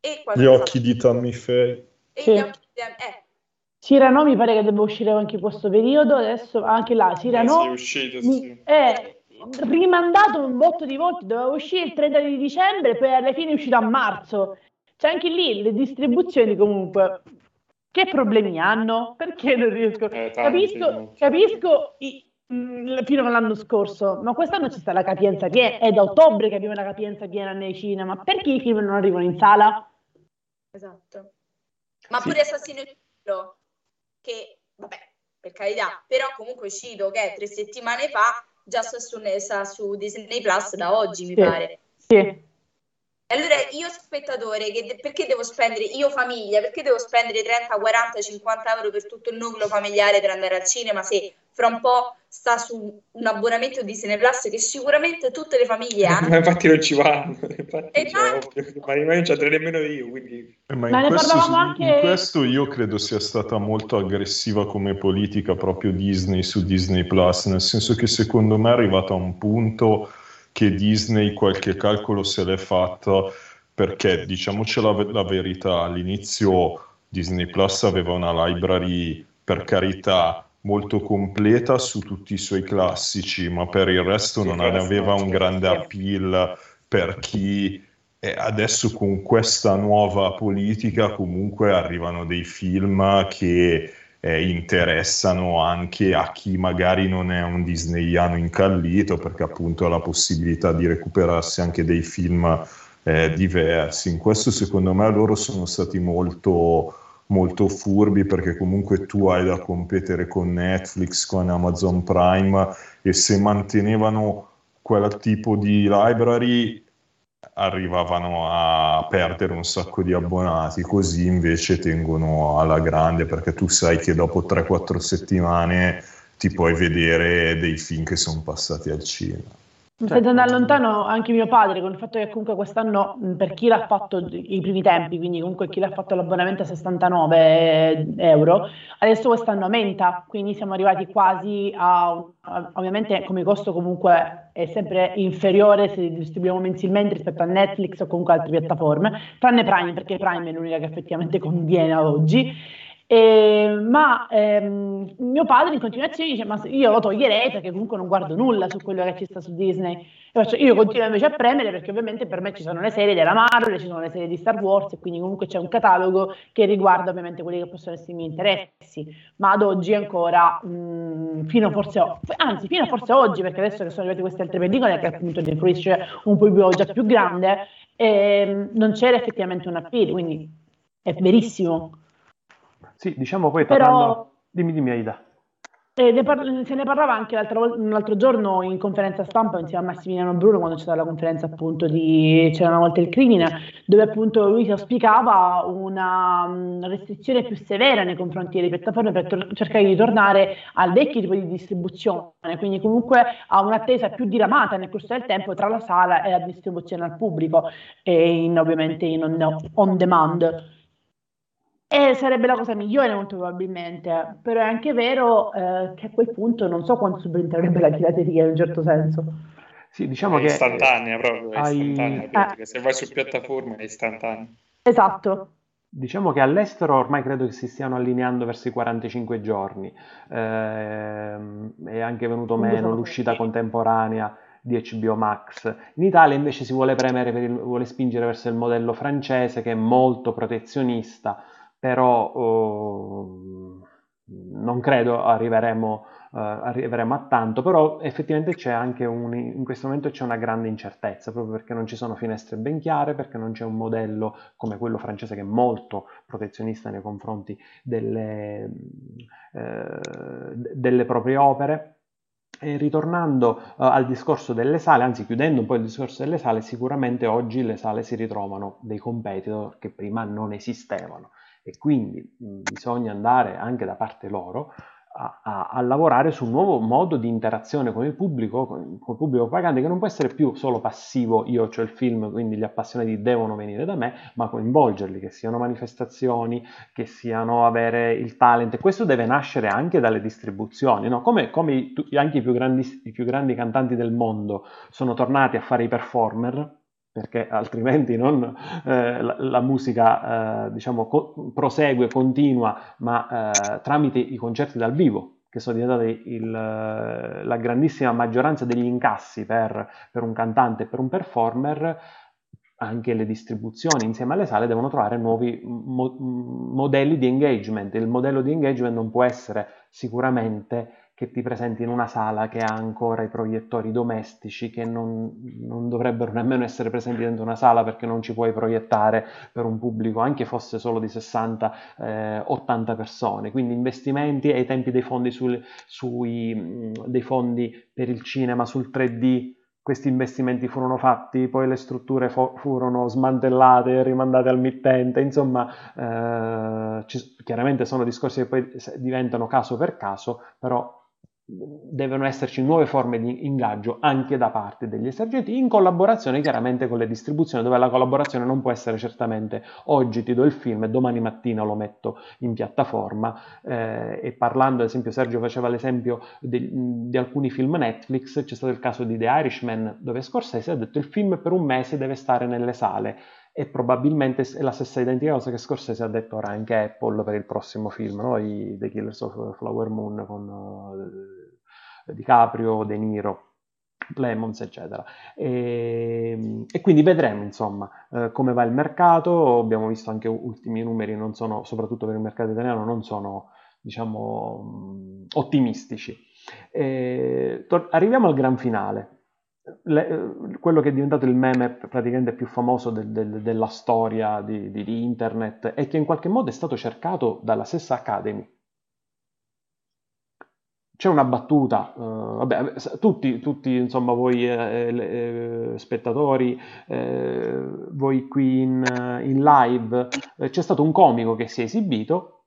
e gli occhi di Tammy Faye. E gli occhi di, eh, Cyrano mi pare che debba uscire anche in questo periodo, adesso anche là Cyrano è uscito, sì. è rimandato un botto di volte, doveva uscire il 30 di dicembre, poi alla fine è uscito a marzo. C'è anche lì le distribuzioni comunque. Che problemi hanno? Perché non riesco? Eh, capisco, capisco i, mh, mm, fino all'anno scorso, ma quest'anno c'è sta la capienza piena, è da ottobre che abbiamo la capienza piena nei cinema, perché i film non arrivano in sala? Esatto. Ma sì. pure Assassino e che, vabbè, per carità, però comunque è uscito che tre settimane fa, già sta su, sta su Disney Plus da oggi, mi sì. pare. Sì. Allora io spettatore, de- perché devo spendere, io famiglia, perché devo spendere 30, 40, 50 euro per tutto il nucleo familiare per andare al cinema se fra un po' sta su un abbonamento di Disney Plus che sicuramente tutte le famiglie hanno. Ma infatti non ci vanno, infatti cioè, ma non ci andrei nemmeno io. Quindi... Eh, ma, ma in, questo, anche... in questo io credo sia stata molto aggressiva come politica proprio Disney su Disney Plus, nel senso che secondo me è arrivata a un punto che Disney qualche calcolo se l'è fatta perché diciamoci la, la verità, all'inizio Disney Plus aveva una library per carità molto completa su tutti i suoi classici, ma per il resto non aveva un grande appeal per chi adesso con questa nuova politica comunque arrivano dei film che eh, interessano anche a chi magari non è un disneyano incallito, perché appunto ha la possibilità di recuperarsi anche dei film eh, diversi. In questo secondo me loro sono stati molto molto furbi perché comunque tu hai da competere con Netflix, con Amazon Prime e se mantenevano quel tipo di library arrivavano a perdere un sacco di abbonati, così invece tengono alla grande perché tu sai che dopo 3-4 settimane ti puoi vedere dei film che sono passati al cinema. Senza certo. andare lontano, anche mio padre, con il fatto che comunque quest'anno, per chi l'ha fatto i primi tempi, quindi comunque chi l'ha fatto l'abbonamento a 69 euro, adesso quest'anno aumenta, quindi siamo arrivati quasi a, ovviamente come costo comunque è sempre inferiore se distribuiamo mensilmente rispetto a Netflix o comunque altre piattaforme, tranne Prime, perché Prime è l'unica che effettivamente conviene a oggi. Eh, ma ehm, mio padre in continuazione dice: Ma io lo toglierei perché comunque non guardo nulla su quello che ci sta su Disney. Faccio, io continuo invece a premere perché ovviamente per me ci sono le serie della Marvel, ci sono le serie di Star Wars e quindi comunque c'è un catalogo che riguarda ovviamente quelli che possono essere i miei interessi. Ma ad oggi ancora, mh, mm, fino forse, anzi, fino forse oggi, perché adesso che sono arrivati queste altre pellicole che appunto ne fruisce un pubblico già più grande, eh, non c'era effettivamente un appeal, quindi è verissimo sì, diciamo poi tornando... Però... Dimmi, dimmi Aida. Eh, ne par- se ne parlava anche l'altro, l'altro, giorno in conferenza stampa insieme a Massimiliano Bruno quando c'era la conferenza appunto di C'era una volta il crimine dove appunto lui si auspicava una restrizione più severa nei confronti delle piattaforme per tor- cercare di tornare al vecchio tipo di distribuzione quindi comunque a un'attesa più diramata nel corso del tempo tra la sala e la distribuzione al pubblico e in, ovviamente in on, on demand e sarebbe la cosa migliore molto probabilmente, però è anche vero eh, che a quel punto non so quanto subentrerebbe la pirateria in un certo senso. Sì, diciamo è che istantanea proprio, è hai... istantanea, eh. se vai su piattaforma è istantanea. Esatto. Diciamo che all'estero ormai credo che si stiano allineando verso i 45 giorni, eh, è anche venuto meno l'uscita contemporanea di HBO Max. In Italia invece si vuole premere, per il, vuole spingere verso il modello francese che è molto protezionista, però oh, non credo arriveremo, uh, arriveremo, a tanto, però effettivamente c'è anche un, in questo momento c'è una grande incertezza, proprio perché non ci sono finestre ben chiare, perché non c'è un modello come quello francese che è molto protezionista nei confronti delle, eh, delle proprie opere. E ritornando uh, al discorso delle sale, anzi chiudendo un po' il discorso delle sale, sicuramente oggi le sale si ritrovano dei competitor che prima non esistevano e quindi bisogna andare anche da parte loro a, a, a, lavorare su un nuovo modo di interazione con il pubblico, con, con il pubblico pagante, che non può essere più solo passivo, io ho il film, quindi gli appassionati devono venire da me, ma coinvolgerli, che siano manifestazioni, che siano avere il talent, questo deve nascere anche dalle distribuzioni, no? come, come anche i più, grandi, i più grandi cantanti del mondo sono tornati a fare i performer, perché altrimenti non, eh, la, la, musica eh, diciamo, co- prosegue, continua, ma eh, tramite i concerti dal vivo, che sono diventati il, la grandissima maggioranza degli incassi per, per un cantante e per un performer, anche le distribuzioni insieme alle sale devono trovare nuovi mo- modelli di engagement. Il modello di engagement non può essere sicuramente che ti presenti in una sala che ha ancora i proiettori domestici che non, non, dovrebbero nemmeno essere presenti dentro una sala perché non ci puoi proiettare per un pubblico anche fosse solo di 60-80 eh, persone. Quindi investimenti ai tempi dei fondi, sul, sui, mm, dei fondi per il cinema sul 3D questi investimenti furono fatti, poi le strutture fo- furono smantellate rimandate al mittente, insomma, eh, ci, chiaramente sono discorsi che poi diventano caso per caso, però devono esserci nuove forme di ingaggio anche da parte degli esercenti in collaborazione chiaramente con le distribuzioni dove la collaborazione non può essere certamente oggi ti do il film e domani mattina lo metto in piattaforma eh, e parlando ad esempio Sergio faceva l'esempio di, di, alcuni film Netflix c'è stato il caso di The Irishman dove Scorsese ha detto il film per un mese deve stare nelle sale e probabilmente è la stessa identica cosa che Scorsese ha detto ora anche Apple per il prossimo film, no? I, The Killers of Flower Moon con uh, DiCaprio, De Niro. Lemons, eccetera. E, e, quindi vedremo insomma eh, come va il mercato. Abbiamo visto anche ultimi numeri, non sono, soprattutto per il mercato italiano, non sono diciamo ottimistici. E, tor- arriviamo al gran finale le, quello che è diventato il meme praticamente più famoso del, del, della storia di, di, di, internet e che in qualche modo è stato cercato dalla stessa Academy. c'è una battuta, uh, vabbè, tutti, tutti, insomma, voi eh, eh, spettatori, eh, voi qui in, in live, eh, c'è stato un comico che si è esibito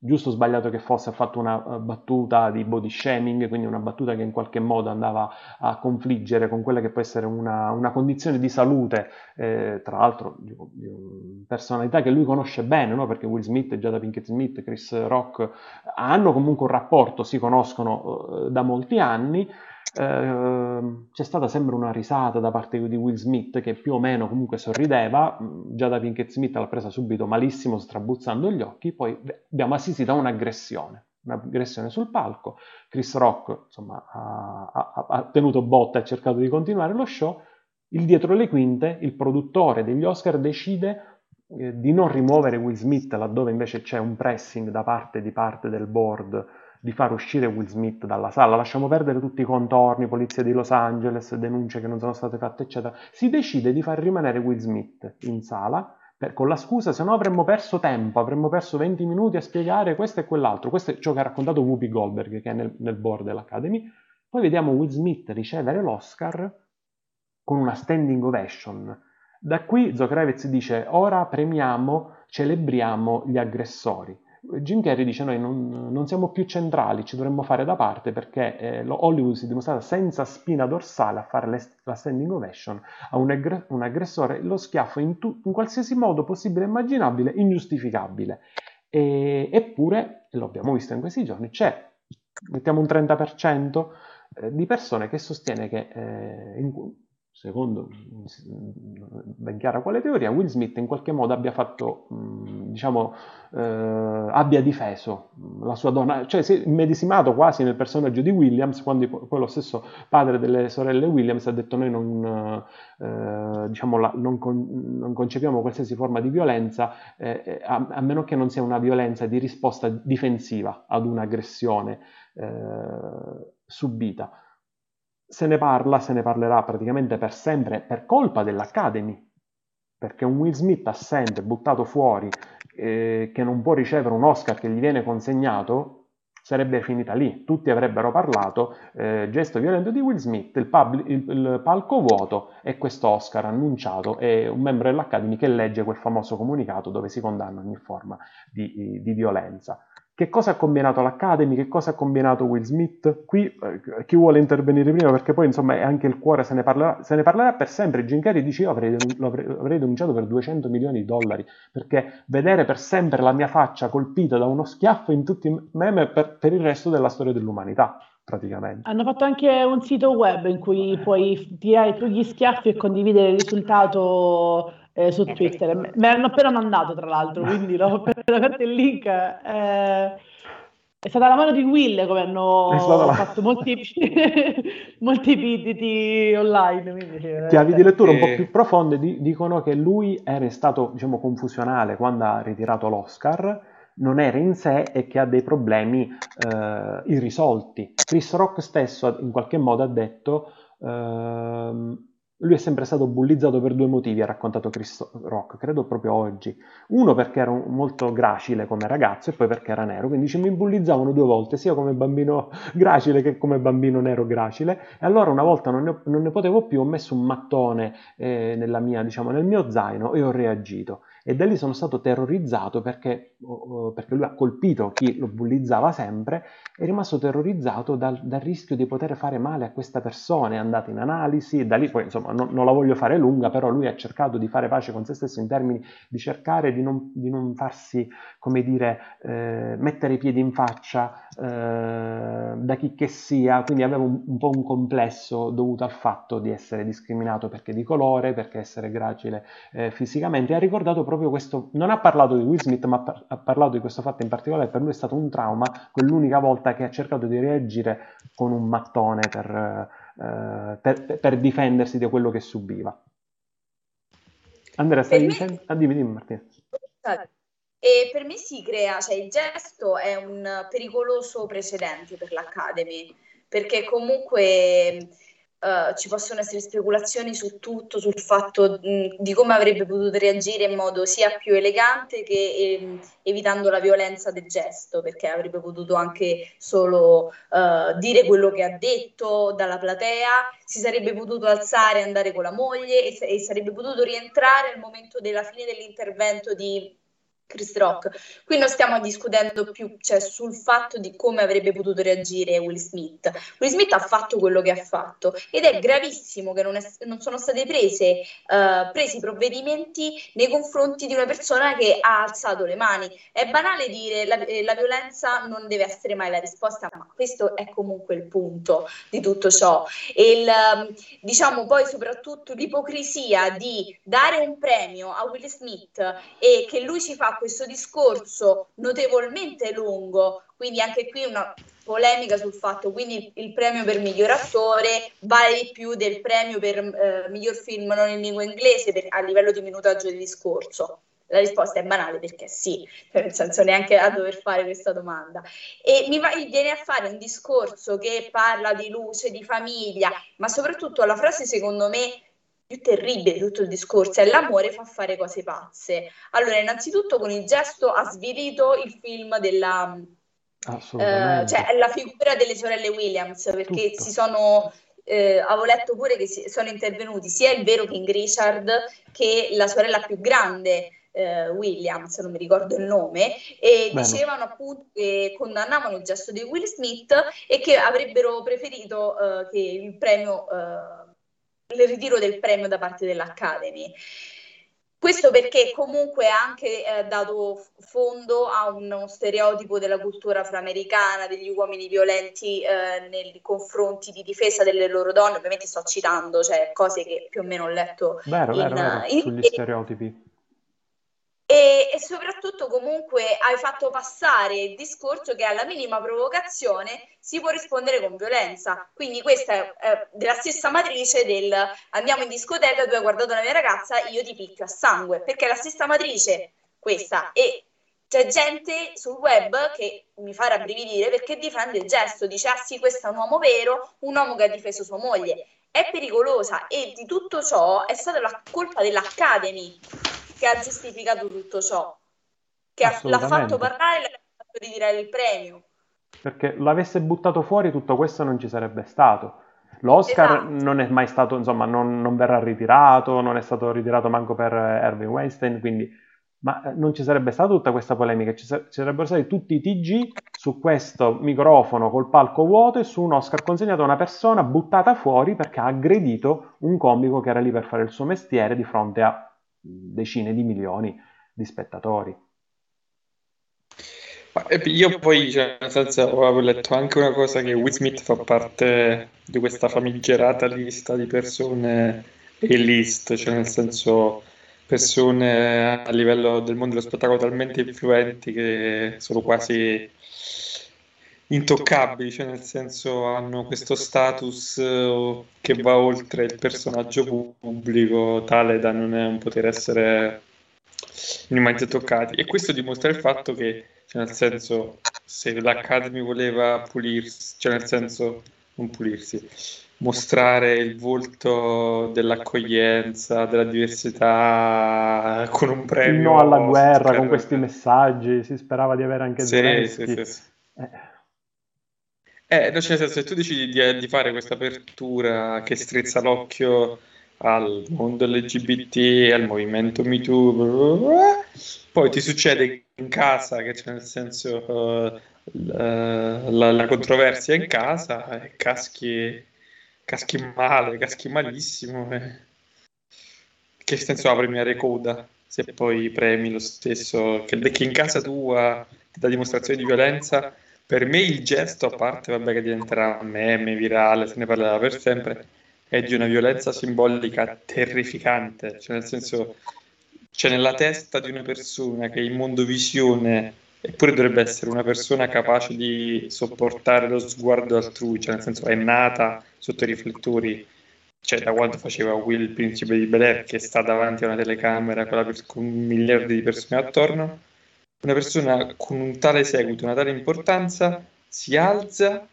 giusto o sbagliato che fosse, ha fatto una uh, battuta di body shaming, quindi una battuta che in qualche modo andava a confliggere con quella che può essere una, una condizione di salute, eh, tra l'altro di, di personalità che lui conosce bene, no? perché Will Smith, Jada Pinkett Smith, Chris Rock hanno comunque un rapporto, si conoscono uh, da molti anni, Ehm, c'è stata sempre una risata da parte di Will Smith che più o meno comunque sorrideva, mm, già da Pinkett Smith l'ha presa subito malissimo strabuzzando gli occhi, poi abbiamo assistito a un'aggressione, un'aggressione sul palco, Chris Rock insomma, ha, ha, ha tenuto botta e ha cercato di continuare lo show, il dietro le quinte, il produttore degli Oscar decide eh, di non rimuovere Will Smith laddove invece c'è un pressing da parte di parte del board di far uscire Will Smith dalla sala, lasciamo perdere tutti i contorni, polizia di Los Angeles, denunce che non sono state fatte, eccetera. Si decide di far rimanere Will Smith in sala per, con la scusa se no avremmo perso tempo, avremmo perso 20 minuti a spiegare questo e quell'altro. Questo è ciò che ha raccontato Whoopi Goldberg, che è nel, nel board dell'Academy. Poi vediamo Will Smith ricevere l'Oscar con una standing ovation. Da qui Zokrevez dice, ora premiamo, celebriamo gli aggressori. Jim Carrey dice noi non, non, siamo più centrali, ci dovremmo fare da parte perché eh, Hollywood si è dimostrata senza spina dorsale a fare la standing ovation a un, aggr- un aggressore, lo schiaffo in, tu- in, qualsiasi modo possibile e immaginabile, ingiustificabile. E, eppure, lo abbiamo visto in questi giorni, c'è, mettiamo un 30% eh, di persone che sostiene che eh, in, secondo ben chiara quale teoria, Will Smith in qualche modo abbia fatto, diciamo, eh, abbia difeso la sua donna, cioè si è medesimato quasi nel personaggio di Williams, quando poi lo stesso padre delle sorelle Williams ha detto noi non, eh, diciamo, la, non, con, non, concepiamo qualsiasi forma di violenza, eh, a, a, meno che non sia una violenza di risposta difensiva ad un'aggressione eh, subita se ne parla, se ne parlerà praticamente per sempre per colpa dell'Academy, perché un Will Smith assente, buttato fuori, eh, che non può ricevere un Oscar che gli viene consegnato, sarebbe finita lì. Tutti avrebbero parlato, eh, gesto violento di Will Smith, il, pub, il, il, palco vuoto e questo Oscar annunciato e un membro dell'Academy che legge quel famoso comunicato dove si condanna ogni forma di, di violenza. Che cosa ha combinato l'Academy? Che cosa ha combinato Will Smith? Qui eh, chi vuole intervenire prima, perché poi insomma è anche il cuore, se ne parlerà, se ne parlerà per sempre. Jim Carrey dice io avrei, avrei, avrei, denunciato per 200 milioni di dollari, perché vedere per sempre la mia faccia colpita da uno schiaffo in tutti i meme per, per il resto della storia dell'umanità. Praticamente. Hanno fatto anche un sito web in cui puoi tirare tu gli schiaffi e condividere il risultato eh, su Twitter. Me l'hanno appena mandato, tra l'altro, quindi l'ho appena aperto il link. Eh, è stata la mano di Will come hanno fatto molti, molti PDT online. Quindi, Chiavi di lettura un po' più profonde di, dicono che lui era stato diciamo, confusionale quando ha ritirato l'Oscar, non era in sé e che ha dei problemi eh, irrisolti. Chris Rock stesso in qualche modo ha detto... Ehm, lui è sempre stato bullizzato per due motivi, ha raccontato Chris Rock, credo proprio oggi. Uno perché era molto gracile come ragazzo e poi perché era nero, quindi dice, mi bullizzavano due volte, sia come bambino gracile che come bambino nero gracile. E allora una volta non ne, non ne potevo più, ho messo un mattone eh, mia, diciamo, nel mio zaino e ho reagito e da lì sono stato terrorizzato perché, perché, lui ha colpito chi lo bullizzava sempre, è rimasto terrorizzato dal, dal, rischio di poter fare male a questa persona, è andato in analisi, da lì poi insomma non, non, la voglio fare lunga, però lui ha cercato di fare pace con se stesso in termini di cercare di non, di non farsi, come dire, eh, mettere i piedi in faccia eh, da chi che sia, quindi aveva un, un po' un complesso dovuto al fatto di essere discriminato perché di colore, perché essere gracile eh, fisicamente, e ha ricordato proprio proprio questo, non ha parlato di Will Smith, ma ha parlato di questo fatto in particolare, per lui è stato un trauma, quell'unica volta che ha cercato di reagire con un mattone per, eh, per, per difendersi da quello che subiva. Andrea, stai dicendo? Ah, dimmi, dimmi Martina. E per me si crea, cioè il gesto è un pericoloso precedente per l'Academy, perché comunque Uh, ci possono essere speculazioni su tutto, sul fatto mh, di come avrebbe potuto reagire in modo sia più elegante che eh, evitando la violenza del gesto, perché avrebbe potuto anche solo uh, dire quello che ha detto dalla platea, si sarebbe potuto alzare e andare con la moglie e, e sarebbe potuto rientrare al momento della fine dell'intervento di Chris Rock. Qui non stiamo discutendo più cioè, sul fatto di come avrebbe potuto reagire Will Smith. Will Smith ha fatto quello che ha fatto ed è gravissimo che non, è, non sono stati prese, uh, presi provvedimenti nei confronti di una persona che ha alzato le mani. È banale dire la, eh, la violenza non deve essere mai la risposta, ma questo è comunque il punto di tutto ciò. E il, um, diciamo poi soprattutto l'ipocrisia di dare un premio a Will Smith e che lui ci fa questo discorso notevolmente lungo, quindi anche qui una polemica sul fatto, quindi il premio per miglior attore vale di più del premio per eh, miglior film non in lingua inglese per, a livello di minutaggio di discorso. La risposta è banale perché sì, cioè nel senso neanche a dover fare questa domanda. E mi va, viene a fare un discorso che parla di luce, di famiglia, ma soprattutto la frase secondo me più terribile di tutto il discorso è l'amore fa fare cose pazze. Allora, innanzitutto con il gesto ha svilito il film della... Eh, cioè la figura delle sorelle Williams, perché Tutto. si sono... Eh, avevo letto pure che si, sono intervenuti sia il vero King Richard che la sorella più grande eh, Williams, non mi ricordo il nome, e Bene. dicevano appunto che condannavano il gesto di Will Smith e che avrebbero preferito eh, che il premio eh, il ritiro del premio da parte dell'Academy. Questo perché comunque ha anche eh, dato fondo a uno stereotipo della cultura afroamericana, degli uomini violenti eh, nei confronti di difesa delle loro donne. Ovviamente sto citando cioè, cose che più o meno ho letto vero, in, vero, vero, in, sugli stereotipi. E, e, soprattutto comunque hai fatto passare il discorso che alla minima provocazione si può rispondere con violenza. Quindi questa è, è della stessa matrice del andiamo in discoteca, tu hai guardato una mia ragazza, io ti picchio a sangue, perché è la stessa matrice questa. E c'è gente sul web che mi fa rabbrividire perché difende il gesto, dice ah sì questo è un uomo vero, un uomo che ha difeso sua moglie. È pericolosa e di tutto ciò è stata la colpa dell'Academy che ha giustificato tutto ciò, che ha, l'ha fatto parlare e l'ha fatto ritirare il premio. Perché l'avesse buttato fuori tutto questo non ci sarebbe stato. L'Oscar esatto. non è mai stato, insomma, non, non, verrà ritirato, non è stato ritirato manco per Erwin Weinstein, quindi ma eh, non ci sarebbe stata tutta questa polemica, ci, ci, sarebbero stati tutti i TG su questo microfono col palco vuoto e su un Oscar consegnato a una persona buttata fuori perché ha aggredito un comico che era lì per fare il suo mestiere di fronte a decine di milioni di spettatori. Io poi, cioè, nel senso, avevo letto anche una cosa che Will Smith fa parte di questa famigerata lista di persone e list, cioè nel senso persone a livello del mondo dello spettacolo talmente influenti che sono quasi intoccabili, cioè nel senso hanno questo status uh, che va oltre il personaggio pubblico tale da non poter essere minimamente toccati e questo dimostra il fatto che cioè nel senso se l'Academy voleva pulirsi, cioè nel senso non pulirsi, mostrare il volto dell'accoglienza, della diversità con un premio. No alla guerra, con questi messaggi, si sperava di avere anche sì, sì, sì, sì. Eh. Eh, no, cioè, se tu decidi di, di, fare questa apertura che strizza l'occhio al mondo LGBT, al movimento MeToo, poi ti succede in casa, che c'è nel senso uh, la, la, la, controversia in casa, e caschi, caschi male, caschi malissimo. Eh. Che senso ha premiare coda se poi premi lo stesso, che, che in casa tua ti dà dimostrazione di violenza? Per me il gesto, a parte vabbè, che diventerà meme, virale, se ne parlerà per sempre, è di una violenza simbolica terrificante, cioè nel senso, c'è nella testa di una persona che in mondovisione, eppure dovrebbe essere una persona capace di sopportare lo sguardo altrui, cioè nel senso è nata sotto i riflettori, cioè da quando faceva Will, il principe di Bel Air, che sta davanti a una telecamera con, con miliardi di persone attorno, una persona con un tale seguito, una tale importanza, si alza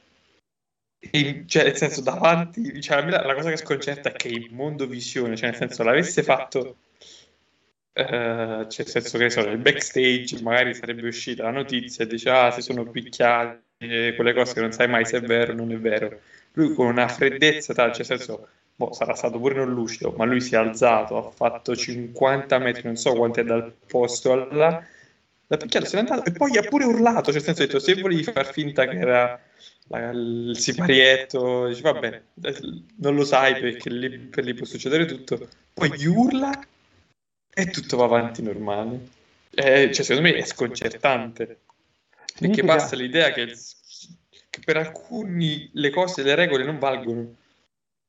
e, cioè, nel senso, davanti, cioè, la, la, cosa che sconcerta è che il mondo visione, cioè, nel senso, l'avesse fatto, eh, cioè, nel senso che so, nel backstage magari sarebbe uscita la notizia e dice, ah, si sono picchiati, quelle cose che non sai mai se è vero o non è vero. Lui con una freddezza, tal, cioè, nel senso, boh, sarà stato pure non lucido, ma lui si è alzato, ha fatto 50 metri, non so quanto è dal posto alla... Da picchiato, se n'è andato e poi ha pure urlato, cioè nel senso, ha detto, se volevi far finta che era la, il siparietto, dice, va bene, non lo sai perché lì, per lì può succedere tutto, poi gli urla e tutto va avanti normale. Eh, cioè, secondo me è sconcertante, perché passa l'idea che, che per alcuni le cose, le regole non valgono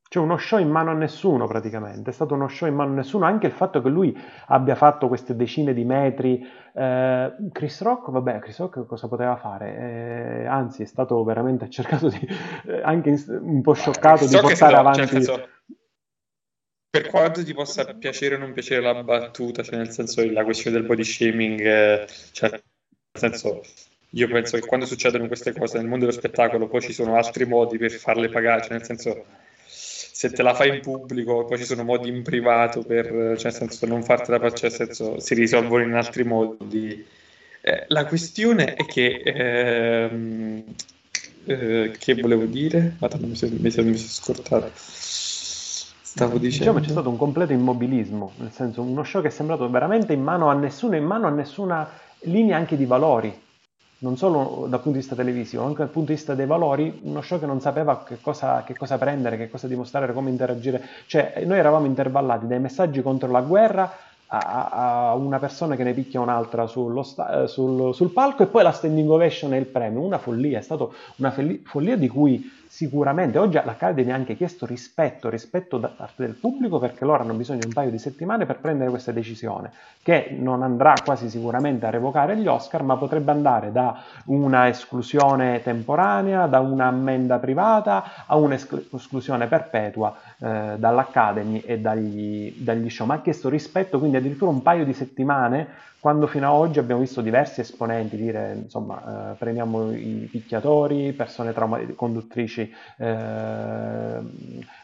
cioè uno show in mano a nessuno praticamente, è stato uno show in mano a nessuno, anche il fatto che lui abbia fatto queste decine di metri. Eh, Chris Rock, vabbè, Chris Rock cosa poteva fare? Eh, anzi, è stato veramente cercato di, eh, anche un po' scioccato di portare avanti. Cioè, per quanto ti possa piacere o non piacere la battuta, cioè nel senso la questione del body shaming, eh, cioè nel senso io penso che quando succedono queste cose nel mondo dello spettacolo poi ci sono altri modi per farle pagare, cioè nel senso se te la fai in pubblico, poi ci sono modi in privato per, cioè nel senso, non fartela faccia, nel senso, si risolvono in altri modi. Eh, la questione è che, ehm, eh, che volevo dire? Madonna, mi sono, mi sono, mi sono scordato. Stavo dicendo... Diciamo c'è stato un completo immobilismo, nel senso uno show che è sembrato veramente in mano a nessuno, in mano a nessuna linea anche di valori non solo dal punto di vista televisivo, anche dal punto di vista dei valori, uno show che non sapeva che cosa, che cosa prendere, che cosa dimostrare, come interagire. Cioè, noi eravamo intervallati dai messaggi contro la guerra a, a una persona che ne picchia un'altra sta, eh, sul, sul, palco e poi la standing ovation e il premio. Una follia, è stata una follia di cui Sicuramente, oggi l'Academy ha anche chiesto rispetto, rispetto da parte del pubblico perché loro hanno bisogno di un paio di settimane per prendere questa decisione, che non andrà quasi sicuramente a revocare gli Oscar, ma potrebbe andare da una esclusione temporanea, da un'ammenda privata a un'esclusione perpetua eh, dall'Academy e dagli, dagli show. Ma ha chiesto rispetto, quindi addirittura un paio di settimane quando fino ad oggi abbiamo visto diversi esponenti dire insomma eh, premiamo i picchiatori, persone trauma- conduttrici eh,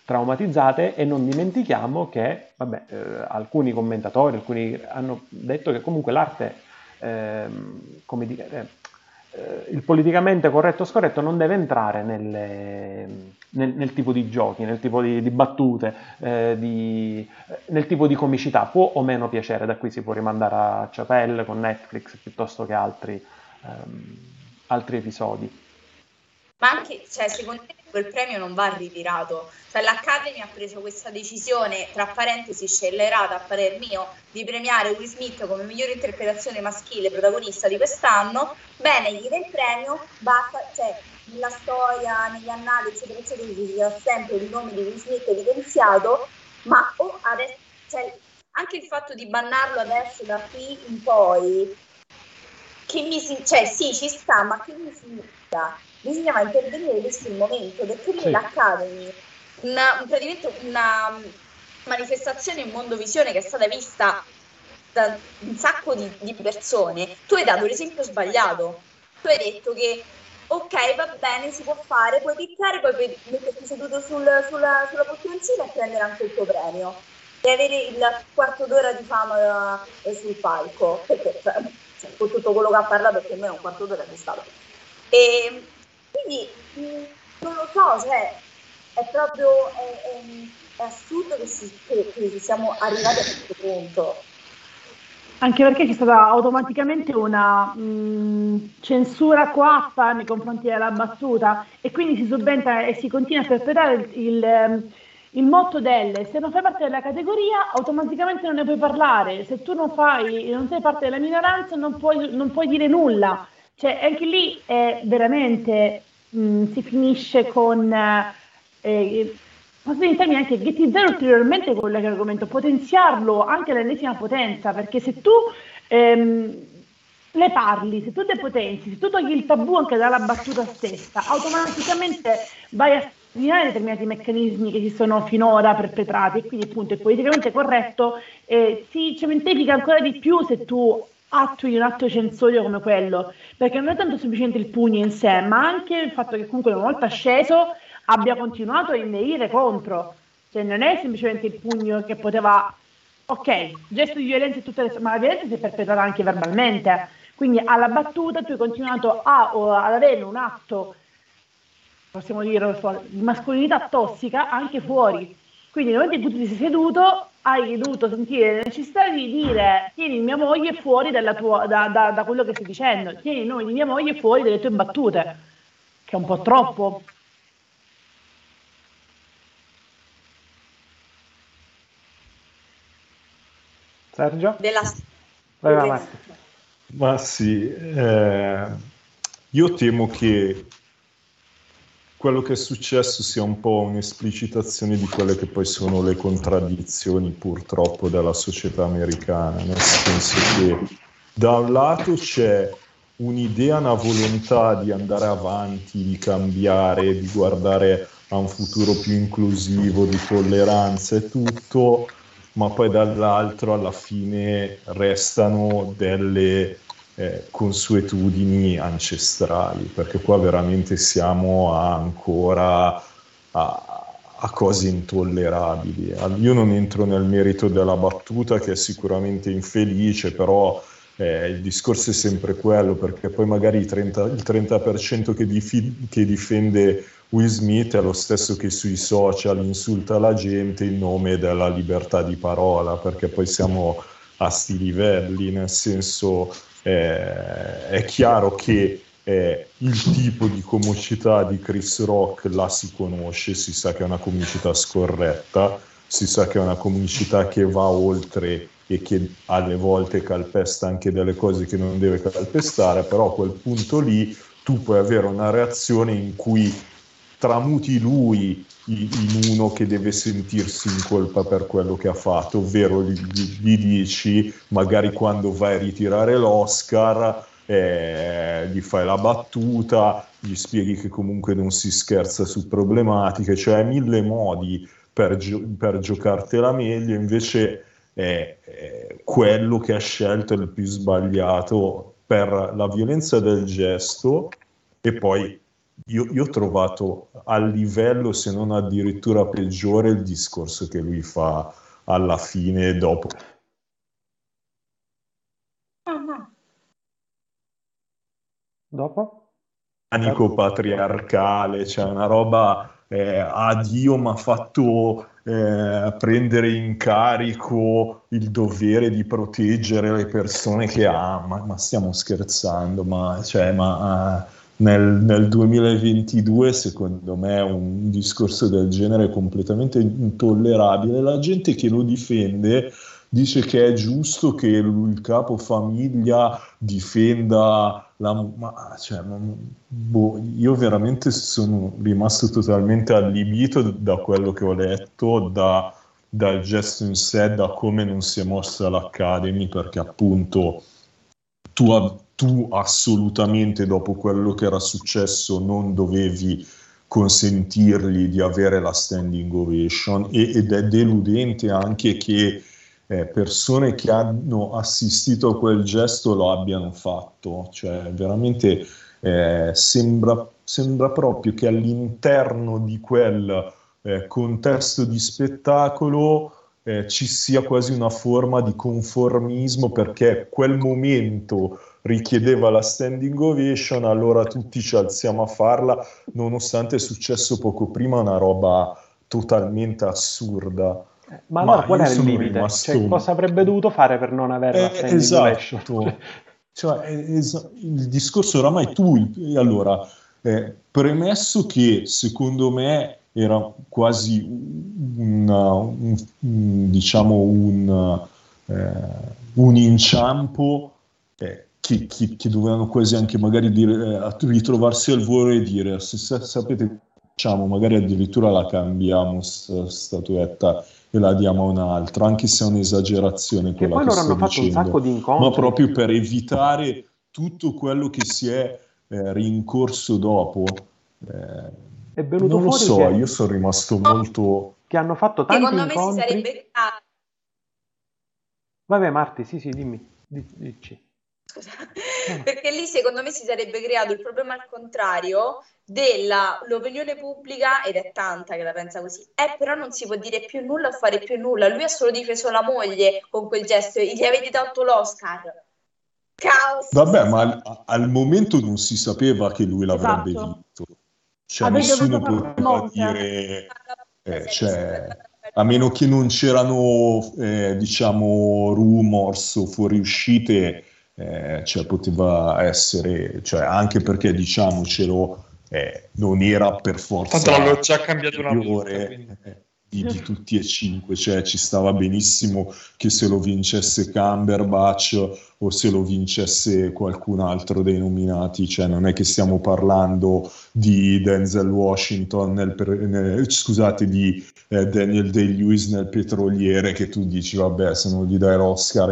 traumatizzate e non dimentichiamo che vabbè, eh, alcuni commentatori alcuni hanno detto che comunque l'arte ehm, come dire, eh, il politicamente corretto o scorretto non deve entrare nelle, nel, nel, tipo di giochi, nel tipo di, di battute, eh, di, nel tipo di comicità. Può o meno piacere, da qui si può rimandare a Chapelle con Netflix piuttosto che altri, ehm, altri episodi. Ma anche, cioè, secondo me quel premio non va ritirato. Cioè, L'Academy ha preso questa decisione, tra parentesi scellerata a parer mio, di premiare Will Smith come migliore interpretazione maschile protagonista di quest'anno. Bene, gli dà il premio, basta, cioè, nella storia, negli annali, eccetera, eccetera, si ha sempre il nome di Will Smith evidenziato, ma oh, adesso, cioè, anche il fatto di bannarlo adesso da qui in poi, che mi si, cioè sì, ci sta, ma che mi significa? Bisognava intervenire il momento, perché lì sì. l'Academy, una, praticamente una manifestazione in Mondovisione che è stata vista da un sacco di, di persone, tu hai dato l'esempio sbagliato. Tu hai detto che ok, va bene, si può fare, puoi piccare, poi metterti seduto sul, sulla, sulla poltroncina e prendere anche il tuo premio e avere il quarto d'ora di fama eh, sul palco, perché cioè, con tutto quello che ha parlato, perché almeno un quarto d'ora è stato. E, quindi mm, non lo so, cioè, è proprio è, è, è assurdo che, si, che, che siamo arrivati a questo punto. Anche perché c'è stata automaticamente una mh, mm, censura coatta nei confronti della battuta e quindi si subentra e si continua a perpetrare il, il, ehm, il, motto del se non fai parte della categoria automaticamente non ne puoi parlare, se tu non, fai, non sei parte della minoranza non puoi, non puoi dire nulla. Cioè, anche lì è veramente mh, mm, si finisce con eh, posso in termini anche ghettizzare ulteriormente quello che è l'argomento, potenziarlo anche all'ennesima potenza, perché se tu ehm, le parli, se tu depotenzi, se tu togli il tabù anche dalla battuta stessa, automaticamente vai a eliminare determinati meccanismi che si sono finora perpetrati e quindi appunto è politicamente corretto e si cementifica ancora di più se tu attui un atto censorio come quello, perché non è tanto semplicemente il pugno in sé, ma anche il fatto che comunque una volta sceso abbia continuato a inneire contro. Cioè non è semplicemente il pugno che poteva... Ok, gesto di violenza e tutte le... ma la violenza si è perpetrata anche verbalmente. Quindi alla battuta tu hai continuato a, ad avere un atto, possiamo dire, di mascolinità tossica anche fuori. Quindi nel momento in cui tu ti sei seduto, hai dovuto sentire la necessità di dire tieni mia moglie fuori tua, da, da, da, quello che stai dicendo, tieni il nome di mia moglie fuori dalle tue battute, che è un po' troppo. Sergio? Della... Vai, vai, vai. Ma sì, eh, io temo che quello che è successo sia un po' un'esplicitazione di quelle che poi sono le contraddizioni purtroppo della società americana, nel senso che da un lato c'è un'idea, una volontà di andare avanti, di cambiare, di guardare a un futuro più inclusivo, di tolleranza e tutto, ma poi dall'altro alla fine restano delle eh, consuetudini ancestrali, perché qua veramente siamo ancora a, a cose intollerabili. Io non entro nel merito della battuta che è sicuramente infelice, però eh, il discorso è sempre quello, perché poi magari il 30%, il 30% che, difi- che, difende Will Smith è lo stesso che sui social insulta la gente in nome della libertà di parola, perché poi siamo a sti livelli, nel senso eh, è chiaro che eh, il tipo di comicità di Chris Rock la si conosce, si sa che è una comicità scorretta, si sa che è una comicità che va oltre e che alle volte calpesta anche delle cose che non deve calpestare, però a quel punto lì tu puoi avere una reazione in cui tramuti lui in uno che deve sentirsi in colpa per quello che ha fatto, ovvero gli, gli dici magari quando vai a ritirare l'Oscar, eh, gli fai la battuta, gli spieghi che comunque non si scherza su problematiche, cioè mille modi per, gio- per giocartela meglio, invece è, è quello che ha scelto il più sbagliato per la violenza del gesto e poi io, io, ho trovato a livello, se non addirittura peggiore, il discorso che lui fa alla fine dopo. Dopo? Panico patriarcale, cioè una roba eh, a Dio mi ha fatto eh, prendere in carico il dovere di proteggere le persone che ama, ma stiamo scherzando, ma, cioè, ma uh, nel, nel, 2022 secondo me un discorso del genere è completamente intollerabile. La gente che lo difende dice che è giusto che il capo famiglia difenda la... Ma, cioè, boh, io veramente sono rimasto totalmente allibito da quello che ho letto, da, dal gesto in sé, da come non si è mossa l'Academy, perché appunto tu, tu assolutamente dopo quello che era successo non dovevi consentirgli di avere la standing ovation. E, ed è deludente anche che eh, persone che hanno assistito a quel gesto lo abbiano fatto, cioè veramente eh, sembra, sembra, proprio che all'interno di quel eh, contesto di spettacolo eh, ci sia quasi una forma di conformismo perché quel momento richiedeva la standing ovation, allora tutti ci alziamo a farla, nonostante è successo poco prima una roba totalmente assurda. Ma allora Ma qual è il limite? Cioè, cosa avrebbe dovuto fare per non avere eh, la standing esatto. ovation? cioè, es- il discorso oramai tu, allora, eh, premesso che secondo me era quasi una, un, un, diciamo un, eh, un inciampo eh, che, che, che, dovevano quasi anche magari dire, eh, ritrovarsi al volo e dire se, se, sapete diciamo magari addirittura la cambiamo sta statuetta e la diamo a un'altra anche se è un'esagerazione quella che, poi loro hanno fatto dicendo, un sacco di incontri. Ma proprio per evitare tutto quello che si è eh, rincorso dopo eh, è venuto non lo fuori so, che, io sono rimasto molto... Che hanno fatto tanti Secondo incontri... me si sarebbe... Vabbè Marti, sì sì, dimmi, dici. Scusa. Perché lì secondo me si sarebbe creato il problema al contrario dell'opinione pubblica, ed è tanta che la pensa così, eh però non si può dire più nulla o fare più nulla, lui ha solo difeso la moglie con quel gesto, gli avete dato l'Oscar. Caos. Vabbè, ma al, al momento non si sapeva che lui l'avrebbe Esatto. vinto. Cioè, Avete nessuno poteva dire... eh, cioè, a meno che non c'erano, eh, diciamo, rumors o fuoriuscite, eh, cioè poteva essere, cioè anche perché, diciamocelo, eh, non era per forza Tanto l'avevo già cambiato una volta, quindi. di, tutti e cinque, cioè ci stava benissimo che se lo vincesse Cumberbatch o se lo vincesse qualcun altro dei nominati, cioè non è che stiamo parlando di Denzel Washington, nel, nel- scusate, di eh, Daniel Day-Lewis nel Petroliere, che tu dici, vabbè, se non gli dai l'Oscar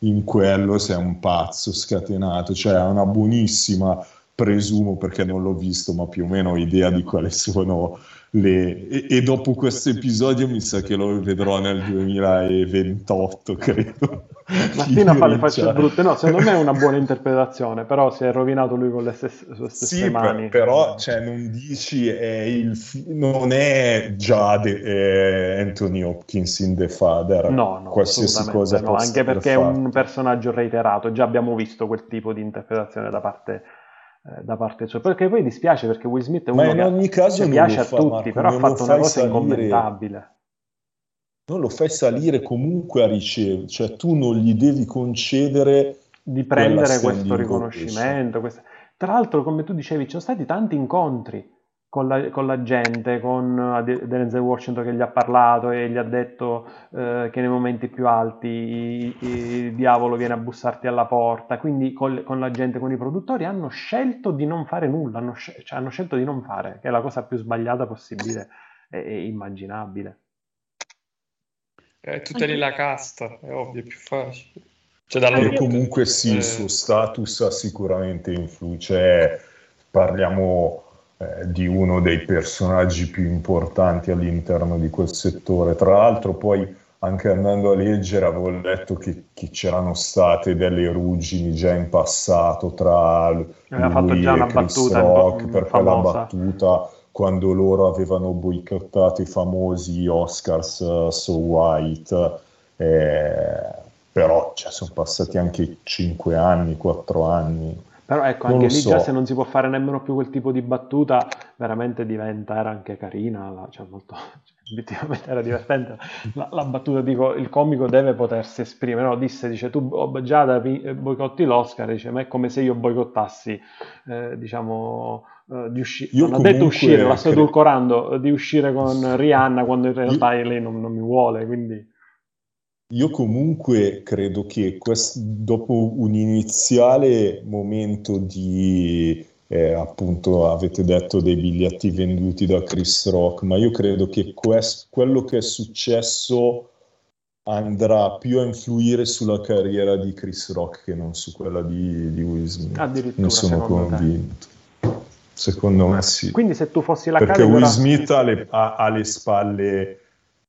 in, quello sei un pazzo scatenato, cioè è una buonissima, presumo perché non l'ho visto, ma più o meno idea di quali sono le... E, e dopo questo episodio mi sa che lo vedrò nel 2028, credo. Martina fa le facce brutte. No, secondo me è una buona interpretazione, però si è rovinato lui con le stesse, sue stesse Sì, per- mani. però cioè, non dici è il non è già de- eh, Anthony Hopkins in The Father, No, no, qualsiasi cosa no, anche perché è un personaggio reiterato, già abbiamo visto quel tipo di interpretazione da parte, eh, da parte sua, perché poi dispiace perché Will Smith è Ma uno in che ogni caso che piace a fa, tutti, Marco, però ha fatto una cosa salire. incommentabile. non lo fai salire comunque a ricevere, cioè tu non gli devi concedere di prendere questo riconoscimento. questa- Tra l'altro, come tu dicevi, ci sono stati tanti incontri con la, con la gente, con Denzel Washington che gli ha parlato e gli ha detto eh, che nei momenti più alti i- i- il diavolo viene a bussarti alla porta. Quindi col- con la gente, con i produttori, hanno scelto di non fare nulla, hanno, sce- cioè, hanno scelto di non fare, che è la cosa più sbagliata possibile e, e immaginabile. Eh, tu tieni la casta, è ovvio, è più facile. Cioè, dalla E comunque sì, il Eh, suo status ha sicuramente influito. Cioè, parliamo eh, di uno dei personaggi più importanti all'interno di quel settore. Tra l'altro, poi anche andando a leggere, avevo letto che, che c'erano state delle ruggini già in passato tra fatto lui già e Chris battuta Rock per quella famosa. battuta quando loro avevano boicottato i famosi Oscars uh, So White. Eh, però cioè, sono passati anche 5 anni, 4 anni. Però ecco, Non anche lì so. già se non si può fare nemmeno più quel tipo di battuta, veramente diventa, era anche carina, la- cioè molto, cioè, obiettivamente era divertente. La, la battuta, dico, il comico deve potersi esprimere, no? Disse, dice, tu Giada vi- eh, boicotti l'Oscar, dice, ma è come se io boicottassi, eh, diciamo, eh, di uscire, Io non ha detto uscire, la sto edulcorando, di uscire con Rihanna quando in realtà lei non, non mi vuole, quindi... Io comunque credo che quest- dopo un iniziale momento di, eh, appunto, avete detto dei biglietti venduti da Chris Rock, ma io credo che quest- quello che è successo andrà più a influire sulla carriera di Chris Rock che non su quella di, di Will Smith. Addirittura, Ne sono secondo te. convinto. Secondo me sì. Quindi se tu fossi la Perché Will Smith ha le, ha- ha le spalle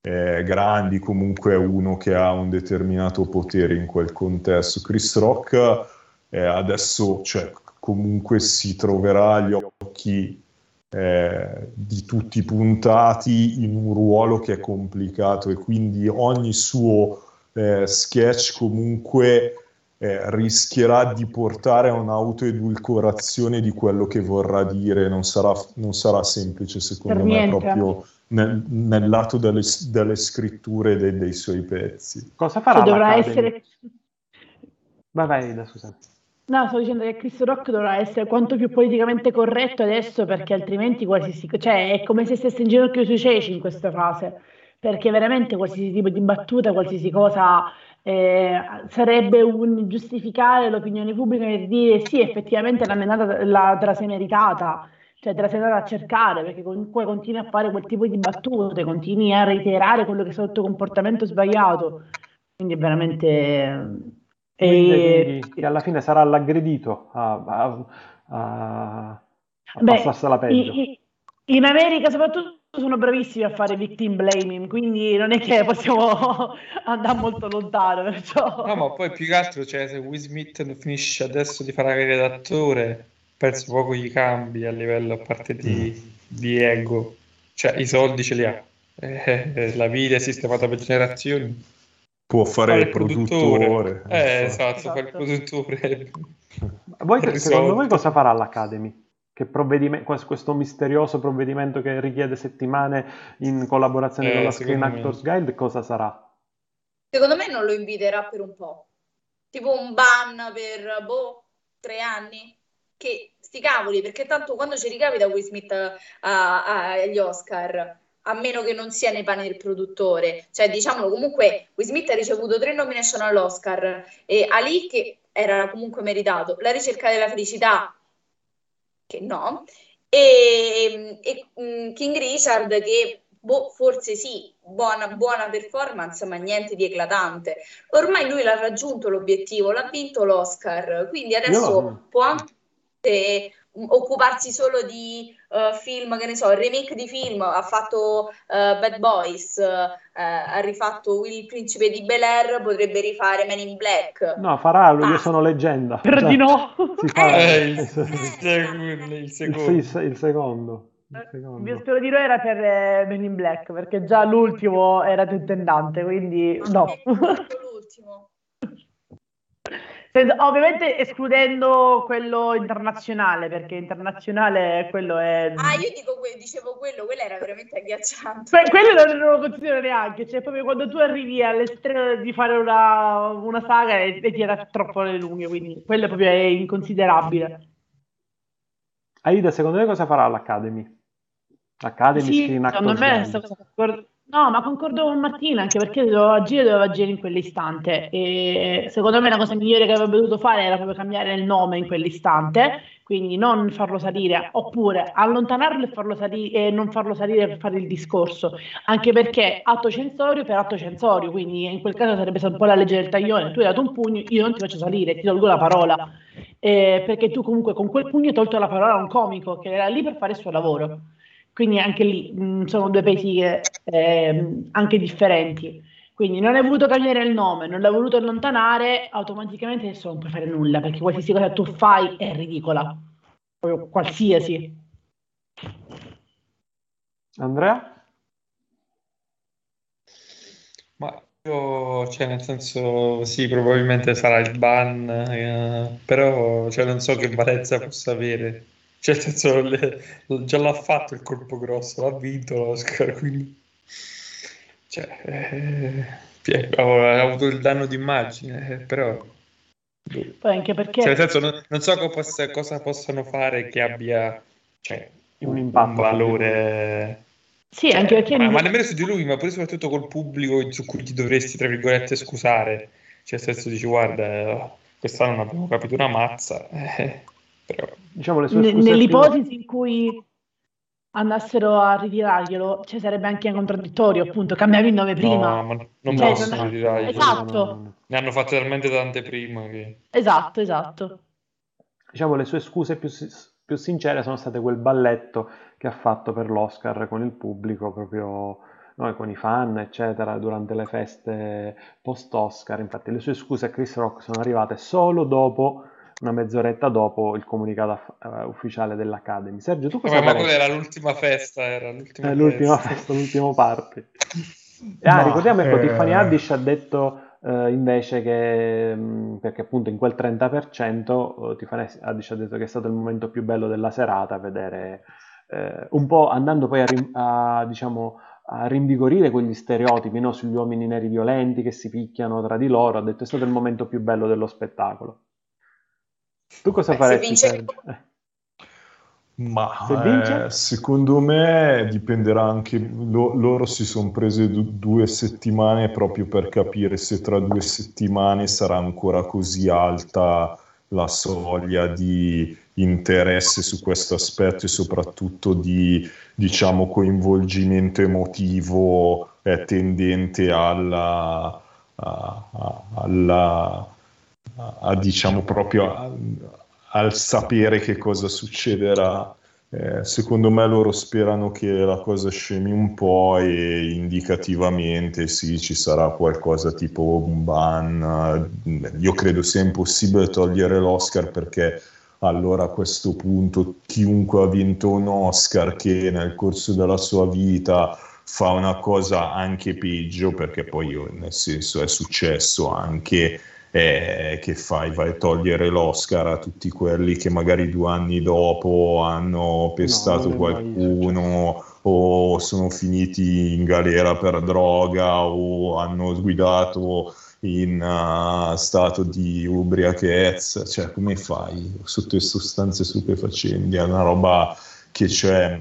eh, grandi, comunque uno che ha un determinato potere in quel contesto. Chris Rock eh, adesso cioè, comunque si troverà agli occhi eh, di tutti puntati in un ruolo che è complicato e quindi ogni suo eh, sketch comunque eh, rischierà di portare a un'autoedulcorazione di quello che vorrà dire, non sarà, non sarà semplice secondo me proprio nel, nel lato delle, delle scritture dei, dei suoi pezzi. Cosa farà Cioè, dovrà essere Vai, vai, da Susanna. No, sto dicendo che Chris Rock dovrà essere quanto più politicamente corretto adesso perché altrimenti qualsiasi, cioè è come se stesse in ginocchio sui ceci in questa fase, perché veramente qualsiasi tipo di battuta, qualsiasi cosa eh, sarebbe un giustificare l'opinione pubblica per dire sì, effettivamente la, menata, la te la sei meritata, cioè te la sei andata a cercare perché comunque continui a fare quel tipo di battute, continui a reiterare quello che è stato il tuo comportamento sbagliato, quindi è veramente... Quindi, eh, quindi che alla fine sarà l'aggredito a, a, a, a Beh, passarsela peggio. i- i- in America soprattutto sono bravissimi a fare victim blaming, quindi non è che possiamo andare molto lontano, perciò... No, ma poi più che altro, cioè, se Will Smith non finisce adesso di fare la carriera d'attore, penso poco gli cambi a livello a parte di, mm. di ego, cioè i soldi ce li ha, eh, eh la vita è sistemata per generazioni. Può fare, il produttore. produttore. Eh, esatto, esatto, fare il produttore. Voi, secondo voi cosa farà l'Academy? Che questo misterioso provvedimento che richiede settimane in collaborazione eh, con la Screen Actors me. Guild, cosa sarà? Secondo me non lo inviterà per un po'. Tipo un ban per, boh, tre anni? Che sti cavoli, perché tanto quando ci ricapita Will Smith agli Oscar, a meno che non sia nei panni del produttore. Cioè, diciamolo, comunque Will Smith ha ricevuto tre nomination all'Oscar e Ali che era comunque meritato, La ricerca della felicità che no, e, e um, King Richard che boh, forse sì, buona, buona performance, ma niente di eclatante. Ormai lui l'ha raggiunto l'obiettivo, l'ha vinto l'Oscar, quindi adesso no. può anche occuparsi solo di uh, film, che ne so, remake di film, ha fatto uh, Bad Boys, uh, ha rifatto Will il principe di Bel Air, potrebbe rifare Men in Black. No, farà ah. Io sono leggenda. Per cioè, di no. Si fa eh, il, il, secondo. Il, secondo. Il mio spero di no era per eh, Men in Black, perché già l'ultimo era tentennante, quindi no. L'ultimo. Ovviamente escludendo quello internazionale, perché internazionale quello è... Ah, io dico, dicevo quello, quello era veramente agghiacciante. Que- quello non lo considero neanche, cioè proprio quando tu arrivi all'estremo di fare una, una saga e, e ti era troppo le lunghe, quindi quello proprio è inconsiderabile. Aida, secondo te cosa farà l'Academy? Academy sì, Screen Secondo me sta cosa No, ma concordo con Martina anche perché doveva agire, doveva agire in quell'istante. E secondo me la cosa migliore che avrebbe dovuto fare era proprio cambiare il nome in quell'istante, quindi non farlo salire, oppure allontanarlo e, farlo salire, e non farlo salire per fare il discorso, anche perché atto censorio per atto censorio, quindi in quel caso sarebbe stato un po' la legge del taglione, tu hai dato un pugno, io non ti faccio salire, ti tolgo la parola, eh, perché tu comunque con quel pugno hai tolto la parola a un comico che era lì per fare il suo lavoro. Quindi anche lì mh, mm, sono due paesi eh, anche differenti. Quindi non hai voluto cambiare il nome, non l'hai voluto allontanare, automaticamente adesso non puoi fare nulla, perché qualsiasi cosa tu fai è ridicola. Proprio qualsiasi. Andrea? Ma io, cioè, nel senso, sì, probabilmente sarà il ban, eh, però cioè, non so che valenza possa avere. Cioè, nel senso, le, già l'ha fatto il colpo grosso, l'ha vinto l'Oscar, quindi... Cioè, eh, ha avuto il danno d'immagine, eh, però... Poi anche perché... Cioè, nel senso, non, non so cosa, cosa, possano fare che abbia cioè, un, impatto, un valore... Sì, cioè, anche perché... Ma, ma, nemmeno su di lui, ma pure soprattutto col pubblico su cui ti dovresti, tra virgolette, scusare. Cioè, nel senso dici, guarda, quest'anno non abbiamo capito una mazza. Eh, diciamo, le sue N- nell'ipotesi più... in cui andassero a ritirarglielo, cioè sarebbe anche contraddittorio, appunto, cambiavi il nome prima. No, ma non cioè, possono ritirarglielo. Esatto. No, no, ne hanno fatte talmente tante prima che... Esatto, esatto. Diciamo, le sue scuse più, più sincere sono state quel balletto che ha fatto per l'Oscar con il pubblico, proprio noi con i fan, eccetera, durante le feste post-Oscar. Infatti le sue scuse a Chris Rock sono arrivate solo dopo una mezz'oretta dopo il comunicato uh, ufficiale dell'Academy. Sergio, tu cosa Vabbè, ma quella era l'ultima festa, era l'ultima, eh, l'ultima festa. festa, l'ultimo party. ah, ma, ricordiamo, ecco, eh... Tiffany Haddish ha detto uh, invece che, mh, mm, perché appunto in quel 30% uh, Tiffany Haddish ha detto che è stato il momento più bello della serata, vedere uh, un po' andando poi a, rim- a diciamo, a rinvigorire quegli stereotipi no? sugli uomini neri violenti che si picchiano tra di loro, ha detto è stato il momento più bello dello spettacolo. Tu cosa Beh, faresti? Vince... Ma eh, secondo me dipenderà anche, lo, loro si sono prese du- due settimane proprio per capire se tra due settimane sarà ancora così alta la soglia di interesse su questo aspetto e soprattutto di diciamo, coinvolgimento emotivo eh, tendente alla, a, a, alla a, a diciamo proprio a, al sapere che cosa succederà. Eh, secondo me loro sperano che la cosa scemi un po' e indicativamente sì, ci sarà qualcosa tipo un ban. Io credo sia impossibile togliere l'Oscar perché allora a questo punto chiunque ha vinto un Oscar che nel corso della sua vita fa una cosa anche peggio, perché poi nel senso è successo anche eh, che fai, vai a togliere l'Oscar a tutti quelli che magari due anni dopo hanno pestato no, qualcuno o sono finiti in galera per droga o hanno guidato in uh, stato di ubriachezza, cioè come fai sotto le sostanze stupefacenti? È una roba che c'è,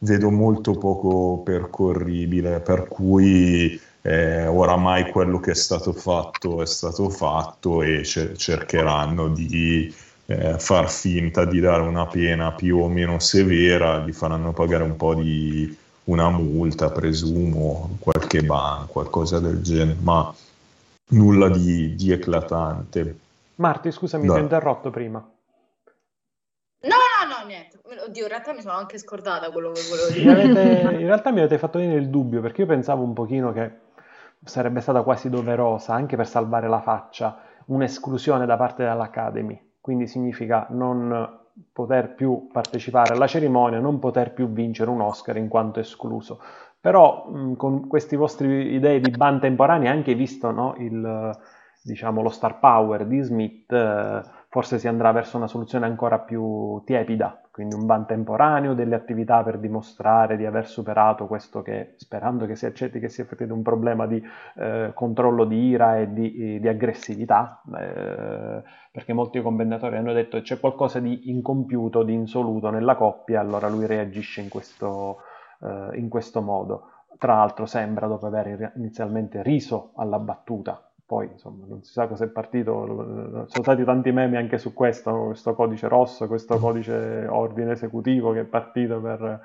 vedo molto poco percorribile, per cui eh, oramai quello che è stato fatto è stato fatto e ce- cercheranno di eh, far finta di dare una pena più o meno severa, gli faranno pagare un po' di una multa, presumo, qualche ban, qualcosa del genere, ma nulla di, di eclatante. Marti, scusami, ti ho interrotto prima. No, no, no, niente. Oddio, in realtà mi sono anche scordata quello che volevo dire. Avete, in realtà mi avete fatto venire il dubbio, perché io pensavo un pochino che sarebbe stata quasi doverosa, anche per salvare la faccia, un'esclusione da parte dell'Academy. Quindi significa non poter più partecipare alla cerimonia, non poter più vincere un Oscar in quanto escluso. Però mh, con questi vostri idee di ban temporanei, anche visto no, il, diciamo, lo star power di Smith, eh, forse si andrà verso una soluzione ancora più tiepida, quindi un ban temporaneo, delle attività per dimostrare di aver superato questo che, sperando che si accetti che sia effettivamente un problema di eh, controllo di ira e di, di aggressività, eh, perché molti commentatori hanno detto che c'è qualcosa di incompiuto, di insoluto nella coppia, allora lui reagisce in questo eh, in questo modo. Tra l'altro sembra dopo aver inizialmente riso alla battuta, poi insomma non si sa cosa è partito, sono stati tanti memi anche su questo, questo codice rosso, questo codice ordine esecutivo che è partito per...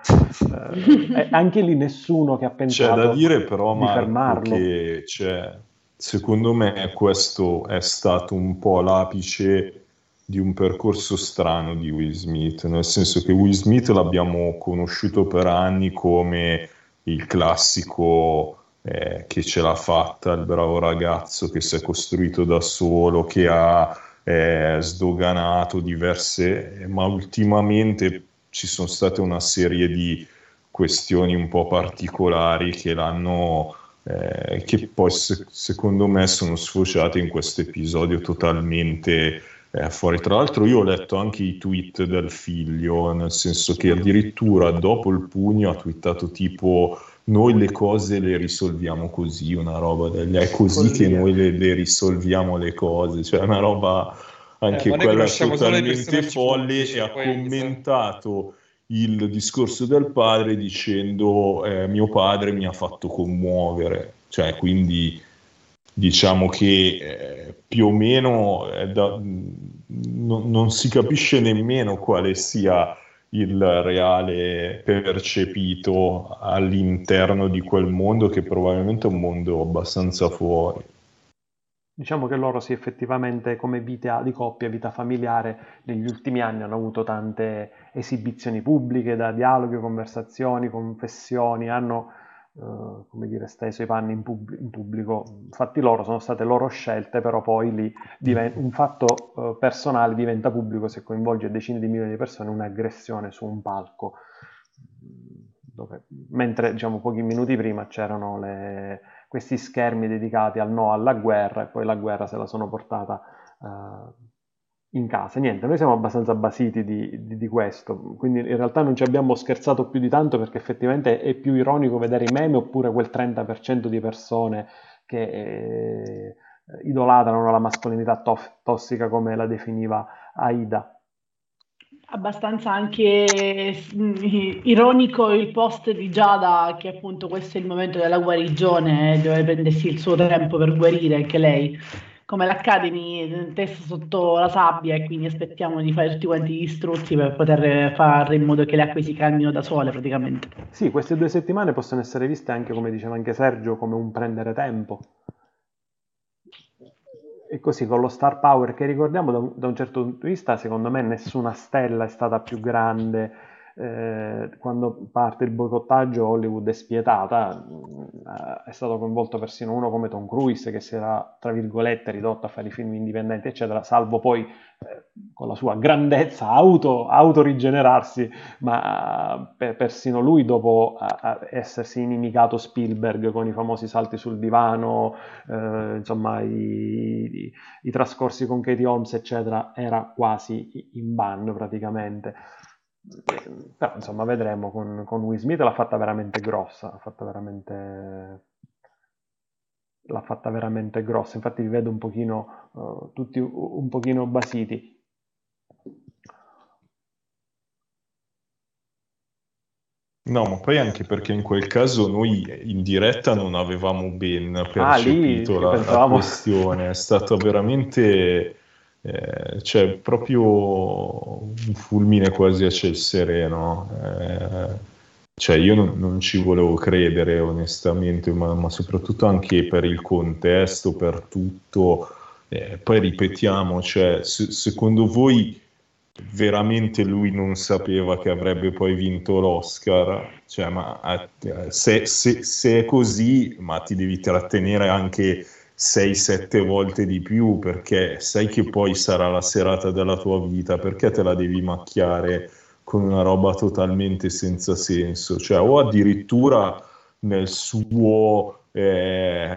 Eh, anche lì nessuno che ha pensato C'è da dire però, di Marco, fermarlo. che c'è, secondo me questo è stato un po' l'apice di un percorso strano di Will Smith, nel senso che Will Smith l'abbiamo conosciuto per anni come il classico eh, che ce l'ha fatta, il bravo ragazzo che si è costruito da solo, che ha eh, sdoganato diverse, ma ultimamente ci sono state una serie di questioni un po' particolari che l'hanno... Eh, che poi se, secondo me sono sfociate in questo episodio totalmente eh, fuori. Tra l'altro io ho letto anche i tweet del figlio, nel senso che addirittura dopo il pugno ha twittato tipo noi le cose le risolviamo così, una roba degli è così che noi le, le, risolviamo le cose, cioè una roba anche eh, quella totalmente folle e ha commentato il discorso del padre dicendo eh, mio padre mi ha fatto commuovere, cioè quindi diciamo che eh, più o meno da, no, non si capisce nemmeno quale sia il reale percepito all'interno di quel mondo che probabilmente è un mondo abbastanza fuori. Diciamo che loro sì, effettivamente come vita di coppia, vita familiare, negli ultimi anni hanno avuto tante esibizioni pubbliche, da dialoghi, conversazioni, confessioni, hanno Uh, come dire, steso i panni in, pub- in, pubblico, fatti loro, sono state loro scelte, però poi lì diven- un fatto uh, personale diventa pubblico se coinvolge decine di milioni di persone, un'aggressione su un palco, dove, mentre diciamo pochi minuti prima c'erano le, questi schermi dedicati al no alla guerra e poi la guerra se la sono portata uh, in casa. Niente, noi siamo abbastanza basiti di, di, di, questo, quindi in realtà non ci abbiamo scherzato più di tanto perché effettivamente è più ironico vedere i meme oppure quel 30% di persone che eh, idolatrano la mascolinità to- tossica come la definiva Aida. Abbastanza anche mm, ironico il post di Giada che appunto questo è il momento della guarigione, deve prendersi il suo tempo per guarire anche lei come l'Academy testa sotto la sabbia e quindi aspettiamo di fare tutti quanti gli struzzi per poter fare in modo che le acque si calmino da sole praticamente. Sì, queste due settimane possono essere viste anche, come diceva anche Sergio, come un prendere tempo. E così con lo star power che ricordiamo da un, da un certo punto di vista, secondo me nessuna stella è stata più grande eh, quando parte il boicottaggio Hollywood è spietata, eh, è stato coinvolto persino uno come Tom Cruise che si era, tra virgolette, ridotto a fare i film indipendenti, eccetera, salvo poi eh, con la sua grandezza auto, autorigenerarsi, ma per, persino lui dopo essersi inimicato Spielberg con i famosi salti sul divano, eh, insomma i, i, i, trascorsi con Katie Holmes, eccetera, era quasi in ban praticamente. Però insomma vedremo. Con, con Will Smith l'ha fatta veramente grossa, l'ha fatta veramente l'ha fatta veramente grossa, infatti vi vedo un pochino, uh, tutti un pochino basiti. No, ma poi anche perché in quel caso noi in diretta non avevamo ben percepito ah, lì, la, la, questione, è stato veramente, eh, cioè proprio un fulmine quasi a ciel sereno. Eh, cioè io non, non, ci volevo credere onestamente, ma, ma, soprattutto anche per il contesto, per tutto. Eh, poi ripetiamo, cioè, se, secondo voi veramente lui non sapeva che avrebbe poi vinto l'Oscar? Cioè, ma eh, se, se, se è così, ma ti devi trattenere anche 6-7 volte di più perché sai che poi sarà la serata della tua vita, perché te la devi macchiare? con una roba totalmente senza senso, cioè, o addirittura nel suo, eh,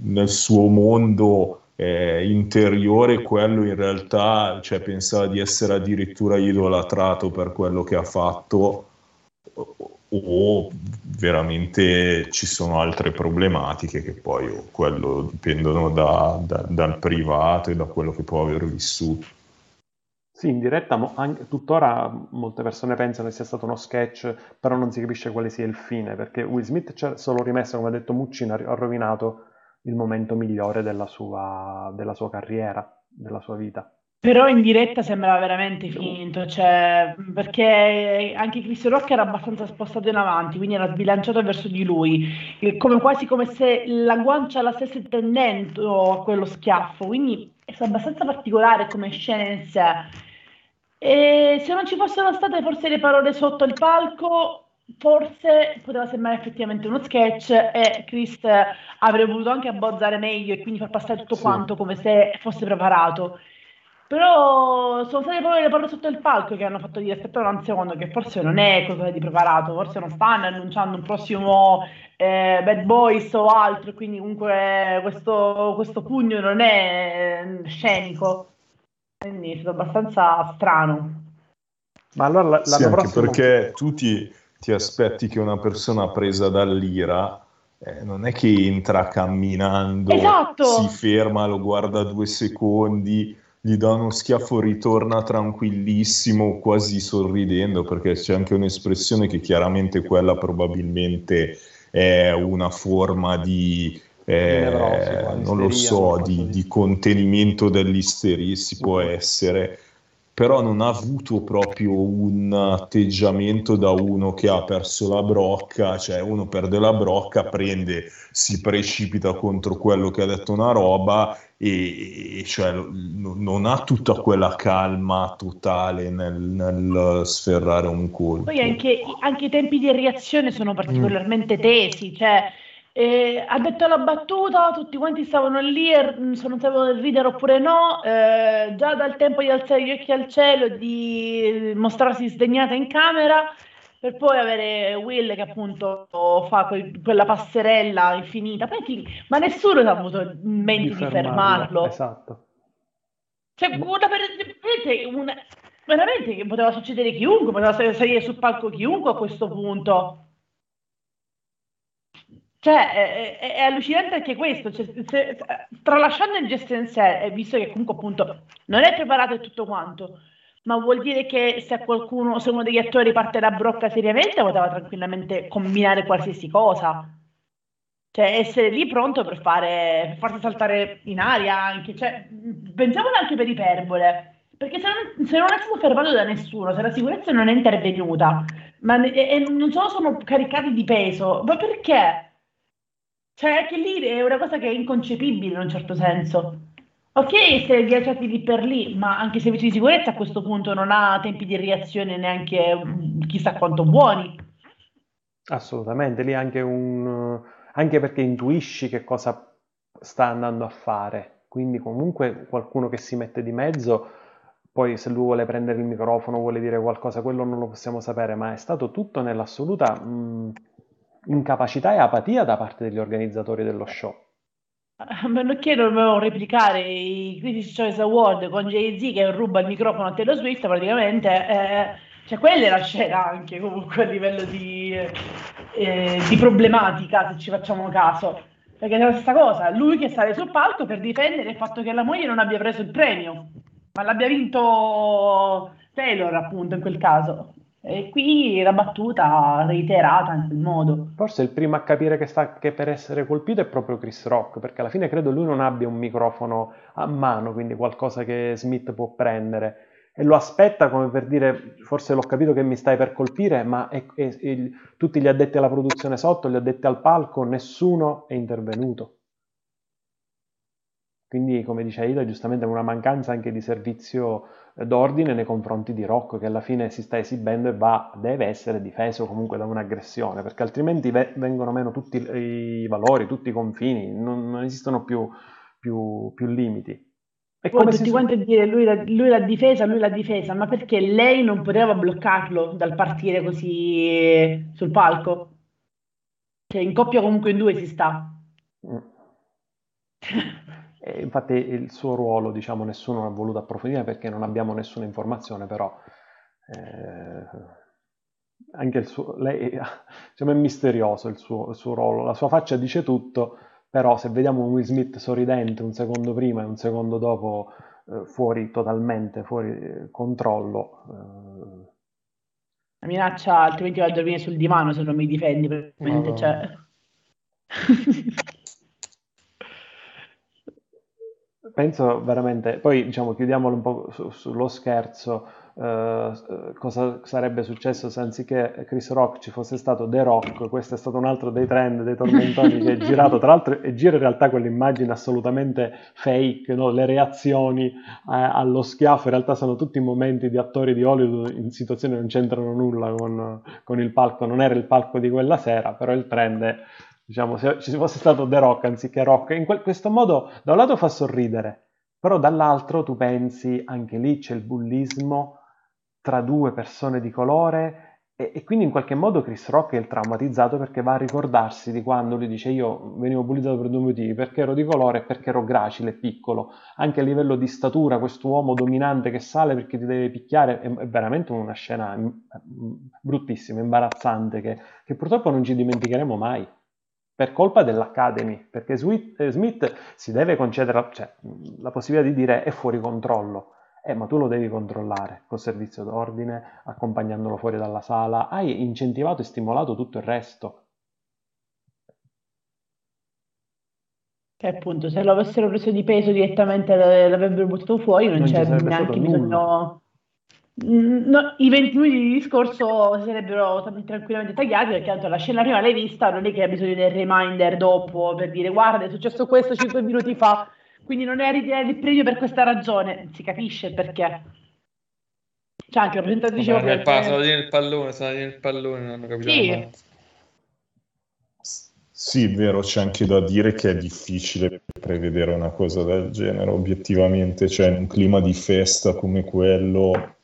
nel suo mondo eh, interiore quello in realtà cioè, pensava di essere addirittura idolatrato per quello che ha fatto o veramente ci sono altre problematiche che poi quello dipendono da, da, dal privato e da quello che può aver vissuto. Sì, in diretta mo- anche, tuttora molte persone pensano che sia stato uno sketch, però non si capisce quale sia il fine, perché Will Smith ci ha solo rimesso, come ha detto Muccino, ha rovinato il momento migliore della sua, della sua carriera, della sua vita. Però in diretta sembrava veramente finto, cioè, perché anche Chris Rock era abbastanza spostato in avanti, quindi era sbilanciato verso di lui, come quasi come se la guancia la stesse tendendo a quello schiaffo, quindi è abbastanza particolare come scena in sé. E se non ci fossero state forse le parole sotto il palco, forse poteva sembrare effettivamente uno sketch e Chris avrebbe voluto anche abbozzare meglio e quindi far passare tutto sì. quanto come se fosse preparato. Però sono state proprio le parole sotto il palco che hanno fatto dire aspetta un secondo che forse non è qualcosa di preparato, forse non stanno annunciando un prossimo eh, Bad Boys o altro, quindi comunque questo, questo pugno non è scenico. Quindi è stato abbastanza strano. Ma allora la, sì, anche prossima... perché tu ti, ti, aspetti che una persona presa dall'ira eh, non è che entra camminando, esatto. si ferma, lo guarda due secondi, gli dà uno schiaffo, ritorna tranquillissimo, quasi sorridendo, perché c'è anche un'espressione che chiaramente quella probabilmente è una forma di eh, nevrosi, non lo so, di, di, contenimento dell'isteria si può essere, però non ha avuto proprio un atteggiamento da uno che ha perso la brocca, cioè uno perde la brocca, prende, si precipita contro quello che ha detto una roba e, e cioè, non ha tutta quella calma totale nel, nel sferrare un colpo. Poi anche, anche, i tempi di reazione sono particolarmente tesi, cioè eh, ha detto la battuta, tutti quanti stavano lì e mm, sono sapevano ridere oppure no, eh, già dal tempo di alzare gli occhi al cielo e di mostrarsi sdegnata in camera, per poi avere Will che appunto fa quel, quella passerella infinita, Poi, ma nessuno ha avuto in mente di, di fermarlo. Esatto. Cioè, una, veramente, una, veramente che poteva succedere chiunque, poteva salire sul palco chiunque a questo punto. Cioè, è, è, è, allucinante anche questo, cioè, se, tralasciando il gesto in sé, visto che comunque appunto non è preparato e tutto quanto, ma vuol dire che se qualcuno, se uno degli attori parte la brocca seriamente, poteva tranquillamente combinare qualsiasi cosa. Cioè, essere lì pronto per fare, per farsi saltare in aria anche, cioè, pensiamolo anche per iperbole, perché se non, se non è stato fermato da nessuno, se la sicurezza non è intervenuta, ma e, e non solo sono caricati di peso, ma perché? Cioè, anche lì è una cosa che è inconcepibile in un certo senso. Ok, se ghiacciati lì per lì, ma anche i servizi di sicurezza a questo punto non ha tempi di reazione neanche mm, chissà quanto buoni. Assolutamente, lì anche un... anche perché intuisci che cosa sta andando a fare, quindi comunque qualcuno che si mette di mezzo, poi se lui vuole prendere il microfono, vuole dire qualcosa, quello non lo possiamo sapere, ma è stato tutto nell'assoluta mh, incapacità e apatia da parte degli organizzatori dello show. A meno che non dovevano replicare i Critics Choice Award con Jay-Z che ruba il microfono a Taylor Swift, praticamente, eh, cioè quella è la scena anche comunque a livello di, eh, di problematica, se ci facciamo caso. Perché è la stessa cosa, lui che sale sul palco per difendere il fatto che la moglie non abbia preso il premio, ma l'abbia vinto Taylor appunto in quel caso. E qui la battuta reiterata in quel modo. Forse il primo a capire che sta che per essere colpito è proprio Chris Rock, perché alla fine credo lui non abbia un microfono a mano, quindi qualcosa che Smith può prendere. E lo aspetta come per dire, forse l'ho capito che mi stai per colpire, ma è, è, è, tutti gli addetti alla produzione sotto, gli addetti al palco, nessuno è intervenuto. Quindi, come dice Aida, giustamente è una mancanza anche di servizio d'ordine nei confronti di Rocco, che alla fine si sta esibendo e va, deve essere difeso comunque da un'aggressione, perché altrimenti ve- vengono meno tutti i valori, tutti i confini, non, non esistono più, più, più limiti. E Poi tutti quanti a dire lui, lui l'ha difesa, lui l'ha difesa, ma perché lei non poteva bloccarlo dal partire così sul palco? Cioè in coppia comunque in due si sta. Mm. E infatti il suo ruolo, diciamo, nessuno ha voluto approfondire perché non abbiamo nessuna informazione, però eh, anche il suo, lei diciamo, è misterioso il suo, il suo, ruolo, la sua faccia dice tutto, però se vediamo un Will Smith sorridente un secondo prima e un secondo dopo eh, fuori totalmente, fuori eh, controllo. Eh. La minaccia altrimenti va a dormire sul divano se non mi difendi, praticamente, cioè... penso veramente, poi diciamo chiudiamolo un po' su, sullo scherzo, eh, cosa sarebbe successo se anziché Chris Rock ci fosse stato The Rock, questo è stato un altro dei trend, dei tormentoni che è girato, tra l'altro e gira in realtà quell'immagine assolutamente fake, no? le reazioni eh, allo schiaffo in realtà sono tutti momenti di attori di Hollywood in situazioni che non c'entrano nulla con, con il palco, non era il palco di quella sera, però il trend è diciamo, se ci fosse stato The Rock anziché Rock, in quel, questo modo da un lato fa sorridere, però dall'altro tu pensi anche lì c'è il bullismo tra due persone di colore e, e, quindi in qualche modo Chris Rock è il traumatizzato perché va a ricordarsi di quando lui dice io venivo bullizzato per due motivi, perché ero di colore e perché ero gracile e piccolo, anche a livello di statura questo uomo dominante che sale perché ti deve picchiare è, è veramente una scena bruttissima, imbarazzante che, che purtroppo non ci dimenticheremo mai per colpa dell'Academy, perché eh, Smith si deve concedere cioè, la possibilità di dire è fuori controllo, eh, ma tu lo devi controllare col servizio d'ordine, accompagnandolo fuori dalla sala, hai incentivato e stimolato tutto il resto. Che appunto, se lo avessero preso di peso direttamente l'avrebbero buttato fuori, non, non c'è neanche bisogno Mm, no, I 20 minuti di discorso sarebbero tranquillamente tagliati perché tanto la scena prima l'hai vista, non è che hai bisogno del reminder dopo per dire guarda è successo questo 5 minuti fa, quindi non è ritirare il premio per questa ragione, si capisce perché. C'è anche la presentatrice... Vabbè, nel, pa- sono nel pallone, sono nel pallone, non hanno capito. Sì. Sì, vero, c'è anche da dire che è difficile prevedere una cosa del genere, obiettivamente, cioè in un clima di festa come quello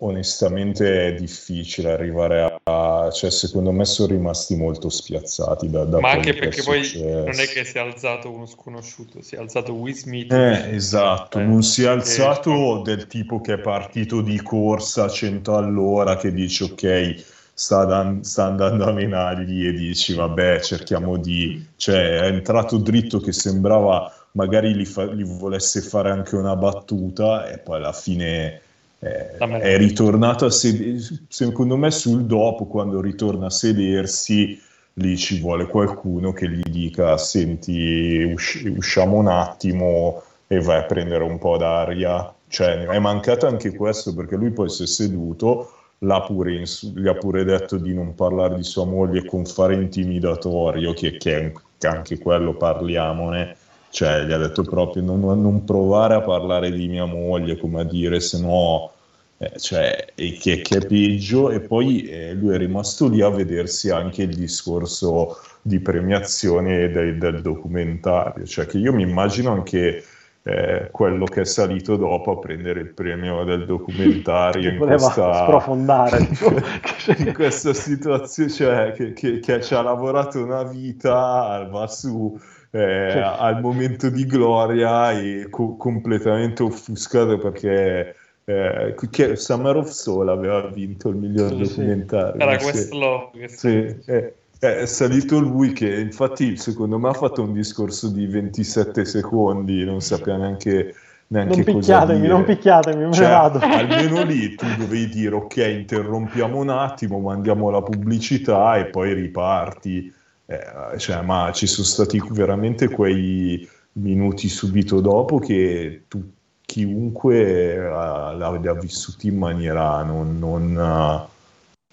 Onestamente è difficile arrivare a... cioè secondo me sono rimasti molto spiazzati da, da Ma anche perché poi non è che si è alzato uno sconosciuto, si è alzato Will Smith. Eh, esatto, eh, non si è alzato eh. del tipo che è partito di corsa a 100 all'ora che dice ok, sta, dan- sta andando a menargli e dici vabbè cerchiamo di... cioè è entrato dritto che sembrava magari gli, fa- gli volesse fare anche una battuta e poi alla fine eh, è ritornato a sedersi, secondo me sul dopo, quando ritorna a sedersi, lì ci vuole qualcuno che gli dica, senti, usci- usciamo un attimo e vai a prendere un po' d'aria. Cioè, è mancato anche questo perché lui poi si è seduto, l'ha pure ins- gli ha pure detto di non parlare di sua moglie con fare intimidatorio, che, che anche quello parliamone cioè gli ha detto proprio non, non provare a parlare di mia moglie, come a dire, se no... Eh, cioè, che, che, è peggio, e poi eh, lui è rimasto lì a vedersi anche il discorso di premiazione del, del documentario, cioè che io mi immagino anche eh, quello che è salito dopo a prendere il premio del documentario in questa, sprofondare. in questa situazione cioè che, che, che, ci ha lavorato una vita va su eh, cioè. al momento di gloria e co- completamente offuscato perché eh, che Summer of Soul aveva vinto il miglior sì, documentario era questo sì, sì, eh, è salito lui che infatti secondo me ha fatto un discorso di 27 secondi, non sapeva neanche, neanche non picchiatemi, non picchiatemi, me cioè, ne vado. Almeno lì tu dovevi dire ok, interrompiamo un attimo, mandiamo la pubblicità e poi riparti. Eh, cioè, ma ci sono stati veramente quei minuti subito dopo che tu, chiunque l'ha, l'ha vissuto in maniera non, non, uh,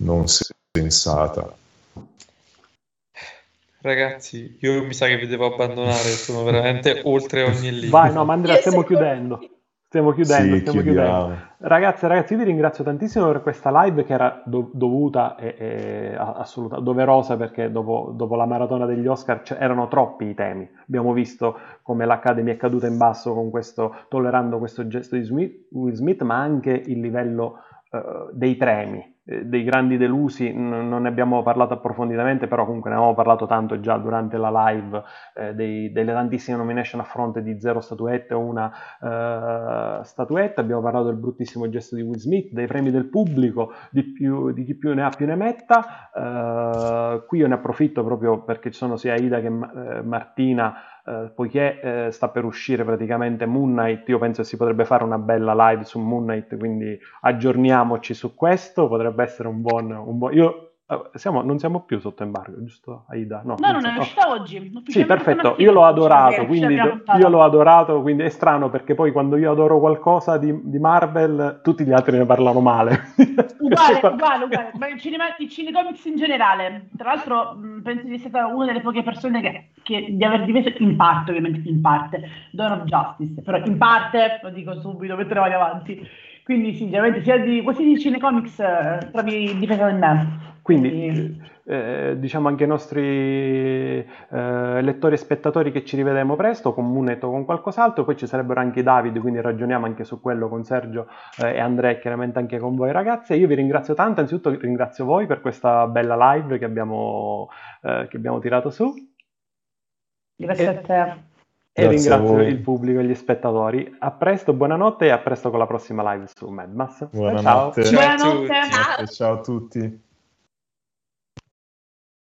non sensata. Ragazzi, io mi sa che vi devo abbandonare, sono veramente oltre ogni limite. Vai, no, ma Andrea, stiamo chiudendo. Stiamo chiudendo, sì, stiamo chiudendo. Ragazzi, ragazzi, io vi ringrazio tantissimo per questa live che era do- dovuta e, e assoluta, doverosa perché dopo, dopo, la maratona degli Oscar erano troppi i temi. Abbiamo visto come l'Academy è caduta in basso con questo, tollerando questo gesto di Smith, Will Smith, ma anche il livello uh, dei premi eh, dei grandi delusi non ne abbiamo parlato approfonditamente, però comunque ne avevamo parlato tanto già durante la live eh, dei, delle tantissime nomination a fronte di zero statuette o una uh, statuetta, abbiamo parlato del bruttissimo gesto di Will Smith, dei premi del pubblico, di, più, di chi più ne ha più ne metta. Uh, qui io ne approfitto proprio perché ci sono sia Ida che uh, Martina eh, poiché eh, sta per uscire praticamente Moon Knight, io penso che si potrebbe fare una bella live su Moon Knight, quindi aggiorniamoci su questo, potrebbe essere un buon... Un buon... Io siamo, non siamo più sotto embargo, giusto Aida? No, no non, non è uscita oggi. Sì, perfetto, io l'ho adorato, quindi io l'ho adorato, quindi è strano perché poi quando io adoro qualcosa di, di Marvel, tutti gli altri ne parlano male. Uguale, uguale, uguale, ma il cinema, i cinecomics in generale. Tra l'altro penso di essere stata una delle poche persone che, che di aver difeso in parte, ovviamente in parte, Dawn of Justice, però in parte, lo dico subito, mentre vado avanti. Quindi sì, ovviamente sia di quasi di cinecomics eh, trovi difesa del me. Quindi eh, diciamo anche ai nostri eh, lettori e spettatori che ci rivedremo presto con Munet o con qualcos'altro, poi ci sarebbero anche i David, quindi ragioniamo anche su quello con Sergio eh, e Andrea e chiaramente anche con voi ragazze. Io vi ringrazio tanto, anzitutto ringrazio voi per questa bella live che abbiamo, eh, che abbiamo tirato su. Grazie a te. E ringrazio il pubblico e gli spettatori. A presto, buonanotte e a presto con la prossima live su Madmas. Buonanotte. Ciao, ciao a tutti. Ciao a tutti.